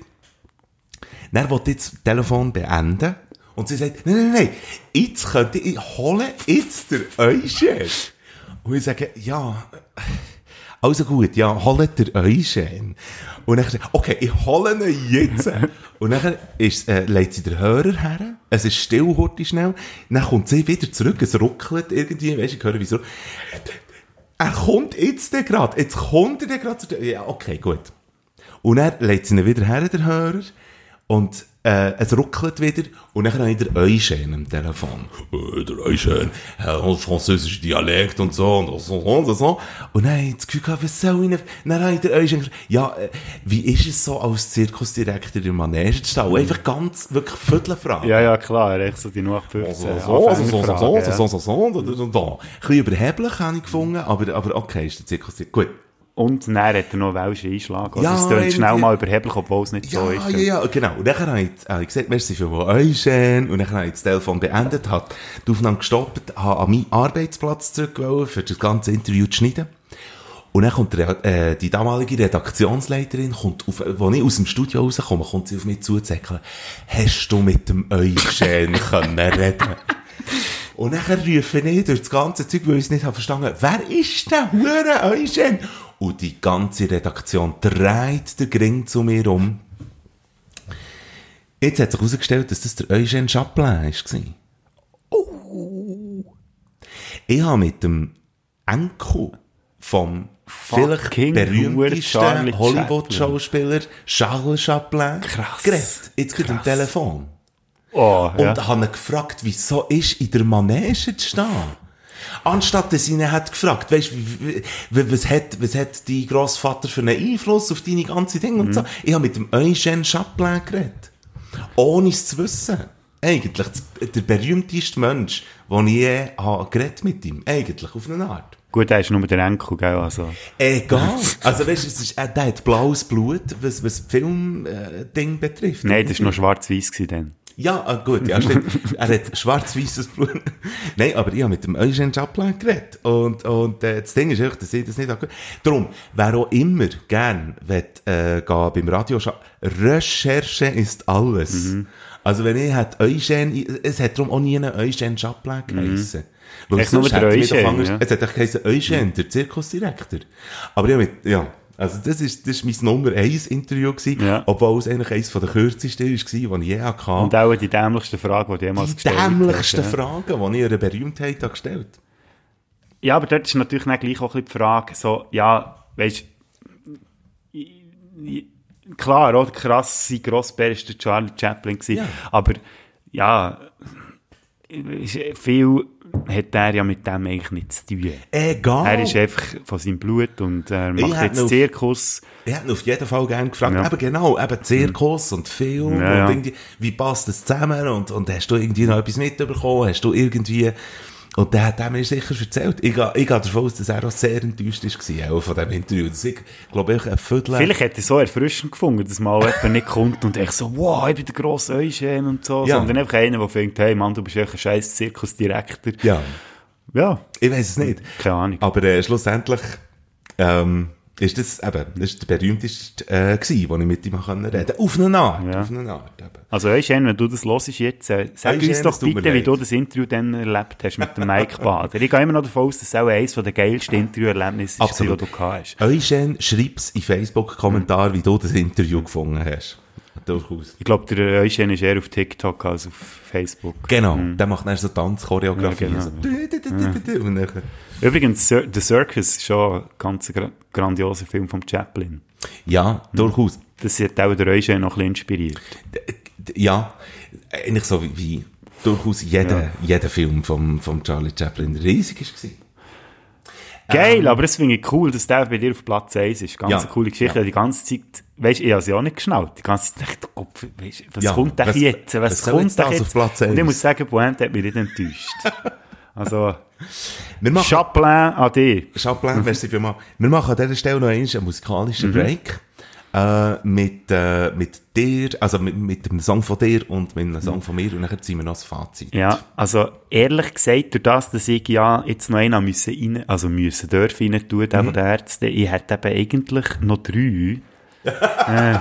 Dann wollte ich das Telefon beenden. Und sie sagt, nein, nein, nein, jetzt könnte ich, ich hole jetzt der Eugen. Und ich sage, ja, Also gut, ja, holt ihr euch schön. Und dann okay, ich hole ihn jetzt. und dann ist, äh, legt sie den Hörer her. Es ist still, hurti schnell. Dann kommt sie wieder zurück, es ruckelt irgendwie, weisst du, ich höre wieso. Er kommt jetzt gerade, jetzt kommt er gerade zu Ja, okay, gut. Und dann legt sie ihn wieder her, der Hörer. Und äh, es ruckelt wieder und dann habe ich den Eugen am Telefon. Äh, der Eugen, äh, französischer Dialekt und so und so und so. Und dann habe ich das Gefühl gehabt, was soll ich denn? Dann habe ich den Eugen gefragt, ja, äh, wie ist es so als Zirkusdirektor in Manege zu stehen? Einfach ganz, wirklich Viertelfragen. Ja, ja, klar, echt so die nur 15 So, so, so, so, so, so, Anfängerfragen, so, so, so, so, so, so, so. Ein bisschen überheblich habe ich gefunden, aber, aber okay, ist der Zirkusdirektor. Gut. Und dann hat er noch welche Einschlag. Also Ja, es klingt schnell mal überheblich, obwohl es nicht Ja, so ist. ja, ja, genau. Und dann habe ich, ich gesagt, merci für Eugen. Und dann habe ich das Telefon beendet, habe die Aufnahme gestoppt, habe an meinen Arbeitsplatz zurückgewollt, für das ganze Interview zu schneiden. Und dann kommt der, äh, die damalige Redaktionsleiterin, kommt auf, wo ich aus dem Studio rauskomme, kommt sie auf mich zuzäckeln. Hast du mit dem Eugen können reden? Und dann rufe ich durch das ganze Zeug, weil ich es nicht habe verstanden wer ist der Hure Eugen? Und die ganze Redaktion dreht den Gring zu mir um. Jetzt hat sich herausgestellt, dass das der Eugen Chaplin war. Ich habe mit dem Enkel vom vielleicht berühmtesten Hollywood-Schauspieler Charles Chaplin Krass. geredet. Jetzt geht am Telefon. Oh, Und ja. habe ihn gefragt, wieso ist in der Manege zu stehen? Anstatt dass ich ihn hat gefragt, wie- was hat, was hat dein Grossvater für einen Einfluss auf deine ganze Dinge und so. Ich habe mit dem Eugène Chaplin geredet. Ohne es zu wissen. Eigentlich, der berühmteste Mensch, den ich je habe geredet mit ihm. Eigentlich, auf eine Art. Gut, er ist nur der Enkel, gell? Also. Egal. Also, weißt du, es ist, äh, der hat blaues Blut, was, was Film-Ding betrifft. Nein, das war noch schwarz-weiß dann. Ja, ah, gut, ja, stimmt. er hat schwarz-weißes Blut. Nein, aber ich habe mit dem Eugene Chaplin geredet. Und, und äh, das Ding ist einfach, dass ich das nicht angehört Darum, wer auch immer gern will, äh, gehen beim Radio Recherche ist alles. Also wenn ich hat Eugene, es hat darum auch nie einen Eugene Chaplin geheissen. Weil Echt nur der hätte ich doch anders- ja. Es hat echt geheissen Eugene, der Zirkusdirektor. Aber ja, mit, ja. Also das ist, das ist mein Nummer 1 Interview gewesen, Ja. obwohl es eigentlich eines der kürzesten war, die ich je hatte. Und auch die dämlichste Frage, die du jemals Die gestellt hast. dämlichsten ja. Fragen, die ich einer Berühmtheit habe gestellt Ja, aber dort ist natürlich dann gleich auch ein bisschen die Frage, so, ja, weißt klar, oder krass, sein Grossbär ist der Charlie Chaplin gewesen, Ja. aber ja, viel hat er ja mit dem eigentlich nichts zu tun. Egal. Er ist einfach von seinem Blut und er Ich macht hätte jetzt noch- Zirkus. Ich hätte ihn auf jeden Fall gerne gefragt, Ja. eben genau, eben Zirkus und Film ja. und irgendwie, wie passt das zusammen und, und hast du irgendwie noch etwas mitbekommen, hast du irgendwie, und der hat er mir sicher erzählt. Ich, gehe- ich gehe davon aus, dass er auch sehr enttäuscht war, auch von diesem Interview. Dass ich, glaube ich, ein Viertel... Vielleicht hat er so erfrischend gefunden, dass mal jemand nicht kommt und echt so, wow, ich bin der grosse Eugen und so, Ja. sondern einfach einer, der denkt, hey Mann, du bist echt ein scheiß Zirkusdirektor. Ja, Ja, ich weiß es nicht. keine Ahnung. Aber äh, schlussendlich ähm, ist das eben, das ist der berühmteste äh, gewesen, wo ich mit ihm reden konnte. Auf eine Art, Ja. auf eine Art. Eben. Also Eugen, wenn du das hörst jetzt, äh, sag Eugen, uns doch bitte, wie du das Interview dann erlebt hast mit dem Mike Bader. Ich gehe immer noch davon aus, dass es auch eines der geilsten Interview-Erlebnisse ist, die du gehabt hast. Eugen, schreib's in Facebook-Kommentar, wie du das Interview gefunden hast. Durchaus. Ich glaube, der Eugen ist eher auf TikTok als auf Facebook. Genau, der macht dann so Tanzchoreografie. Ja, genau. so. Dann- Übrigens, The Circus ist schon ein ganz gra grandioser Film von Chaplin. Ja, durchaus. Das hat auch der Eugen noch ein bisschen inspiriert. Ja, eigentlich so wie, wie durchaus jeder, Ja. jeder Film vom, vom Charlie Chaplin riesig war. Geil, aber das finde ich cool, dass der bei dir auf Platz 1 ist. Ganz Ja, eine coole Geschichte. ja. Die ganze Zeit, weißt du, ich habe sie auch nicht geschnallt. Die ganze Zeit dachte Gott, weisst, was Ja, kommt denn jetzt? Was, was kommt denn jetzt? auf Platz Und ich 1? muss sagen, Pointe hat mich nicht enttäuscht. also, Wir machen, Chaplin an dich. Chaplin, merci vielmals. Wir machen an dieser Stelle noch einen musikalischen Mhm. Äh, mit, äh, mit dir, also mit, mit einem Song von dir und mit einem Song von mir und dann ziehen wir noch das Fazit. Ja, also ehrlich gesagt, durch das, dass ich ja jetzt noch einen müssen rein, also müssen dürfen rein tun, der von den Ärzten, ich hätte eben eigentlich noch drei. äh,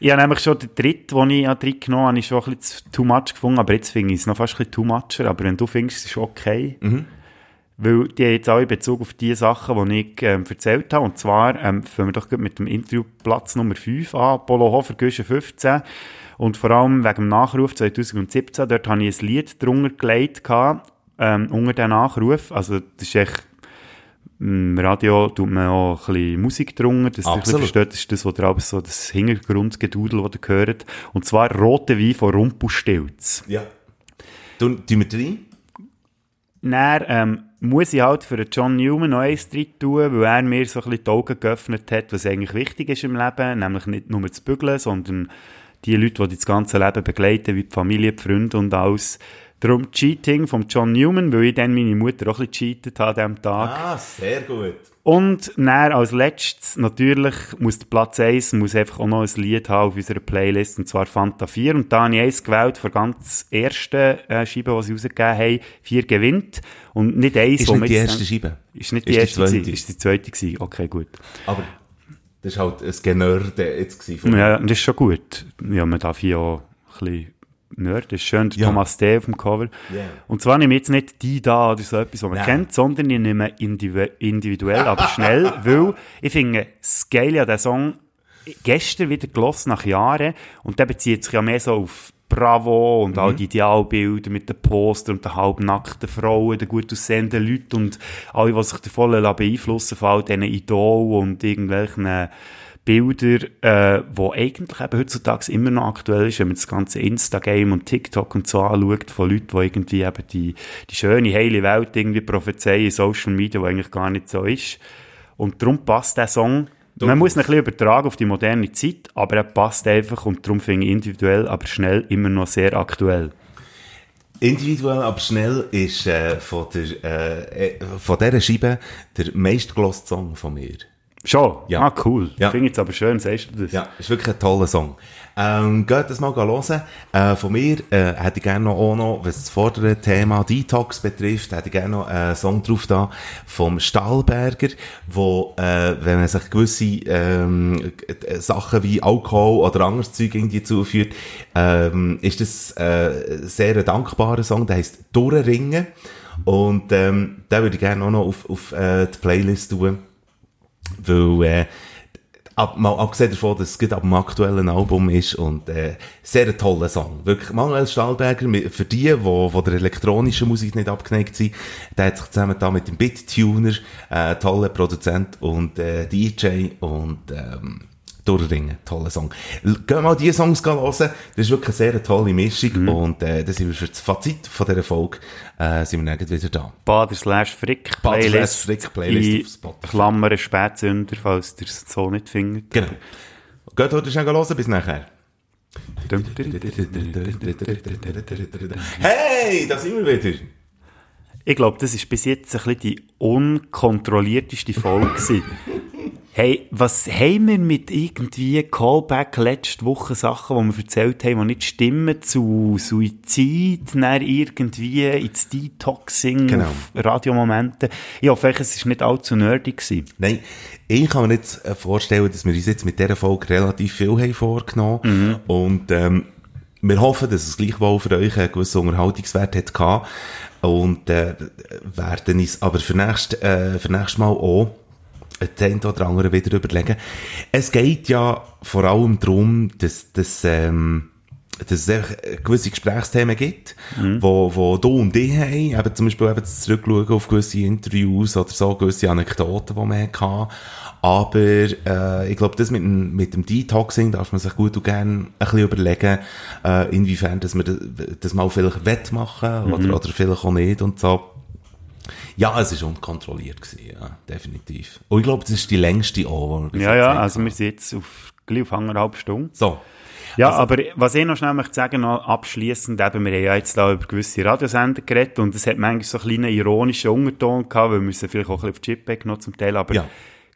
ich habe nämlich schon den dritten, den ich drin genommen habe, ich schon ein bisschen zu- too much gefunden, aber jetzt finde ich es noch fast ein bisschen too much, aber wenn du findest, es ist okay. Weil die haben jetzt alle Bezug auf die Sachen, die ich ähm, erzählt habe. Und zwar ähm, fangen wir doch mit dem Interviewplatz Nummer 5 an, Polo Hofer, Güsche 15. Und vor allem wegen dem Nachruf 2017, dort habe ich ein Lied drunter gelegt, ähm, unter den Nachruf. Also das ist echt, im Radio tut man auch ein bisschen Musik drunter, dass ihr versteht, das ist das, was ihr so, das Hintergrundgedudel, das ihr hört. Und zwar Rote Wein von Rumpelstilz. Ja. Tun, tun wir rein? Dann ähm, muss ich halt für John Newman noch eins drin tun, weil er mir so ein die Augen geöffnet hat, was eigentlich wichtig ist im Leben, nämlich nicht nur zu bügeln, sondern die Leute, die das ganze Leben begleiten, wie die Familie, die Freunde und alles. Darum Cheating von John Newman, weil ich dann meine Mutter auch ein bisschen cheatet habe an diesem Tag. Ah, sehr gut. Und dann als letztes, natürlich, muss der Platz 1 muss einfach auch noch ein Lied haben auf unserer Playlist, und zwar Fanta 4. Und da habe ich eins gewählt von ganz ersten äh, Scheiben, die sie rausgegeben haben. 4 gewinnt. Und nicht eins, Ist wo nicht die erste Scheibe. Ist nicht Ist die die erste gewesen, ist die zweite gewesen. Okay, gut. Aber das war halt ein Genörde jetzt gewesen. Ja, das ist schon gut. Ja, man darf hier auch ein bisschen Nerd, das ist schön, der Ja. Thomas D. auf dem Cover. Yeah. Und zwar nehme ich jetzt nicht die da oder so etwas, was man Nein. kennt, sondern ich nehme individu individuell, aber schnell, weil ich finde, das Geile an diesem Song gestern wieder gelost nach Jahren und der bezieht sich ja mehr so auf Bravo und all die Idealbilder mit den Poster und den halbnackten Frauen, den gut aussehenden Leuten und alle, die sich davon beeinflussen von all diesen Idolen und irgendwelchen Bilder, äh, wo eigentlich eben heutzutage immer noch aktuell ist, wenn man das ganze Insta-Game und TikTok und so anschaut, von Leuten, die irgendwie eben die, die schöne, heile Welt irgendwie prophezeien in Social Media, die eigentlich gar nicht so ist. Und darum passt der Song, man muss ihn ein bisschen übertragen auf die moderne Zeit, aber er passt einfach und darum finde ich individuell, aber schnell immer noch sehr aktuell. Individuell, aber schnell ist äh, von, der, äh, äh, von dieser Scheibe der meistgeloste Song von mir. Schon? Ja. Ah, cool. Ja. Finde ich jetzt aber schön, sagst du das? Ja, ist wirklich ein toller Song. Ähm, geht das mal hören. Äh, von mir äh, hätte ich gerne noch, auch noch, was das vordere Thema Detox betrifft, hätte ich gerne noch einen Song drauf da vom Stahlberger, wo, äh, wenn man sich gewisse ähm, äh, Sachen wie Alkohol oder anderes Zeug irgendwie zuführt, ähm, ist das äh, sehr ein dankbarer Song, der heisst Durchringen. Und ähm, den würde ich gerne auch noch auf, auf äh, die Playlist tun. Weil, äh, ab, mal abgesehen davon, dass es gerade ab dem aktuellen Album ist und äh, sehr ein toller Song. Wirklich, Manuel Stahlberger, für die, die, die der elektronischen Musik nicht abgeneigt sind, der hat sich zusammen da mit dem Beat-Tuner, äh, toller Produzent und äh, DJ und ähm, Durchringen, toller Song. Wir mal die Songs hören, das ist wirklich eine sehr tolle Mischung und äh, das sind wir für das Fazit von dieser Folge, äh, sind wir dann wieder da. Bader slash Frick Bader Playlist, Frick Playlist auf Spotify. Klammern Spätzünder, falls ihr es so nicht findet. Genau. Geht heute schnell hören, bis nachher. Hey, da sind wir wieder. Ich glaube, das ist bis jetzt ein bisschen die unkontrollierteste Folge. Hey, was haben wir mit irgendwie Callback letzte Woche Sachen, die wir erzählt haben, die nicht stimmen, zu Suizid, dann irgendwie ins Detoxing, Genau. Radiomomente. Ich hoffe, es ist nicht allzu nerdig gewesen. Nein, ich kann mir jetzt äh, vorstellen, dass wir uns jetzt mit dieser Folge relativ viel haben vorgenommen Und ähm, wir hoffen, dass es gleichwohl für euch einen gewissen Unterhaltungswert hat gehabt. Und äh, werden uns aber für nächstes, äh, für nächstes Mal auch das eine oder andere wieder überlegen. Es geht ja vor allem darum, dass, dass, ähm, dass es gewisse Gesprächsthemen gibt, wo, wo du und ich haben, eben zum Beispiel eben zurückschauen auf gewisse Interviews oder so, gewisse Anekdoten, die man hatte. Aber äh, ich glaube, das mit dem, mit dem Detoxing darf man sich gut und gerne ein bisschen überlegen, äh, inwiefern dass man das, das mal vielleicht wettmachen oder, oder vielleicht auch nicht und so. Ja, es war unkontrolliert, gewesen, ja, definitiv. Und ich glaube, das ist die längste die wir Ja, ja, jetzt also haben. wir sind jetzt auf, gleich auf anderthalb Stunden. So. Ja, Also- aber was ich noch schnell möchte sagen, noch abschliessend, eben, wir haben ja jetzt da über gewisse Radiosender geredet und es hat manchmal so einen kleinen ironischen Unterton gehabt, weil wir sie vielleicht auch ein bisschen auf die Chip weggenommen zum Teil, aber Ja.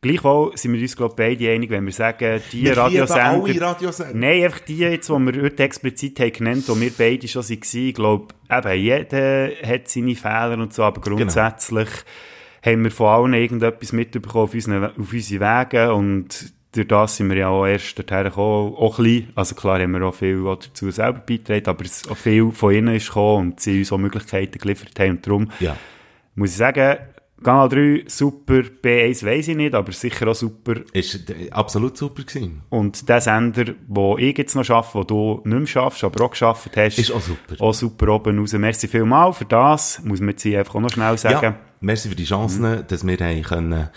Gleichwohl sind wir uns, glaube ich, beide einig, wenn wir sagen, die Wir Radiosender... Radiosender. Nein, einfach die jetzt, die wir heute explizit haben genannt, wo wir beide schon waren, ich glaube, eben, jeder hat seine Fehler und so, aber Genau. grundsätzlich haben wir von allen irgendetwas mitbekommen auf unseren, auf unsere Wege und durch das sind wir ja auch erst dorthin gekommen, auch ein bisschen, also klar haben wir auch viel dazu selber beigetragen, aber es auch viel von ihnen ist gekommen und sie uns auch Möglichkeiten geliefert haben und darum Ja. muss ich sagen, Kanal 3 super, B1 weiss ich nicht, aber sicher auch super. Ist äh, absolut super gewesen. Und der Sender, wo ich jetzt noch arbeite, wo du nicht mehr schaffst, aber auch geschafft hast, Ist auch super. auch super oben raus. Merci vielmal für das, muss man jetzt hier einfach auch noch schnell sagen. Ja, merci für die Chancen, dass wir haben können,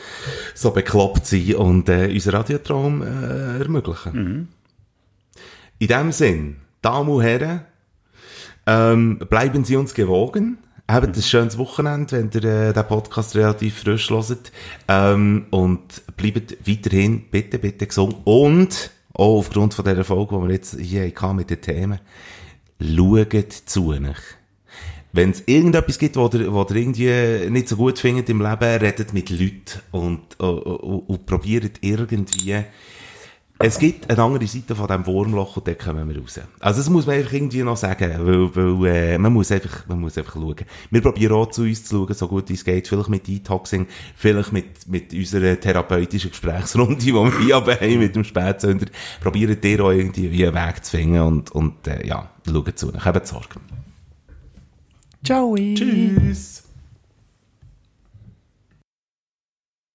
so bekloppt sein und äh, unseren Radiotraum äh, ermöglichen. In dem Sinn, Damen und Herren, ähm, bleiben Sie uns gewogen. Habt ein schönes Wochenende, wenn ihr äh, den Podcast relativ frisch hört. Ähm, und bleibt weiterhin bitte, bitte gesund. Und auch aufgrund von dieser Folge, die wir jetzt hier hatten mit den Themen, schaut zu euch. Wenn es irgendetwas gibt, was ihr, was ihr irgendwie nicht so gut findet im Leben, redet mit Leuten und, und, und, und probiert irgendwie. Es gibt eine andere Seite von diesem Wurmloch und da kommen wir raus. Also das muss man einfach irgendwie noch sagen, weil, weil äh, man, muss einfach, man muss einfach schauen. Wir probieren auch zu uns zu schauen, so gut wie es geht, vielleicht mit Detoxing, vielleicht mit, mit unserer therapeutischen Gesprächsrunde, die wir hier haben mit dem Spätsünder. Probieren dir auch irgendwie einen Weg zu finden und, und äh, ja, schauen zu. Habt Sorge. Ciao. Tschüss.